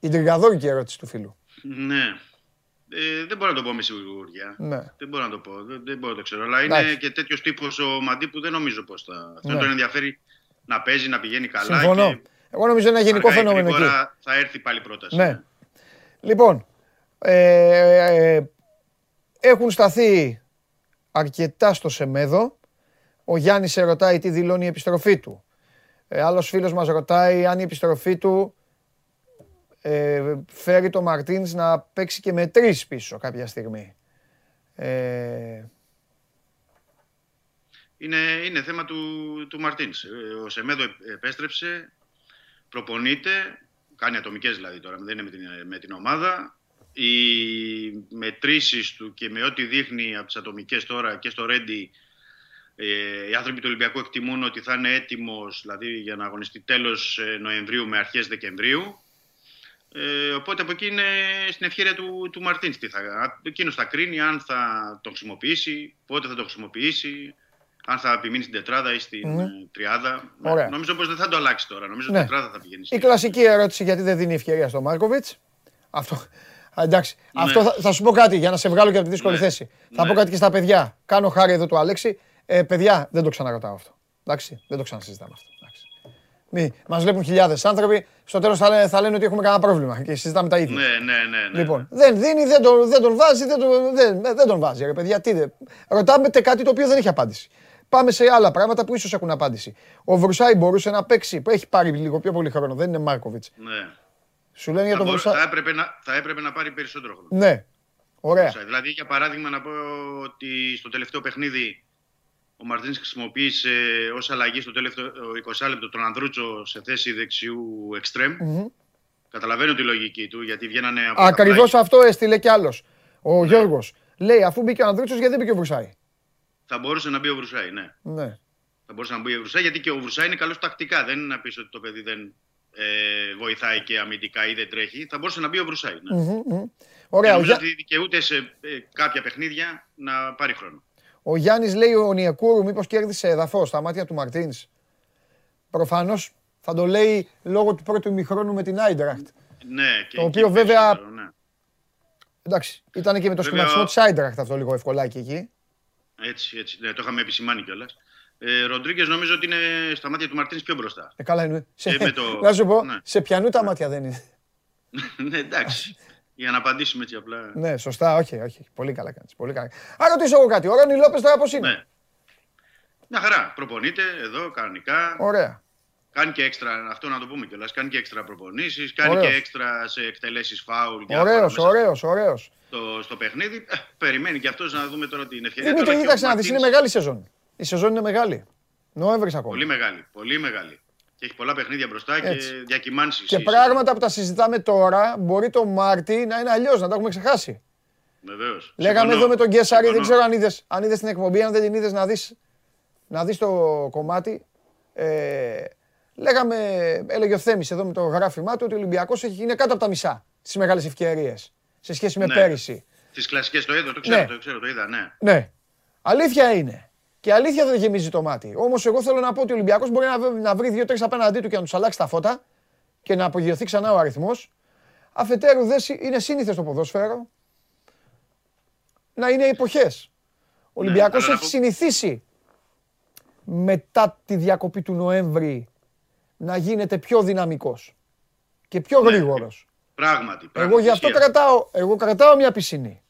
Η τριγκαδόρικη ερώτηση του φίλου. Ναι. Ε, δεν μπορώ να το πω με σιγουριά. Ναι. Δεν μπορώ να το πω. Δεν, δεν μπορώ να το ξέρω. Αλλά είναι και τέτοιος τύπος ο Μαντί που δεν νομίζω πως θα. Ναι. Αυτό τον ενδιαφέρει να παίζει, να πηγαίνει καλά. Συμφωνώ. Και... Εγώ νομίζω είναι ένα γενικό φαινόμενο εκεί. θα έρθει πάλι πρόταση. Ναι. Λοιπόν, ε, ε, έχουν σταθεί αρκετά στο Σεμέδο. Ο Γιάννης σε ρωτάει τι δηλώνει η επιστροφή του. Ε, άλλος φίλος μας ρωτάει αν η επιστροφή του ε, φέρει το Μαρτίνς να παίξει και με τρεις πίσω κάποια στιγμή. Ε, είναι, είναι θέμα του, του Μαρτίνς. Ε, ο Σεμέδο επέστρεψε, προπονείται, κάνει ατομικές δηλαδή τώρα, δεν είναι με την, με την ομάδα. Οι μετρήσεις του και με ό,τι δείχνει από τις ατομικές τώρα και στο Ρέντι ε, οι άνθρωποι του Ολυμπιακού εκτιμούν ότι θα είναι έτοιμος δηλαδή, για να αγωνιστεί τέλος ε, Νοεμβρίου με αρχές Δεκεμβρίου. Ε, οπότε από εκεί είναι στην ευχαίρεια του, του Μαρτίνς. Εκείνος θα κρίνει αν θα το χρησιμοποιήσει, πότε θα το χρησιμοποιήσει αν θα επιμείνει στην τετράδα ή στην mm. τριάδα. Ωραία. Νομίζω πως δεν θα το αλλάξει τώρα. Νομίζω ναι. τετράδα θα πηγαίνει. Η κλασική ερώτηση γιατί δεν δίνει ευκαιρία στον Μάρκοβιτς. Αυτό. εντάξει. Ναι. Αυτό θα, θα, σου πω κάτι για να σε βγάλω και από τη δύσκολη ναι. θέση. Θα πω ναι. κάτι και στα παιδιά. Κάνω χάρη εδώ του Αλέξη. Ε, παιδιά, δεν το ξαναρωτάω αυτό. Εντάξει, δεν το ξανασυζητάμε αυτό. Μη, μας βλέπουν χιλιάδες άνθρωποι, στο τέλος θα, λένε, θα λένε ότι έχουμε κανένα πρόβλημα και συζητάμε τα ίδια. Ναι, ναι, ναι. ναι. Λοιπόν, δεν δίνει, δεν τον, δεν τον βάζει, δεν τον, δεν, δεν τον βάζει, ρε παιδιά. Τι, ρωτάμε κάτι το οποίο δεν έχει απάντηση. Πάμε σε άλλα πράγματα που ίσως έχουν απάντηση. Ο Βρουσάη μπορούσε να παίξει, που έχει πάρει λίγο πιο πολύ χρόνο, δεν είναι Μάρκοβιτς. Ναι. Σου λένε για Θα, τον μπορ- Βρουσάη. θα, έπρεπε να, θα έπρεπε να πάρει περισσότερο χρόνο. Ναι. Ωραία. Βρουσάη. Δηλαδή, για παράδειγμα, να πω ότι στο τελευταίο παιχνίδι ο Μαρτίνς χρησιμοποίησε ως αλλαγή στο τελευταίο 20 λεπτό τον Ανδρούτσο σε θέση δεξιού εξτρέμ. Μμμ. Καταλαβαίνω τη λογική του, γιατί βγαίνανε από τα Ακριβώς πλάγια. αυτό έστειλε κι άλλος. Ο Γιώργος. Λέει αφού μπήκε ο Ανδρούτσος, γιατί δεν μπήκε ο Βρουσάη; Θα μπορούσε να μπει ο Βρουσάη, ναι. Ναι. Θα μπορούσε να μπει ο Βρουσάη, γιατί και ο Βρουσάη είναι καλός τακτικά. Δεν είναι να πεις ότι το παιδί δεν ε, βοηθάει και αμυντικά ή δεν τρέχει. Θα μπορούσε να μπει ο Βρουσάη. Ναι. Μμμ, μμμ. Και Ωραία. Ο, νομίζω Γιά... ότι δικαιούται σε ε, κάποια παιχνίδια να πάρει χρόνο. ο Γιάννης λέει ο Νιεκούρου μήπως κέρδισε εδαφό στα μάτια του Μαρτίνς. Προφανώς θα το λέει λόγω του πρώτου ημιχρόνου με την Άιντραχτ. Ναι, και Το εκεί οποίο βέβαια- περισσότερο, ναι. Εντάξει, ήταν και με το Βέβαια, σχηματισμό ο- της Άιντραχτ αυτό λίγο ευκολάκι εκεί. Έτσι, έτσι. Ναι, το είχαμε επισημάνει κιόλας. Ε, Ροντρίγκες νομίζω ότι είναι στα μάτια του Μαρτίνς πιο μπροστά. Ε, καλά είναι. Σε... με το- Να σου πω, ναι. σε πιανού τα μάτια δεν είναι. [LAUGHS] ναι, εντάξει. Για να απαντήσουμε έτσι απλά. ναι, σωστά, όχι, όχι. Πολύ καλά κάνεις. Πολύ καλά. Α, ρωτήσω εγώ κάτι. Ο Ρόνι Λόπες τώρα πώς είναι; Ναι. Μια χαρά. Προπονείται εδώ κανονικά. Ωραία. Κάνει και έξτρα, αυτό να το πούμε κιόλας. Κάνει και έξτρα προπονήσεις. Κάνει Ωραίος. και έξτρα σε εκτελέσεις φάουλ. διάφορα Ωραίος, μέσα ωραίος, ωραίος. Στο, στο παιχνίδι. Ε, περιμένει και αυτός να δούμε τώρα την ευκαιρία. Δημήτρη, Τώρα και ο κοίταξε να δεις, είναι Μαρτίνς- μεγάλη σεζόν. Η σεζόν είναι μεγάλη. Νοέμβρης ακόμα. Πολύ μεγάλη. Πολύ μεγάλη. Και έχει πολλά παιχνίδια μπροστά Έτσι. και διακυμάνσει. Και πράγματα που τα συζητάμε τώρα, μπορεί το Μάρτι να είναι αλλιώς, να τα έχουμε ξεχάσει. Βεβαίως. Λέγαμε εδώ με τον Γκέσαρη, δεν ξέρω αν είδες, αν είδες την εκπομπή, αν δεν την είδες να δεις, να δεις το κομμάτι. Ε, λέγαμε, έλεγε ο Θέμης εδώ με το γράφημά του ότι ο Ολυμπιακός έχει, είναι κάτω από τα μισά στις μεγάλες ευκαιρίες σε σχέση με Ναι. πέρυσι. Τις κλασικές το είδα, το ξέρω, Ναι. το ξέρω, το είδα, ναι. Ναι. Αλήθεια είναι. Και αλήθεια δεν γεμίζει το μάτι. Όμως, εγώ θέλω να πω ότι ο Ολυμπιακός μπορεί να, βρει- να βρει δύο-τρεις απέναντί του και να τους αλλάξει τα φώτα και να απογειωθεί ξανά ο αριθμός. Αφετέρου, δεν συ- είναι σύνηθες το ποδόσφαιρο να είναι εποχές. Ο Ολυμπιακός αλλά να έχει πω- συνηθίσει μετά τη διακοπή του Νοέμβρη να γίνεται πιο δυναμικός και πιο Ναι, γρήγορος. Πράγματι. Εγώ πράγματι, γι' αυτό ισχύει κρατάω, εγώ κρατάω μια πισινή.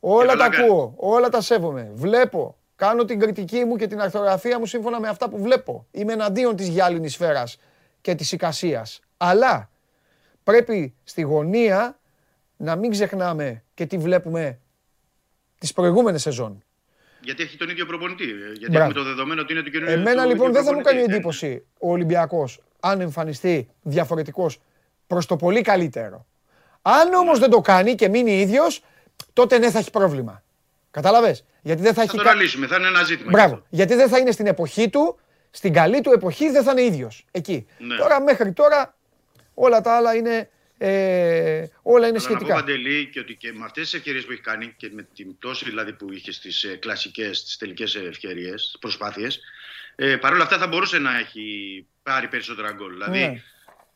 Όλα τα καλά ακούω, όλα τα σέβομαι. Βλέπω, κάνω την κριτική μου και την αρθογραφία μου σύμφωνα με αυτά που βλέπω. Είμαι εναντίον της γυάλινης σφαίρας και της εικασίας. Αλλά πρέπει στη γωνία να μην ξεχνάμε και τι βλέπουμε τις προηγούμενες σεζόν. Γιατί έχει τον ίδιο προπονητή. ε, Γιατί Μπράβο. έχουμε το δεδομένο ότι είναι του καινούριου. Εμένα του λοιπόν ίδιου δεν θα μου κάνει προπονητή. εντύπωση ο Ολυμπιακός αν εμφανιστεί διαφορετικός προς το πολύ καλύτερο. Αν όμως δεν το κάνει και μείνει ίδιος, τότε ναι θα έχει πρόβλημα. Κατάλαβες. Γιατί δεν θα Θα έχει το κα- αναλύσουμε, θα είναι ένα ζήτημα. γι' Μπράβο. αυτό. Γιατί δεν θα είναι στην εποχή του, στην καλή του εποχή δεν θα είναι ίδιος. Εκεί. Ναι. Τώρα μέχρι τώρα όλα τα άλλα είναι, ε, όλα είναι Αλλά να πω σχετικά. Παντελή και ότι και με αυτές τις ευκαιρίες που έχει κάνει και με την πτώση δηλαδή που είχε στις ε, κλασικές, στι τελικές ευκαιρίες, προσπάθειες, ε, παρόλα αυτά θα μπορούσε να έχει πάρει περισσότερα γκολ. Δηλαδή Ναι.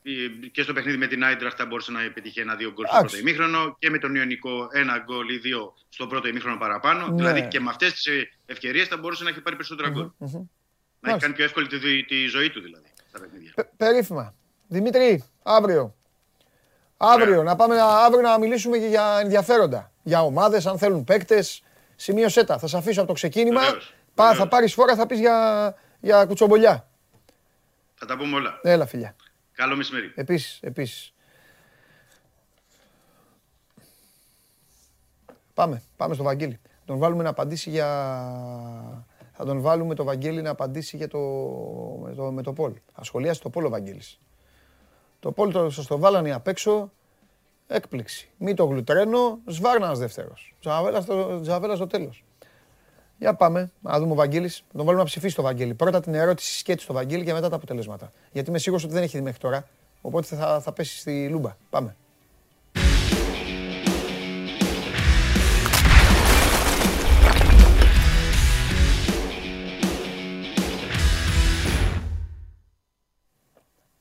Ε, και στο παιχνίδι με την Άιντραχτ θα μπορούσε να πετύχει ένα-δύο γκολ στο Εντάξει. πρώτο ημίχρονο και με τον Ιωνικό ένα γκολ ή δύο στο πρώτο ημίχρονο παραπάνω. Ναι. Δηλαδή και με αυτές τις ευκαιρίες θα μπορούσε να έχει πάρει περισσότερα γκολ. Να έχει Μάλιστα. κάνει πιο εύκολη τη, δι- τη ζωή του δηλαδή στα παιχνίδια. Πε- Περίφημα. Δημήτρη, αύριο. Αύριο, να πάμε να, αύριο να μιλήσουμε και για ενδιαφέροντα. Για ομάδες, αν θέλουν παίκτες. Σημείωσέ τα. Θα σε αφήσω από το ξεκίνημα. Βεβαίως, Πά, θα βεβαίως. πάρεις φόρα, θα πεις για, για κουτσομπολιά. Θα τα πούμε όλα. Έλα, φιλιά. Καλό μεσημέρι. Επίσης, επίσης. Πάμε, πάμε στο Βαγγέλη. Τον βάλουμε να απαντήσει για... Θα τον βάλουμε το Βαγγέλη να απαντήσει για το... με το, με το Πολ. Ασχολιάσει το Πολ ο Βαγγέλης. Το Πολ το, σας το βάλανε απ' έξω. Έκπληξη. Μη το γλουτρένο, σβάρνας δεύτερος. Τζαβέλα στο, τζαβέλα στο τέλος. Για πάμε, να δούμε ο Βαγγέλης. Να τον βάλουμε να ψηφίσει το Βαγγέλη. Πρώτα την ερώτηση σκέτη στο Βαγγέλη και μετά τα αποτελέσματα. Γιατί είμαι σίγουρος ότι δεν έχει δει μέχρι τώρα. Οπότε θα, θα πέσει στη λούμπα. Πάμε.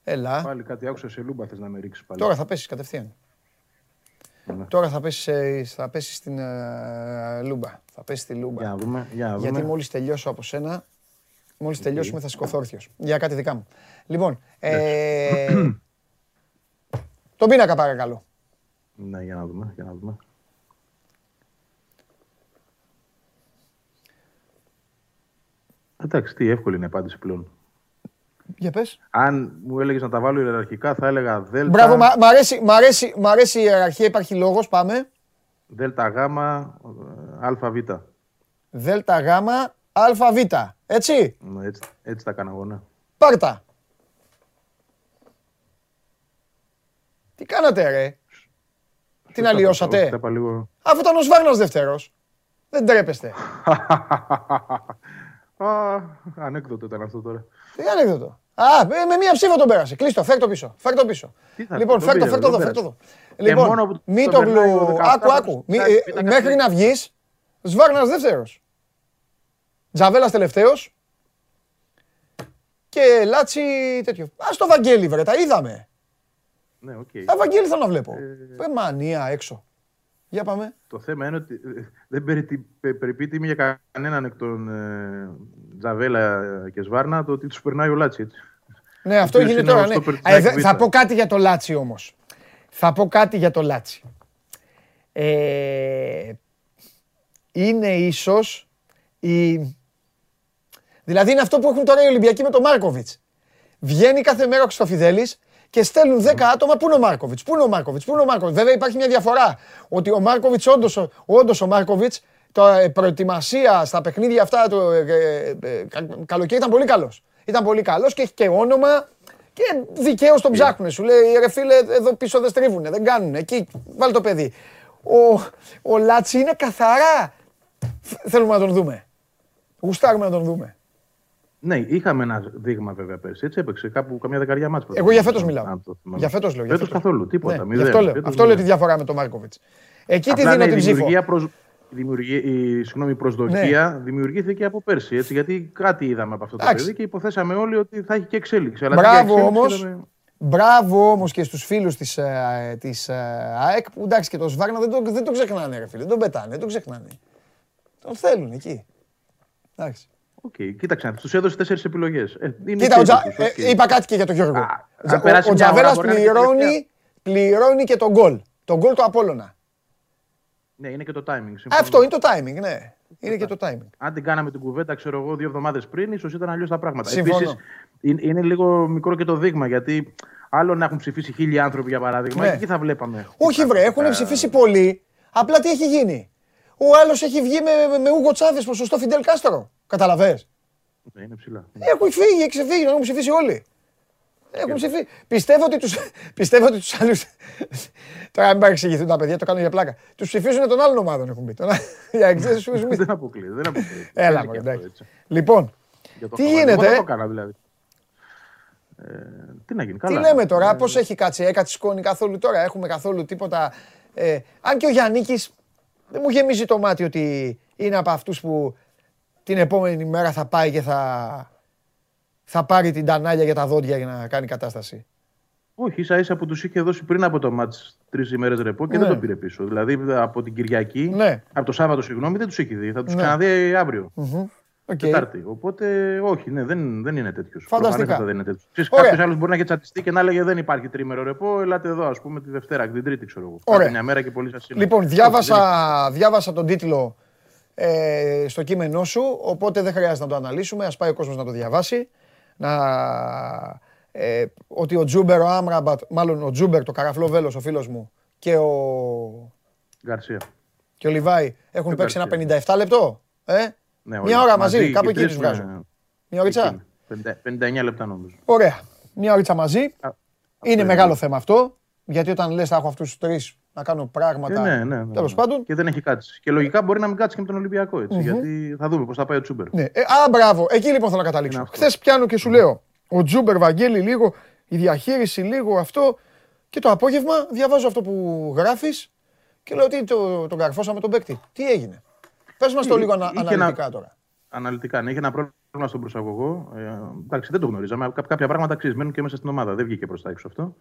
Έλα. Πάλι κάτι άκουσα σε λούμπα θες να με ρίξεις πάλι. Τώρα θα πέσεις κατευθείαν. Ναι. Τώρα θα πέσεις, θα πέσεις στην ε, λούμπα. Θα πέσει στη λούμπα. Για να δούμε, για να δούμε. Γιατί μόλις τελειώσω από σένα, μόλις τελειώσουμε θα σηκωθώ όρθιος. Για κάτι δικά μου. Λοιπόν, ε, [CLEARS THROAT] τον πίνακα παρακαλώ. Ναι, για να δούμε, για να δούμε. Εντάξει, τι εύκολη είναι η απάντηση πλέον. Για πες. Αν μου έλεγες να τα βάλω ιεραρχικά, θα έλεγα Δέλτα, Μπράβο, μ' μ' αρέσει, μ' αρέσει, μ' αρέσει η ιεραρχία, υπάρχει λόγος, πάμε. Δέλτα Γάμα, ε, Αλφα Β. Δέλτα γάμα, αλφα β. Έτσι, Ναι, Έτσι, έτσι τα έκανα εγώ, ναι. πάρτα. Τι κάνατε ρε, την αλλοιώσατε. Όχι, τα είπα λίγο. Αφού ήταν ο Σβάρνας δεύτερος. Δεν τρέπεστε. Α, Ανέκδοτο ήταν αυτό τώρα. Τι ανέκδοτο; Α, ε, με μία ψήφο τον πέρασε. Κλείστο, φέρ το πίσω. Φέρ το πίσω. Τι θα λοιπόν, πει, φέρ το, τον φέρ πήρε, το εδώ, τον φέρ το εδώ. Πέρασε. Λοιπόν, μόνο που μη τον το περνάει ο γλου... 17 Άκου, άκου. Μη- ήταν- ε, ήταν Μέχρι καθαρή. να βγεις, Σβάρνας δεύτερος. Τζαβέλας τελευταίος. Και Λάτσι τέτοιο. Ας το Βαγγέλη βρε, τα είδαμε. Ναι, οκ. Α, Βαγγέλη θέλω να βλέπω. Ε, μανία έξω. Για πάμε. Το θέμα είναι ότι ε, δεν περι- πε- περιπεί τιμή για κανέναν εκ των ε, Τζαβέλα και Σβάρνα το ότι τους περνάει ο Λάτσι. Έτσι. Ναι, αυτό οποίος γίνεται είναι τώρα. ο Ναι. στόπερ της Ε, δε- ΑΕΚ Β. θα πω κάτι για το Λάτσι όμως. Θα πω κάτι για το Λάτσι. Ε, είναι ίσως η... Δηλαδή είναι αυτό που έχουν τώρα οι Ολυμπιακοί με τον Μάρκοβιτς. Βγαίνει κάθε μέρα ο Χρυστοφιδέλης και στέλνουν 10 άτομα. Πού είναι ο Μάρκοβιτς, πού είναι ο Μάρκοβιτς, πού είναι ο Μάρκοβιτς. Βέβαια υπάρχει μια διαφορά. Ότι ο Μάρκοβιτς, όντως, όντως ο Μάρκοβιτς, το ε, προετοιμασία στα παιχνίδια αυτά το ε, ε, ε, κα- καλοκαίρι ήταν πολύ καλός. Ήταν πολύ καλός και έχει και όνομα και δικαίως τον ψάχνουν. Σου λέει ρε φίλε, εδώ πίσω δεν στρίβουνε, δεν κάνουν. Εκεί, βάλει το παιδί. Ο, ο Λάτσι είναι καθαρά. Θ- Θέλουμε να τον δούμε. Γουστάρουμε να τον δούμε. Ναι, είχαμε ένα δείγμα βέβαια πέρσι. Έτσι έπαιξε κάπου καμιά δεκαριά μάτς. Εγώ για φέτος μιλάω. αν το θυμάμαι. Για φέτος λέω. για Φέτος καθόλου, τίποτα. Ναι, μηδέν. γι' αυτό λέω, Φέτος αυτό λέω τη μηδέν. διαφορά με τον Μάρκοβιτς. Εκεί τι Απλά, δίνω ναι, την η ψήφο. δημιουργία, προσ... η, δημιουργία, η συγγνώμη, η προσδοκία Ναι. δημιουργήθηκε από πέρσι. Έτσι, γιατί κάτι είδαμε από αυτό το Εντάξει. παιδί και υποθέσαμε όλοι ότι θα έχει και εξέλιξη. Αλλά Μπράβο τέτοια εξέλιξη όμως, είδαμε- μπράβο όμως και στους φίλους της, ε, της ε, ΑΕΚ που εντάξει και το Σβάρνα δεν το, δεν το ξεχνάνε ρε φίλε, δεν τον πετάνε, δεν τον ξεχνάνε. Τον θέλουν εκεί. Εντάξει. Οκ, κοίταξε, τους έδωσε τέσσερις επιλογές. Κοίτα, ο Τζα... ε, είπα κάτι και για τον Γιώργο. Α, Τζα- αν περάσει ο, ο μια ώρα, Τζαβέλας μπορεί να είναι και πληρώνει, τελευταία. πληρώνει και τον γκολ. Τον γκολ του Απόλλωνα. Ναι, είναι και το timing. συμφωνώ. Αυτό είναι το timing, ναι. Είναι και το timing. Αν την κάναμε την κουβέντα, ξέρω εγώ, δύο εβδομάδες πριν, ίσως ήταν αλλιώς τα πράγματα. Συμφωνώ. Επίσης, είναι, είναι λίγο μικρό και το δείγμα γιατί άλλο να έχουν ψηφίσει χίλιοι άνθρωποι για παράδειγμα, Ναι. εκεί θα βλέπαμε. Όχι βρε, έχουν ψηφίσει πολλοί. Απλά τι έχει γίνει; Ο άλλος έχει βγει με, με, με Ούγκο Τσάβες ποσοστό Φιντελ Κάστρο. Καταλαβες; Ναι, είναι ψηλά. Έχουν φύγει, έχει ξεφύγει, τον έχουν ψηφίσει όλοι. Έχουν ψηφίσει. Πιστεύω ότι τους, [LAUGHS] πιστεύω ότι τους άλλους... [LAUGHS] Τώρα μην παρεξηγηθούν τα παιδιά, το κάνω για πλάκα. Τους ψηφίζουν των άλλων ομάδων έχουν πει. Τον- [LAUGHS] Για εξής, σου πει. δεν αποκλείεται. Δεν αποκλείεται. Έλα, Είναι μωρέ, και αυτό, εντάξει. έτσι. Λοιπόν, Για το τι χαβαλέ. γίνεται, Εγώ δεν ε; το έκανα δηλαδή. Ε, τι να γίνει, τι καλά. λέμε τώρα, Ε, πώς έχει κάτσει, έκατσει σκόνη καθόλου τώρα, έχουμε καθόλου τίποτα. Ε, αν και ο Γιάννικης δεν μου γεμίζει το μάτι ότι είναι από αυτούς που την επόμενη μέρα θα πάει και θα, θα πάρει την τανάλια για τα δόντια για να κάνει κατάσταση. Όχι, ίσα ίσα που τους είχε δώσει πριν από το μάτς τρεις ημέρες ρεπό και Ναι. δεν τον πήρε πίσω. Δηλαδή από την Κυριακή, Ναι. από το Σάββατο, συγγνώμη, δεν τους έχει δει. Θα τους Ναι. ξαναδεί αύριο. Μμμ. Οκ. Τετάρτη. Οπότε, όχι, ναι, δεν, δεν είναι τέτοιος. Φανταστικά. δεν είναι τέτοιος. Ωραία. Κάποιος άλλος μπορεί να έχει τσατιστεί και να έλεγε Δεν υπάρχει τριήμερο ρεπό. Ελάτε εδώ, ας πούμε, τη Δευτέρα, την Τρίτη, ξέρω εγώ. Ωραία. Πάτε μια μέρα και πολύ σας είναι. Λοιπόν, Όχι, διάβασα, δεν είναι. διάβασα τον τίτλο ε, στο κείμενό σου, οπότε δεν χρειάζεται να το αναλύσουμε. Ας πάει ο κόσμος να το διαβάσει. Να, ε, ότι ο Τζούμπερ, ο Άμραμπατ, μάλλον ο Τζούμπερ, το καραφλό βέλος, ο φίλος μου, και ο, Γκαρσία. και ο Λιβάη έχουν Και ο παίξει ένα Γκαρσία. 57 λεπτό. Ε; Ναι, Μια όλοι. ώρα μαζί, κάπου οι εκεί τρεις τους με- βγάζω. Μια ωρίτσα. εκεί. 59 λεπτά νομίζω. Ωραία. Μια ωρίτσα μαζί. Α, Είναι είναι μεγάλο λίγο. θέμα αυτό, γιατί όταν λες θα έχω αυτούς τους τρεις να κάνω Ε, πράγματα, ναι, ναι, ναι, τέλος ναι. πάντων. Και δεν έχει κάτσει. Και λογικά μπορεί να μην κάτσει και με τον Ολυμπιακό έτσι. Γιατί θα δούμε πώς θα πάει ο Τσούμπερ. Ναι. Ε, α, μπράβο. Εκεί λοιπόν θέλω να καταλήξω. Είναι αυτό. Χθες πιάνω και σου λέω. Ο Τζούμπερ Βαγγέλη λίγο, η διαχείριση λίγο αυτό. Και το απόγευμα διαβάζω αυτό που γράφεις και λέω ότι το, τον καρφώσαμε τον παίκτη. Τι έγινε; Πες μας το Εί- λίγο ανα, είχε ένα- αναλυτικά τώρα. Αναλυτικά, ναι, είχε ένα πρόβλημα στον προσαγωγό. Ε, εντάξει, δεν το γνωρίζαμε. Κά- κάποια πράγματα αξίζει, μένουν και μέσα στην ομάδα. Δεν βγήκε προς τα έξω αυτό.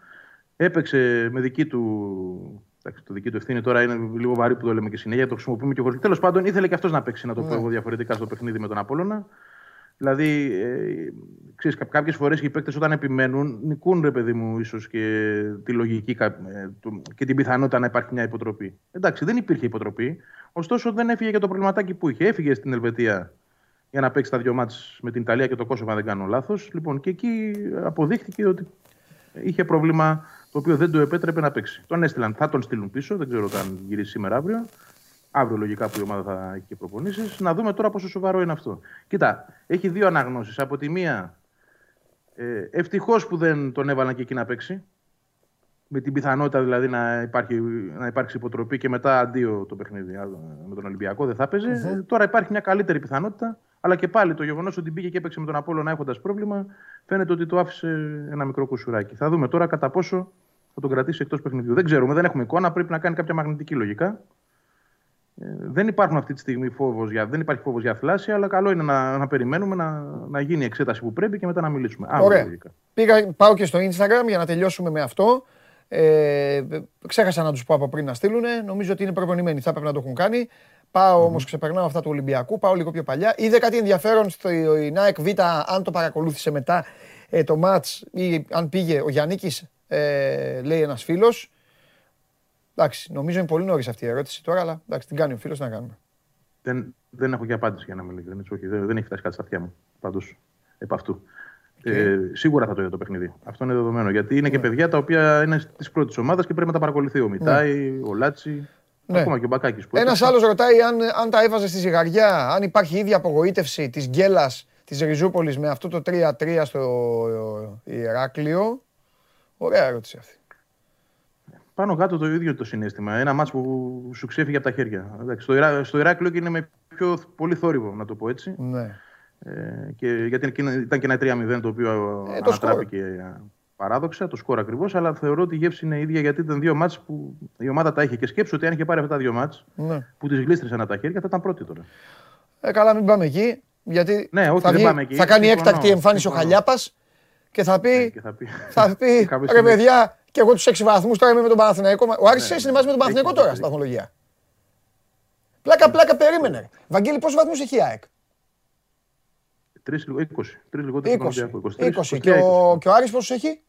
Έπαιξε με δική του. Εντάξει, το δική του ευθύνη τώρα είναι λίγο βαρύ που το λέμε και συνέχεια. Το χρησιμοποιούμε και χωρίς. Τέλος πάντων, ήθελε και αυτός να παίξει, να το πω Ναι. εγώ διαφορετικά στο παιχνίδι με τον Απόλωνα. Δηλαδή, ε, ξέρεις, κάποιες φορές οι παίκτες όταν επιμένουν, νικούν ρε παιδί μου, ίσως και τη λογική κα- ε, του- και την πιθανότητα να υπάρχει μια υποτροπή. Εντάξει, δεν υπήρχε υποτροπή. Ωστόσο, δεν έφυγε και το προβληματάκι που είχε. Έφυγε στην Ελβετία για να παίξει τα δύο μάτς με την Ιταλία και το Κόσοβο, αν δεν κάνω λάθος. Λοιπόν, και εκεί αποδείχθηκε ότι είχε πρόβλημα το οποίο δεν του επέτρεπε να παίξει. Τον έστειλαν, θα τον στείλουν πίσω, δεν ξέρω αν γυρίσει σήμερα αύριο. Αύριο λογικά που η ομάδα θα έχει και προπονήσεις. Να δούμε τώρα πόσο σοβαρό είναι αυτό. Κοίτα, έχει δύο αναγνώσεις. Από τη μία, ε, ευτυχώς που δεν τον έβαλαν και εκεί να παίξει. Με την πιθανότητα δηλαδή να, υπάρχει, να υπάρξει υποτροπή και μετά αντίο το παιχνίδι με τον Ολυμπιακό δεν θα παιζε Τώρα υπάρχει μια καλύτερη πιθανότητα. Αλλά και πάλι το γεγονός ότι μπήκε και έπαιξε με τον Απόλαιο έχοντας πρόβλημα φαίνεται ότι το άφησε ένα μικρό κουσουράκι. Θα δούμε τώρα κατά πόσο θα τον κρατήσει εκτός παιχνιδιού. Δεν ξέρουμε, δεν έχουμε εικόνα. Πρέπει να κάνει κάποια μαγνητική λογικά. Ε, δεν υπάρχουν αυτή τη στιγμή φόβος για, δεν υπάρχει φόβος για θλάση, αλλά καλό είναι να, να περιμένουμε να, να γίνει η εξέταση που πρέπει και μετά να μιλήσουμε. Ωραία. Πήγα, πάω και στο Instagram για να τελειώσουμε με αυτό. Ε, ξέχασα να τους πω από πριν να στείλουν. Νομίζω ότι είναι προπονημένοι. Θα έπρεπε να το έχουν κάνει. Πάω όμως, ξεπερνάω αυτά του Ολυμπιακού. Πάω λίγο πιο παλιά. Είδε κάτι ενδιαφέρον στο Νάεκ Β, αν το παρακολούθησε μετά ε, το ματ ή αν πήγε ο Γιάννη, ε, λέει ένας φίλος. Εντάξει, νομίζω είναι πολύ νωρίς αυτή η ερώτηση τώρα, αλλά εντάξει, την κάνει ο φίλος να κάνουμε. Δεν, δεν έχω και απάντηση για να με Όχι, δεν, δεν έχει φτάσει κάτι στα αυτιά μου. Πάντως, επ' αυτού. Ε, σίγουρα θα το είδε το παιχνίδι. Αυτό είναι δεδομένο. Γιατί είναι και ναι. παιδιά τα οποία είναι της πρώτης ομάδας και πρέπει να τα παρακολουθεί. Ο ναι. Μιτάη, ο Λάτσι, ναι. ακόμα και ο Μπακάκης. Ένας άλλος ρωτάει αν, αν τα έβαζε στη ζυγαριά, αν υπάρχει ίδια απογοήτευση της γκέλας της Ριζούπολης με αυτό το 3-3 στο Ηράκλειο. Ωραία ερώτηση αυτή. Πάνω κάτω το ίδιο το συνέστημα. Ένα μάτσο που σου ξέφυγε από τα χέρια. στο, Ηρά, στο Ηράκλειο και είναι με πιο πολύ θόρυβο, να το πω έτσι. Ναι. Ε, και, γιατί ήταν και ένα 3-0 το οποίο ε, ανατράπηκε παράδοξα, το σκορ ακριβώς, αλλά θεωρώ ότι η γεύση είναι ίδια γιατί ήταν δύο μάτς που η ομάδα τα είχε. Και σκέψου ότι αν είχε πάρει αυτά τα δύο μάτς ναι. που τις γλίστρησαν από τα χέρια, θα ήταν πρώτη τώρα. Ε, καλά, μην πάμε εκεί. Γιατί ναι, όχι, θα, δεν πάμε εκεί. θα κάνει έκτακτη εμφάνιση ο Χαλιάπας και θα πει. Ναι, και θα πει, θα πει [LAUGHS] ρε παιδιά, και εγώ τους 6 βαθμούς τώρα είμαι με τον Παναθηναϊκό. Ο Άρης ναι, είναι μαζί με τον Παναθηναϊκό τώρα στην βαθμολογία. Πλάκα, πλάκα, περίμενε. Βαγγέλη, πόσους βαθμούς έχει η ΑΕΚ; 3 λιγότερο 20. 20. 20. Και, ο, και ο Άρης πόσους έχει;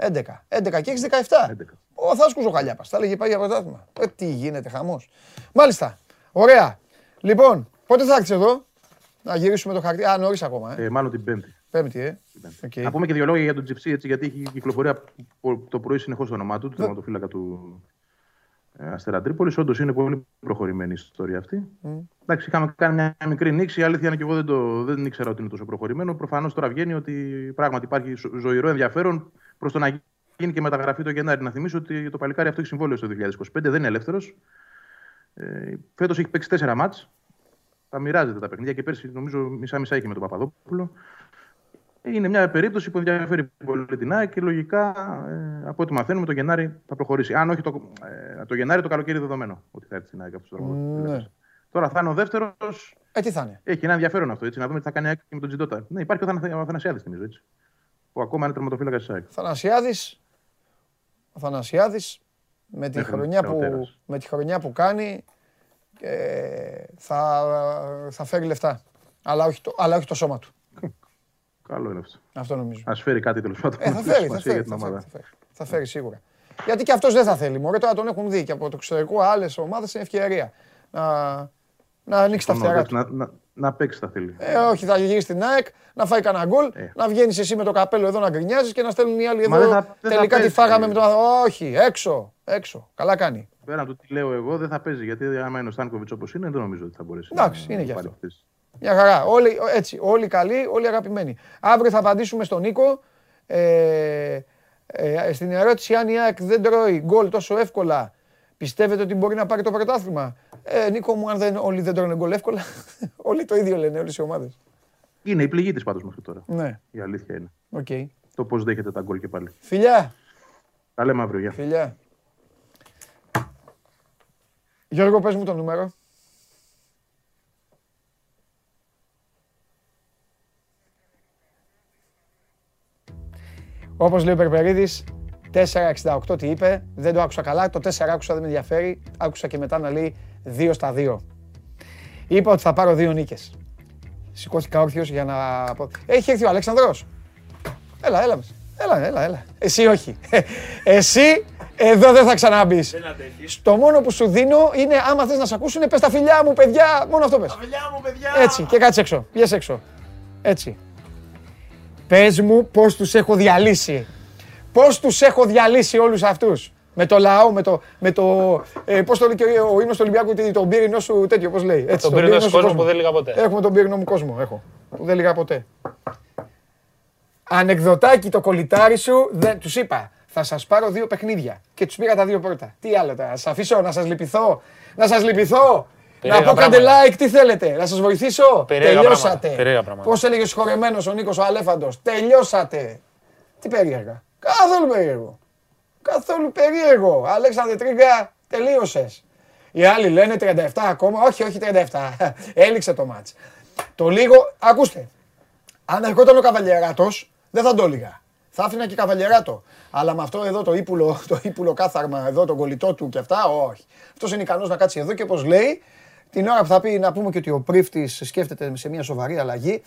11. 11 και έχεις 17. 11. Ο Θάσκος ο Χαλιάπας. Θα έλεγε πάει για πρωτάθλημα. Ε, τι γίνεται, χαμός. Μάλιστα. Ωραία. Λοιπόν, πότε θα έρθεις εδώ; Να γυρίσουμε το χαρτί. Α, νωρίς ακόμα. Ε. Ε, μάλλον την Πέμπτη. Πέμπτη, ε. Okay. Να πούμε και δύο λόγια για τον Τζιψί, έτσι, γιατί έχει κυκλοφορία το πρωί συνεχώς το όνομά του, του τερματοφύλακα του ε, Αστέρα Τρίπολης. Όντως είναι πολύ προχωρημένη η ιστορία αυτή. Mm. Εντάξει, είχαμε κάνει μια μικρή νήξη. Η αλήθεια είναι και εγώ δεν, το, δεν ήξερα ότι είναι τόσο προχωρημένο. Προφανώς τώρα βγαίνει ότι πράγματι υπάρχει ζωηρό ενδιαφέρον προς το να γίνει και μεταγραφή το Γενάρη. Να θυμίσω ότι το παλικάρι αυτό έχει συμβόλαιο στο 2025, δεν είναι ελεύθερος. Ε, Φέτος έχει παίξει τέσσερα μάτς. Θα μοιράζεται τα παιχνίδια και πέρσι νομίζω μισά-μισά είχε με τον Παπαδόπουλο. Είναι μια περίπτωση που ενδιαφέρει πολύ την ΑΕΚ και λογικά ε, από ό,τι μαθαίνουμε το Γενάρη θα προχωρήσει. Αν όχι το, ε, το Γενάρη, το καλοκαίρι δεδομένο ότι θα έρθει στην ΑΕΚ αυτός το ναι. Τώρα θα είναι ο δεύτερος. Ε, τι θα είναι; Έχει ένα ενδιαφέρον αυτό έτσι, να δούμε τι θα κάνει και με τον Τζιντότα. Ναι, υπάρχει ο Αθανασιάδης νομίζω έτσι. Που ακόμα είναι τερματοφύλακα της ΑΕΚ. Θανασιάδης. Ο Θανασιάδης με τη, χρονιά που, με τη χρονιά που κάνει ε, θα, θα φέρει λεφτά. Αλλά όχι, το, αλλά όχι το σώμα του. [LAUGHS] Καλό είναι αυτό. Αυτό νομίζω. Α φέρει κάτι τέλος πάντων. Ε, θα φέρει, θα φέρει, θα, φέρει, θα, φέρει, σίγουρα. Γιατί και αυτός δεν θα θέλει. Μωρέ, τώρα τον έχουν δει και από το εξωτερικό άλλες ομάδες είναι ευκαιρία να, να ανοίξει τα φτερά του. Να, να, να παίξει τα θέλει. Ε, όχι, θα γυρίσει στην ΑΕΚ, να φάει κανένα γκολ, ε. να βγαίνεις εσύ με το καπέλο εδώ να γκρινιάζεις και να στέλνουν οι άλλοι εδώ. Θα, τελικά τη φάγαμε με τον Όχι, έξω, έξω. Καλά κάνει. Πέραν του τι λέω εγώ, δεν θα παίζει γιατί άμα είναι ο Στάνκοβιτς όπως είναι, δεν νομίζω ότι θα μπορέσει. Εντάξει, είναι γι' αυτό. Μια χαρά. Όλοι, έτσι, όλοι καλοί, όλοι αγαπημένοι. Αύριο θα απαντήσουμε στον Νίκο. Ε, ε, στην ερώτηση αν η ΑΕΚ δεν τρώει γκολ τόσο εύκολα, πιστεύετε ότι μπορεί να πάρει το πρωτάθλημα; Ε, Νίκο μου, αν δεν, όλοι δεν τρώνε γκολ εύκολα, [LAUGHS] όλοι το ίδιο λένε, όλες οι ομάδες. Είναι η πληγή τη πάντως μέχρι τώρα. Ναι. Η αλήθεια είναι. Okay. Το πώς δέχεται τα γκολ και πάλι. Φιλιά. Τα λέμε αύριο. Γεια. Φιλιά. Γιώργο, πες μου το νούμερο. Όπως λέει ο Περπερίδης, 4,68 τι είπε, δεν το άκουσα καλά. Το 4 άκουσα, δεν με ενδιαφέρει. Άκουσα και μετά να λέει 2 στα 2. Είπα ότι θα πάρω δύο νίκες. Σηκώθηκα όρθιος για να. Έχει έρθει ο Αλέξανδρος. Έλα, έλα. Έλα, έλα, έλα. Εσύ όχι. [LAUGHS] Εσύ, Εδώ δεν θα ξαναμπείς. Το μόνο που σου δίνω είναι άμα θες να σε ακούσουν, πες τα φιλιά μου, παιδιά. Μόνο αυτό πες. Φιλιά μου, παιδιά! Έτσι, και κάτσε έξω. Βγες έξω. Έτσι. Πες μου πώς τους έχω διαλύσει. Πώς τους έχω διαλύσει όλους αυτούς. Με το λαό, με το. Με το ε, πώς το λέει και ο, ο ύμνος του Ολυμπιακού, τι- τον πύρινο σου τέτοιο, πώς λέει. Έτσι, Τον πύρινο σου σου κόσμο που δεν λίγα ποτέ. Έχουμε τον πύρινο μου κόσμο. Έχω. Που δεν λίγα ποτέ. Ανεκδοτάκι το κολλητάρι σου, δεν, τους είπα, θα σας πάρω δύο παιχνίδια και τους πήγα τα δύο πρώτα. Τι άλλο τώρα, σας αφήσω να σας λυπηθώ, να σας λυπηθώ, Περίεργα να πω κάντε πράγματα. like, τι θέλετε, να σας βοηθήσω, Περίεργα τελειώσατε. πράγματα, περίεργα πράγματα. Πώς έλεγε ο συγχωρεμένος ο Νίκος ο Αλέφαντος, τελειώσατε. Τι περίεργα, καθόλου περίεργο. Καθόλου περίεργο. Αλέξανδρε Τρίγκα, τελείωσες. Οι άλλοι λένε 37 ακόμα, όχι, όχι 37. [LAUGHS] Έληξε το μάτς. Το λίγο, ακούστε, αν ερχόταν ο Καβαλιεράτος, δεν θα το έλεγα. Θα άφηνα και Καβαλιεράτο. Αλλά με αυτό εδώ το ύπουλο, [LAUGHS] το ύπουλο κάθαρμα, εδώ τον κολλητό του και αυτά, όχι. Αυτός είναι ικανός να κάτσει εδώ και όπως λέει, την ώρα που θα πει να πούμε και ότι ο πρίφτης σκέφτεται σε μια σοβαρή αλλαγή,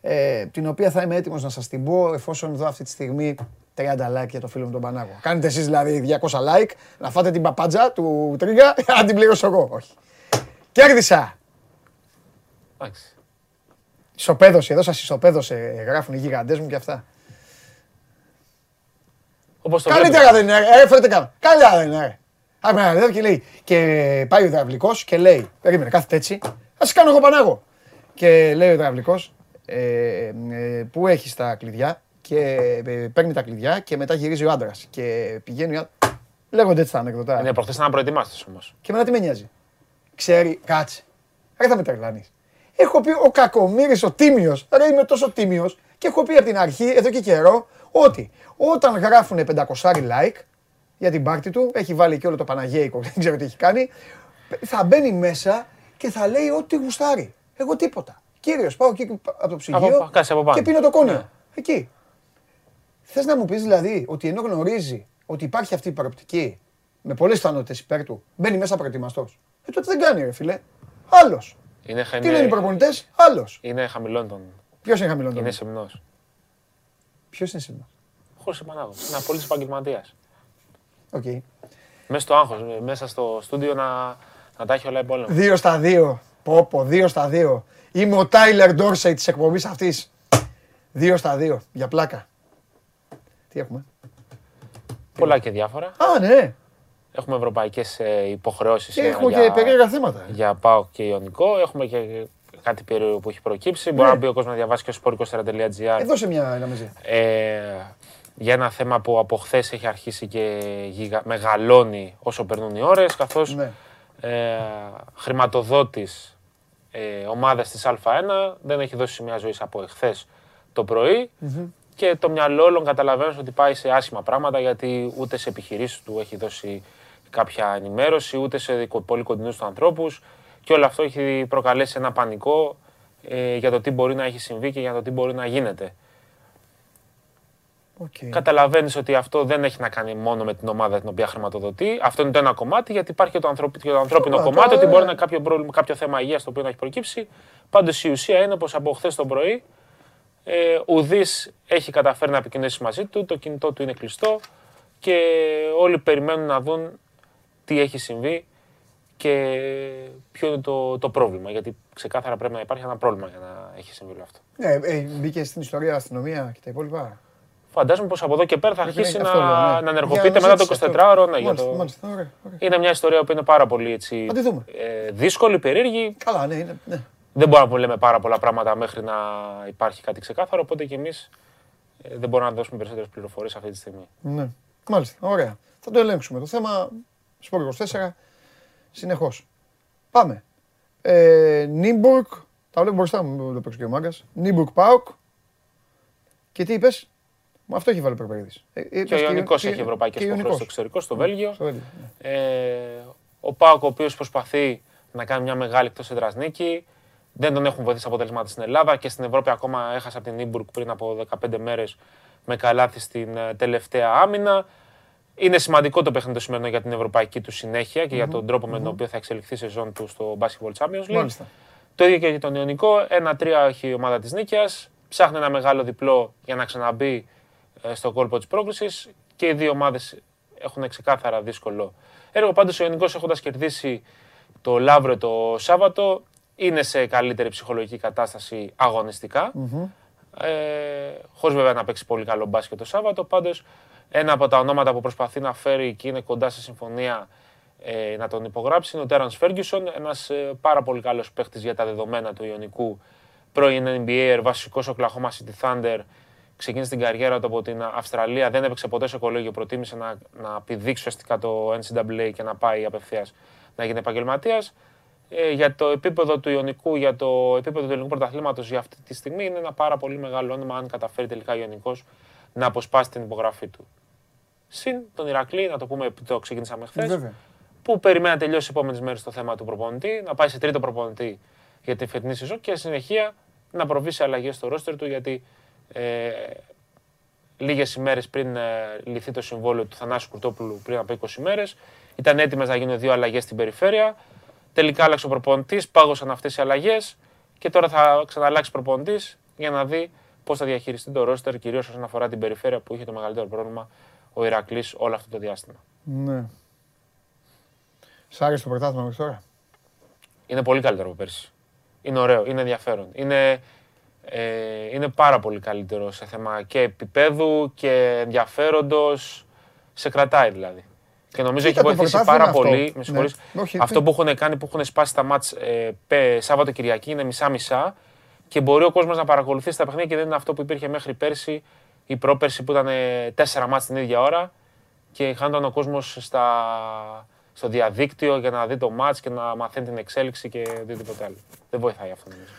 ε, την οποία θα είμαι έτοιμος να σας την πω εφόσον δω αυτή τη στιγμή 30 like για το φίλο μου τον Πανάγο. Κάνετε εσείς δηλαδή 200 like, να φάτε την παπάντζα του Τρίγκα, [LAUGHS] αν την πληρώσω εγώ. Όχι. Κέρδισα. Εντάξει. Ισοπαίδωσε, εδώ σας ισοπαίδωσε, γράφουν οι γιγαντές μου και αυτά. Όπως το Καλύτερα δεν είναι, ρε, φέρτε κάμερα. Καλύτερα δεν είναι, ρε. Άμα εδώ και λέει, και πάει ο υδραυλικός και λέει, περίμενε, κάθεται έτσι, θα σε κάνω εγώ πανάγω. Και λέει ο υδραυλικός, ε, ε, που έχει τα κλειδιά και ε, παίρνει τα κλειδιά και μετά γυρίζει ο άντρας. Και πηγαίνει ο άντρας. Λέγονται έτσι τα ανεκδοτά. Είναι προχθές να προετοιμάστες όμως. Και μετά τι με νοιάζει. Ξέρει, κάτσε. Ρε θα με τρελάνεις. Έχω πει ο κακομύρης, ο τίμιος, ρε είμαι τόσο τίμιος και έχω πει από την αρχή, εδώ και καιρό, ότι όταν γράφουν 500 like για την πάρτι του, έχει βάλει και όλο το Παναγέικο, [LAUGHS] δεν ξέρω τι έχει κάνει, θα μπαίνει μέσα και θα λέει ό,τι γουστάρει. Εγώ τίποτα. Κύριος, πάω εκεί από το Από- ψυγείο κάτσε από πάνω. και πίνω το κόνιο. Ναι. Εκεί. Θες να μου πεις δηλαδή ότι ενώ γνωρίζει ότι υπάρχει αυτή η προοπτική με πολλές πιθανότητες υπέρ του, μπαίνει μέσα προετοιμαστός. Ε, τότε δεν κάνει ρε φίλε. Άλλος. Είναι, χα- Τι λένε οι είναι, προπονητές, άλλος. είναι χαμηλών των... Ποιος είναι χαμηλό Είναι σεμνός. Ποιος είναι σήμερα. Χωρίς επανάγωση. Είναι απόλυτος επαγγελματίας. Οκ. Μέσα στο άγχος, ε, μέσα στο στούντιο να, να τα έχει όλα εμπόλεμα. Δύο στα δύο. Πω πω, δύο στα δύο. Είμαι ο Τάιλερ Ντόρσεϊ της εκπομπής αυτής. Δύο στα δύο, για πλάκα. Τι έχουμε; Πολλά και διάφορα. Α, ναι. Έχουμε ευρωπαϊκές ε, υποχρεώσεις. Και σήμερα έχουμε για- και περίεργα θέματα. για ΠΑΟΚ και Ιωνικό. Έχουμε και κάτι περίεργο που έχει προκύψει. Μπορεί να μπει ο κόσμος να διαβάσει και στο sport24.gr. Ε, δώσε μια ένα μαζί. Ε, για ένα θέμα που από χθες έχει αρχίσει και γιγα- μεγαλώνει όσο περνούν οι ώρες, καθώς Ναι. ε, χρηματοδότης ε, ομάδας της Α1 δεν έχει δώσει σημεία ζωής από εχθές το πρωι και το μυαλό όλων καταλαβαίνω ότι πάει σε άσχημα πράγματα γιατί ούτε σε επιχειρήσεις του έχει δώσει κάποια ενημέρωση, ούτε σε δικο- πολύ κοντινούς τους ανθρώπους και όλο αυτό έχει προκαλέσει ένα πανικό ε, για το τι μπορεί να έχει συμβεί και για το τι μπορεί να γίνεται. Οκ. Καταλαβαίνεις ότι αυτό δεν έχει να κάνει μόνο με την ομάδα την οποία χρηματοδοτεί. Αυτό είναι το ένα κομμάτι, γιατί υπάρχει και το, ανθρωπι- και το ανθρώπινο Σωστά, κομμάτι, τώρα, ότι μπορεί ε. να είναι κάποιο, πρόβλημα, κάποιο θέμα υγείας το οποίο να έχει προκύψει. Πάντως η ουσία είναι πως από χθες το πρωί ε, ουδή έχει καταφέρει να επικοινωνήσει μαζί του, το κινητό του είναι κλειστό και όλοι περιμένουν να δουν τι έχει συμβεί και ποιο είναι το, το πρόβλημα. Γιατί ξεκάθαρα πρέπει να υπάρχει ένα πρόβλημα για να έχει συμβεί όλο αυτό. Ναι, ε, μπήκε στην ιστορία αστυνομία και τα υπόλοιπα. Φαντάζομαι πως από εδώ και πέρα θα Πρέπει αρχίσει να- να, αυτό λέω, ναι. να ενεργοποιείται Για μετά το ζήτησε 24ωρο. Ναι, για Μάλιστα, το... μάλιστα, ωραία, ωραία. Είναι μια ιστορία που είναι πάρα πολύ έτσι, Θα τη δούμε. ε, δύσκολη, περίεργη. Καλά, ναι, είναι, ναι. Δεν μπορούμε να λέμε πάρα πολλά πράγματα μέχρι να υπάρχει κάτι ξεκάθαρο. Οπότε και εμείς δεν μπορούμε να δώσουμε περισσότερες πληροφορίες αυτή τη στιγμή. Ναι. Μάλιστα, ωραία. Θα το ελέγξουμε το θέμα. Σπορ 24, συνεχώς. Πάμε. Ε, Νίμπουργκ, τα βλέπω μπροστά μου, μην το παίξω και ο Μάγκας. Νίμπουργκ Πάοκ. Και τι είπες, Μα αυτό έχει βάλει ο Περπερίδης. Ε, είπες Και ο Ιωνικός και- έχει ευρωπαϊκές και ο υποχρεώσεις στο Ιωνικός. εξωτερικό, στο Βέλγιο. Στο Βέλγιο, ναι. Ε, ο Πάοκ, ο οποίος προσπαθεί να κάνει μια μεγάλη εκτός έδρας νίκη. Δεν τον έχουν βοηθήσει αποτελέσματα στην Ελλάδα και στην Ευρώπη ακόμα έχασε από την Νίμπουργκ πριν από 15 μέρες με καλάθι στην ε, τελευταία άμυνα. Είναι σημαντικό το παιχνίδι το σημερινό για την ευρωπαϊκή του συνέχεια και για τον τρόπο με τον οποίο θα εξελιχθεί η σεζόν του στο Basketball Champions League. Μάλιστα. Το ίδιο και για τον Ιωνικό. Ένα-τρία έχει η ομάδα της Νίκαιας. Ψάχνει ένα μεγάλο διπλό για να ξαναμπεί ε, στο κόλπο της πρόκλησης. Και οι δύο ομάδες έχουν ξεκάθαρα δύσκολο έργο. Πάντως ο Ιωνικό έχοντας κερδίσει το Λαύριο το Σάββατο είναι σε καλύτερη ψυχολογική κατάσταση αγωνιστικά. Ε, Χωρίς βέβαια να παίξει πολύ καλό μπάσκετ το Σάββατο. Πάντως ένα από τα ονόματα που προσπαθεί να φέρει και είναι κοντά σε συμφωνία ε, να τον υπογράψει είναι ο Τέρανς Φέργκισον, ένας ε, πάρα πολύ καλός παίχτη για τα δεδομένα του Ιωνικού. Πρώην NBA, βασικό Oklahoma City Thunder. Ξεκίνησε την καριέρα του από την Αυστραλία. Δεν έπαιξε ποτέ σε κολέγιο. Προτίμησε να, να πηδήξει ουσιαστικά το NCAA και να πάει απευθείας να γίνει επαγγελματίας. Ε, για το επίπεδο του Ιωνικού, για το επίπεδο του ελληνικού πρωταθλήματος για αυτή τη στιγμή είναι ένα πάρα πολύ μεγάλο όνομα αν καταφέρει τελικά ο Ιωνικός να αποσπάσει την υπογραφή του. Συν τον Ηρακλή, να το πούμε, το ξεκίνησαμε χθες. Βέβαια. Που περιμένει να τελειώσει τι επόμενες μέρες το θέμα του προπονητή, να πάει σε τρίτο προπονητή για την φετινή σεζόν και συνεχεία να προβεί σε αλλαγές στο ρόστερ του γιατί ε, λίγες ημέρες πριν ε, λυθεί το συμβόλαιο του Θανάσου Κουρτόπουλου πριν από 20 μέρε, ήταν έτοιμες να γίνουν δύο αλλαγές στην περιφέρεια. Τελικά άλλαξε ο προπονητής, πάγωσαν αυτές οι αλλαγές και τώρα θα ξαναλλάξει προπονητής για να δει πώς θα διαχειριστεί το ρόστερ, κυρίως όσον αφορά την περιφέρεια που είχε το μεγαλύτερο πρόβλημα ο Ηρακλής όλο αυτό το διάστημα. Ναι. Σ' άρεσε το πρωτάθλημα μέχρι τώρα; Είναι πολύ καλύτερο από πέρσι. Είναι ωραίο, είναι ενδιαφέρον. Είναι, ε, είναι πάρα πολύ καλύτερο σε θέμα και επίπεδου και ενδιαφέροντος. Σε κρατάει δηλαδή. Και νομίζω Κοίτα, έχει το βοηθήσει πρωτάθλημα πάρα αυτό. πολύ. Με Ναι. συγχωρείς, Όχι, αυτό τι- που έχουν κάνει, που έχουν σπάσει τα μάτς ε, πε- Σάββατο Κυριακή είναι μισά-μισά και μπορεί ο κόσμος να παρακολουθήσει τα παιχνίδια και δεν είναι αυτό που υπήρχε μέχρι πέρσι ή πρόπερσι που ήταν ε, τέσσερα μάτς την ίδια ώρα και χάνονταν ο κόσμος στα, στο διαδίκτυο για να δει το μάτς και να μαθαίνει την εξέλιξη και οτιδήποτε άλλο. Δεν βοηθάει αυτό νομίζω.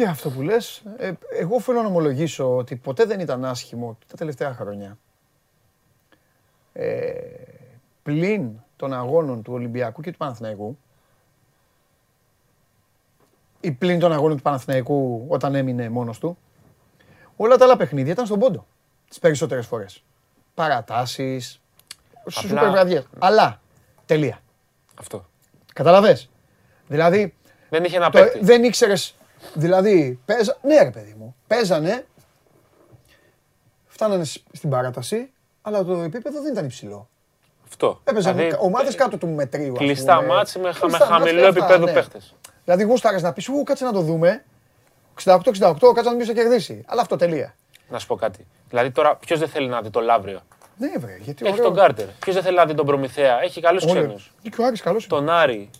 Και αυτό που λες, ε, εγώ θέλω να ομολογήσω ότι ποτέ δεν ήταν άσχημο τα τελευταία χρόνια. Ε, πλην των αγώνων του Ολυμπιακού και του Παναθηναϊκού, ή πλην των αγώνων του Παναθηναϊκού όταν έμεινε μόνος του, όλα τα άλλα παιχνίδια ήταν στον πόντο τις περισσότερες φορές. Παρατάσεις, σούπερ βραδιές. Αλλά, τελεία. Αυτό. Καταλαβες; Δηλαδή, Δεν είχε ένα το, παίκτη. δεν ήξερες. Δηλαδή, παίζα, ναι, ρε παιδί μου. Παίζανε. Φτάνανε σ- στην παράταση, αλλά το επίπεδο δεν ήταν υψηλό. Αυτό. Έπαιζαν Δηλαδή, ομάδες κάτω του μετρίου. ας Κλειστά πούμε. μάτς με, χα- με Κλειστά μάτς χαμηλό και αυτά, επίπεδο ναι. παίχτες. Δηλαδή, γούσταρες να πεις, Ού, κάτσε να το δούμε. 68-68, κάτσε να δούμε ποιο θα κερδίσει. Αλλά αυτό τελεία. Να σου πω κάτι. Δηλαδή τώρα ποιος δεν θέλει να δει το Λαύριο. Ναι, βρε, γιατί Έχει ωραίο. τον Κάρτερ. Ποιος δεν θέλει να δει τον Προμηθέα; Έχει καλούς Όλοι. ξένους. Και ο Άρης καλός είναι. Τον Άρη.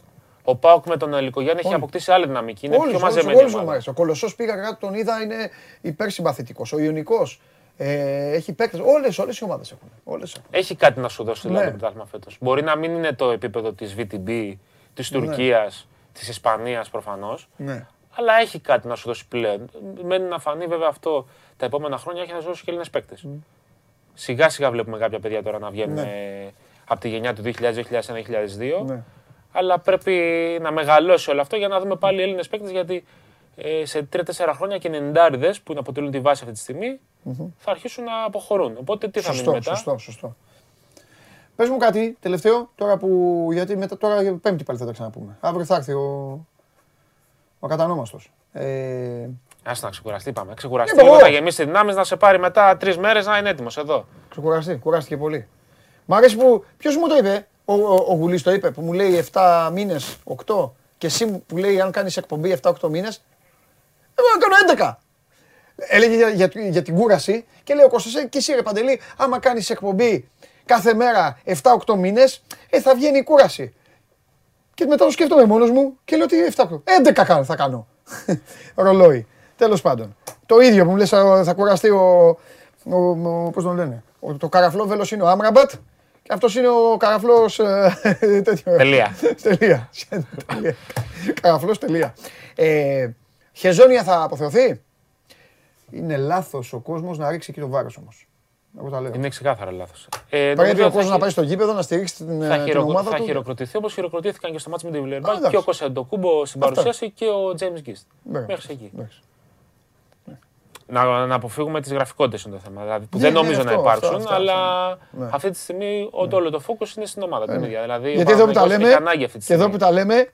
Ο Πάοκ με τον Ελικογιάννη έχει Όλοι. αποκτήσει άλλη δυναμική. Είναι Όλους, πιο όλους, μαζεμένη. όλους μου ομάδα. αρέσει. Ο Κολοσσός πήγα κάτω, τον είδα, είναι υπερσυμπαθητικός. Ο Ιωνικός ε, έχει παίκτες. Όλες, όλες οι ομάδες έχουν. Όλες έχουν. Έχει κάτι να σου δώσει δηλαδή, Ναι. το πρωτάθλημα φέτος. Μπορεί να μην είναι το επίπεδο της VTB, της Ναι. Τουρκίας, της Ισπανίας προφανώς. Ναι. Αλλά έχει κάτι να σου δώσει πλέον. Μένει να φανεί βέβαια αυτό τα επόμενα χρόνια έχει να σου δώσει και Έλληνες παίκτες. Σιγά σιγά βλέπουμε κάποια παιδιά τώρα να βγαίνουν ε, από τη γενιά του 2000-2001-2002. Ναι. Αλλά πρέπει να μεγαλώσει όλο αυτό για να δούμε πάλι Έλληνες παίκτες γιατί ε, σε 3-4 χρόνια και 90 που αποτελούν τη βάση αυτή τη στιγμη θα αρχίσουν να αποχωρούν. Οπότε τι θα μείνει Σωστό, μετά; σωστό, σωστό. Πες μου κάτι τελευταίο, τώρα που, γιατί μετά, τώρα πέμπτη πάλι θα τα ξαναπούμε. Αύριο θα έρθει ο, ο κατανόμαστος. Ε, Άσε να ξεκουραστεί, πάμε. Ξεκουραστεί Είπα λίγο, εγώ. να γεμίσει δυνάμεις, να σε πάρει μετά τρεις μέρες να είναι έτοιμος εδώ. ξεκουραστεί, κουράστηκε πολύ. Μ' αρέσει που, ποιος μου το είπε, ο, ο, ο Γουλής το είπε, που μου λέει 7 μήνες, 8, και εσύ μου- που λέει αν κάνεις εκπομπή 7-8 μήνες, εγώ να κάνω 11. Έλεγε για, για, για την κούραση και λέει ο Κώστας, «Ε, και εσύ ρε Παντελή, άμα κάνεις εκπομπή κάθε μέρα 7-8 μήνες, ε, θα βγαίνει η κούραση. Και μετά το σκέφτομαι μόνος μου και λέω ότι 7-8, 11 κάνω, θα κάνω. [LAUGHS] Ρολόι. Τέλος πάντων. Το ίδιο που μου λες θα θα κουραστεί ο, ο, ο πώς τον λένε, ο, το καραφλό βέλος είναι ο Άμραμπατ και αυτός είναι ο καραφλός ε, [LAUGHS] τέτοιο. Τελεία. [LAUGHS] Τελεία. Τελεία. Καραφλός τελεία. Ε, Χεζόνια θα αποθεωθεί; Είναι λάθος ο κόσμος να ρίξει εκεί το βάρος όμως. Εγώ τα λέω. Είναι ξεκάθαρα λάθος. Ε, Πρέπει νομίζω ο θα κόσμος να χει- πάει στο γήπεδο να στηρίξει την, θα, ε, την χειροκρο- ομάδα θα του. χειροκροτηθεί όπως χειροκροτήθηκαν και στο μάτι με τη Α, Βιλερμπάν εντάξει. και ο Κωνσταντοκούμπο στην Αυτό. παρουσίαση και ο Τζέιμς Γκίστ. Ναι. Μέχρι εκεί. Εντάξει. Να, να αποφύγουμε τις γραφικότητες είναι το θέμα. Δηλαδή, που Ναι, δεν ναι, νομίζω να αυτό, υπάρξουν, αυτό, αυτό, αλλά Ναι. αυτή τη στιγμή ο- το όλο το focus είναι στην ομάδα την ίδια. Δηλαδή, ο Γιατί εδώ που τα Παναθηναϊκός λέμε, έχει ανάγκη αυτή τη και εδώ στιγμή. που τα λέμε,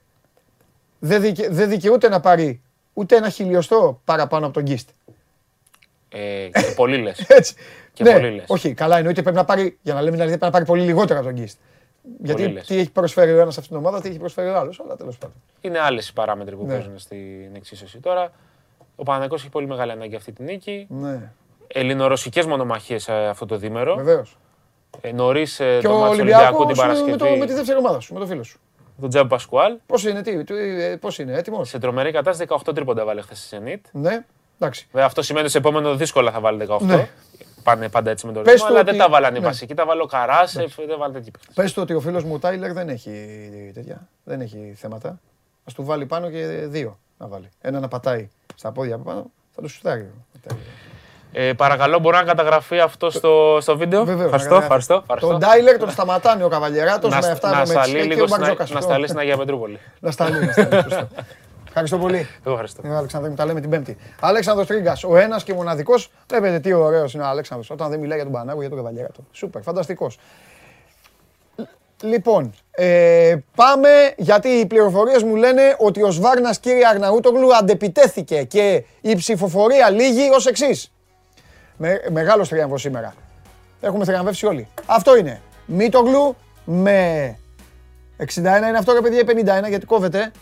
δεν, δικαι, δεν δικαιούται να πάρει ούτε ένα χιλιοστό παραπάνω από τον Γκίστ. Ε, και πολύ λες. [LAUGHS] Έτσι. Και ναι, πολύ λες. όχι, καλά εννοείται πρέπει να πάρει, για να λέμε την αλήθεια, πρέπει να πάρει πολύ λιγότερα από τον Γκίστ. Γιατί λες. τι έχει προσφέρει ο ένας σε αυτήν την ομάδα, τι έχει προσφέρει ο άλλος. Αλλά τέλος πάντων. Είναι άλλες οι παράμετροι που Ναι. παίζουν στην εξίσωση. Τώρα, ο Παναγιώτο έχει πολύ μεγάλη ανάγκη αυτή τη νίκη. Ναι, Ελληνορωσικές μονομαχίες αυτό το δίμερο. βεβαίως. Ε, Νωρίς Και το ο μάτσο του Ολυμπιακός Ολυμπιακού την με, το, με τη Παρασκευή. δεύτερη ομάδα σου, με το φίλο σου. Τον Τζέμπ Πασκουάλ. Πώς είναι, τι, τι, ε, πώς είναι, έτοιμος; Σε τρομερή κατάσταση 18 τρίποντα βάλε χθες στη Zenit. Ναι, εντάξει. Βέβαια, αυτό σημαίνει ότι σε επόμενο δύσκολα θα βάλει 18. Ναι. Πάνε πάντα έτσι με τον Πες ρυθμό, του αλλά ότι- δεν τα βάλανε οι ναι. βασικοί. Τα βάλε ο Καράσεφ, δεν βάλε τέτοιοι παίκτες. Πες του ότι ο φίλος μου ο Τάιλερ δεν έχει τέτοια, δεν έχει θέματα. Ας του βάλει πάνω και δύο να βάλει. Ένα να πατάει στα πόδια από πάνω, θα το σουτάρει. ο Τάιλερ. Ε, παρακαλώ, μπορεί να καταγραφεί αυτό στο, στο βίντεο; Βεβαίως, ευχαριστώ, να ευχαριστώ, καταγράφει. ευχαριστώ. Τον Τάιλερ τον σταματάνε ο Καβαλιεράτος να, με αυτά να με σταλεί Μετσχέ και λίγο ο στην, Μπαρτζόκας. να σταλεί στην Αγία Πετρούπολη. Να σταλεί, να σταλεί, σωστά. Ευχαριστώ πολύ. Εγώ ευχαριστώ. Ε, Αλεξάνδρου, μου τα λέμε την Πέμπτη. Αλέξανδρος Τρίγκας, ο ένας και μοναδικός. Βλέπετε τι ωραίος είναι ο Αλέξανδρος όταν δεν μιλάει για τον Πανάγο για τον Καβαλιεράτο. Σούπερ, φανταστικός. Λοιπόν, ε, πάμε γιατί οι πληροφορίες μου λένε ότι ο Σβάρνας κύριε Αρναούτογλου αντεπιτέθηκε και η ψηφοφορία λύγει ως εξής. Με, μεγάλος θριάμβος σήμερα. Έχουμε θριαμβεύσει όλοι. Αυτό είναι. Μίτογλου με 61 είναι αυτό ρε παιδιά ή 51 γιατί κόβεται.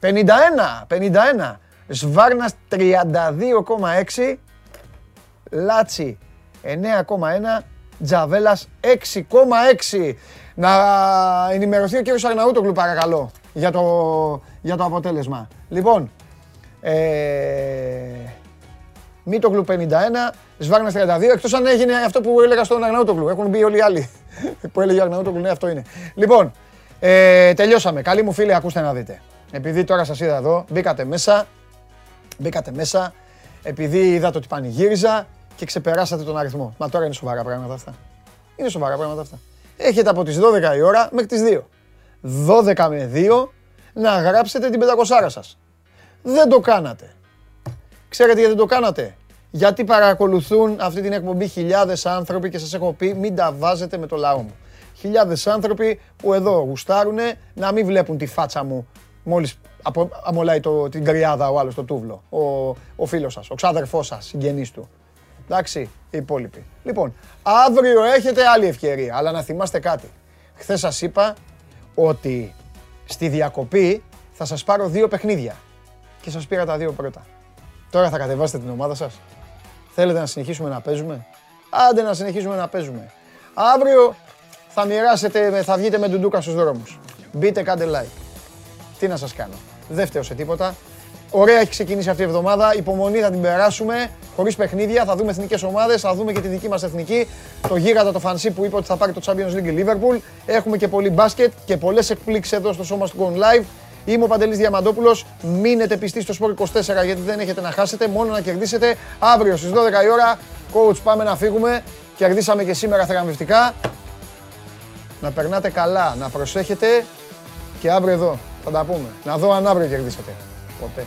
51, 51. Σβάρνας 32,6. Λάτσι 9,1. Τζαβέλας 6,6. Να ενημερωθεί ο κύριος Αρναούτογλου παρακαλώ για το, για το αποτέλεσμα. Λοιπόν, ε, Μίτογλου 51, Σβάρνας 32, εκτός αν έγινε αυτό που έλεγα στον Αρναούτογλου. Έχουν μπει όλοι οι άλλοι [LAUGHS] που έλεγε ο Αρναούτογλου, ναι αυτό είναι. Λοιπόν, ε, τελειώσαμε. Καλοί μου φίλοι, ακούστε να δείτε. Επειδή τώρα σας είδα εδώ, μπήκατε μέσα, μπήκατε μέσα, επειδή είδατε ότι πανηγύριζα και ξεπεράσατε τον αριθμό. Μα τώρα είναι σοβαρά πράγματα αυτά. Είναι σοβαρά πράγματα αυτά. Έχετε από τις 12 η ώρα μέχρι τις 2. 12 με 2 να γράψετε την 500 σας. Δεν το κάνατε. Ξέρετε γιατί δεν το κάνατε; Γιατί παρακολουθούν αυτή την εκπομπή χιλιάδες άνθρωποι και σας έχω πει μην τα βάζετε με το λαό μου. Χιλιάδες άνθρωποι που εδώ γουστάρουνε να μην βλέπουν τη φάτσα μου μόλις απο, αμολάει το, την κρυάδα ο άλλος το τούβλο. Ο, ο φίλος σας, ο ξάδερφός σας, συγγενής του. Εντάξει, οι υπόλοιποι. Λοιπόν, αύριο έχετε άλλη ευκαιρία, αλλά να θυμάστε κάτι. Χθες σας είπα ότι στη διακοπή θα σας πάρω δύο παιχνίδια και σας πήρα τα δύο πρώτα. Τώρα θα κατεβάσετε την ομάδα σας; Θέλετε να συνεχίσουμε να παίζουμε; Άντε να συνεχίσουμε να παίζουμε. Αύριο θα μοιράσετε, θα βγείτε με ντουντούκα στους δρόμους. Μπείτε, κάντε like. Τι να σας κάνω. Δεν φταίω σε τίποτα. Ωραία έχει ξεκινήσει αυτή η εβδομάδα. Υπομονή θα την περάσουμε. Χωρίς παιχνίδια. Θα δούμε εθνικές ομάδες. Θα δούμε και τη δική μας εθνική. Το γίγαντα το φανσί που είπε ότι θα πάρει το Champions League η Liverpool. Έχουμε και πολύ μπάσκετ και πολλές εκπλήξεις εδώ στο σώμα του Gone Live. Είμαι ο Παντελής Διαμαντόπουλος. Μείνετε πιστοί στο Sport 24 γιατί δεν έχετε να χάσετε, μόνο να κερδίσετε. Αύριο στις 12 η ώρα, coach πάμε να φύγουμε. Κερδίσαμε και σήμερα θεραπευτικά. Να περνάτε καλά, να προσέχετε και αύριο εδώ θα τα πούμε. Να δω αν αύριο κερδίσετε. Ποτέ.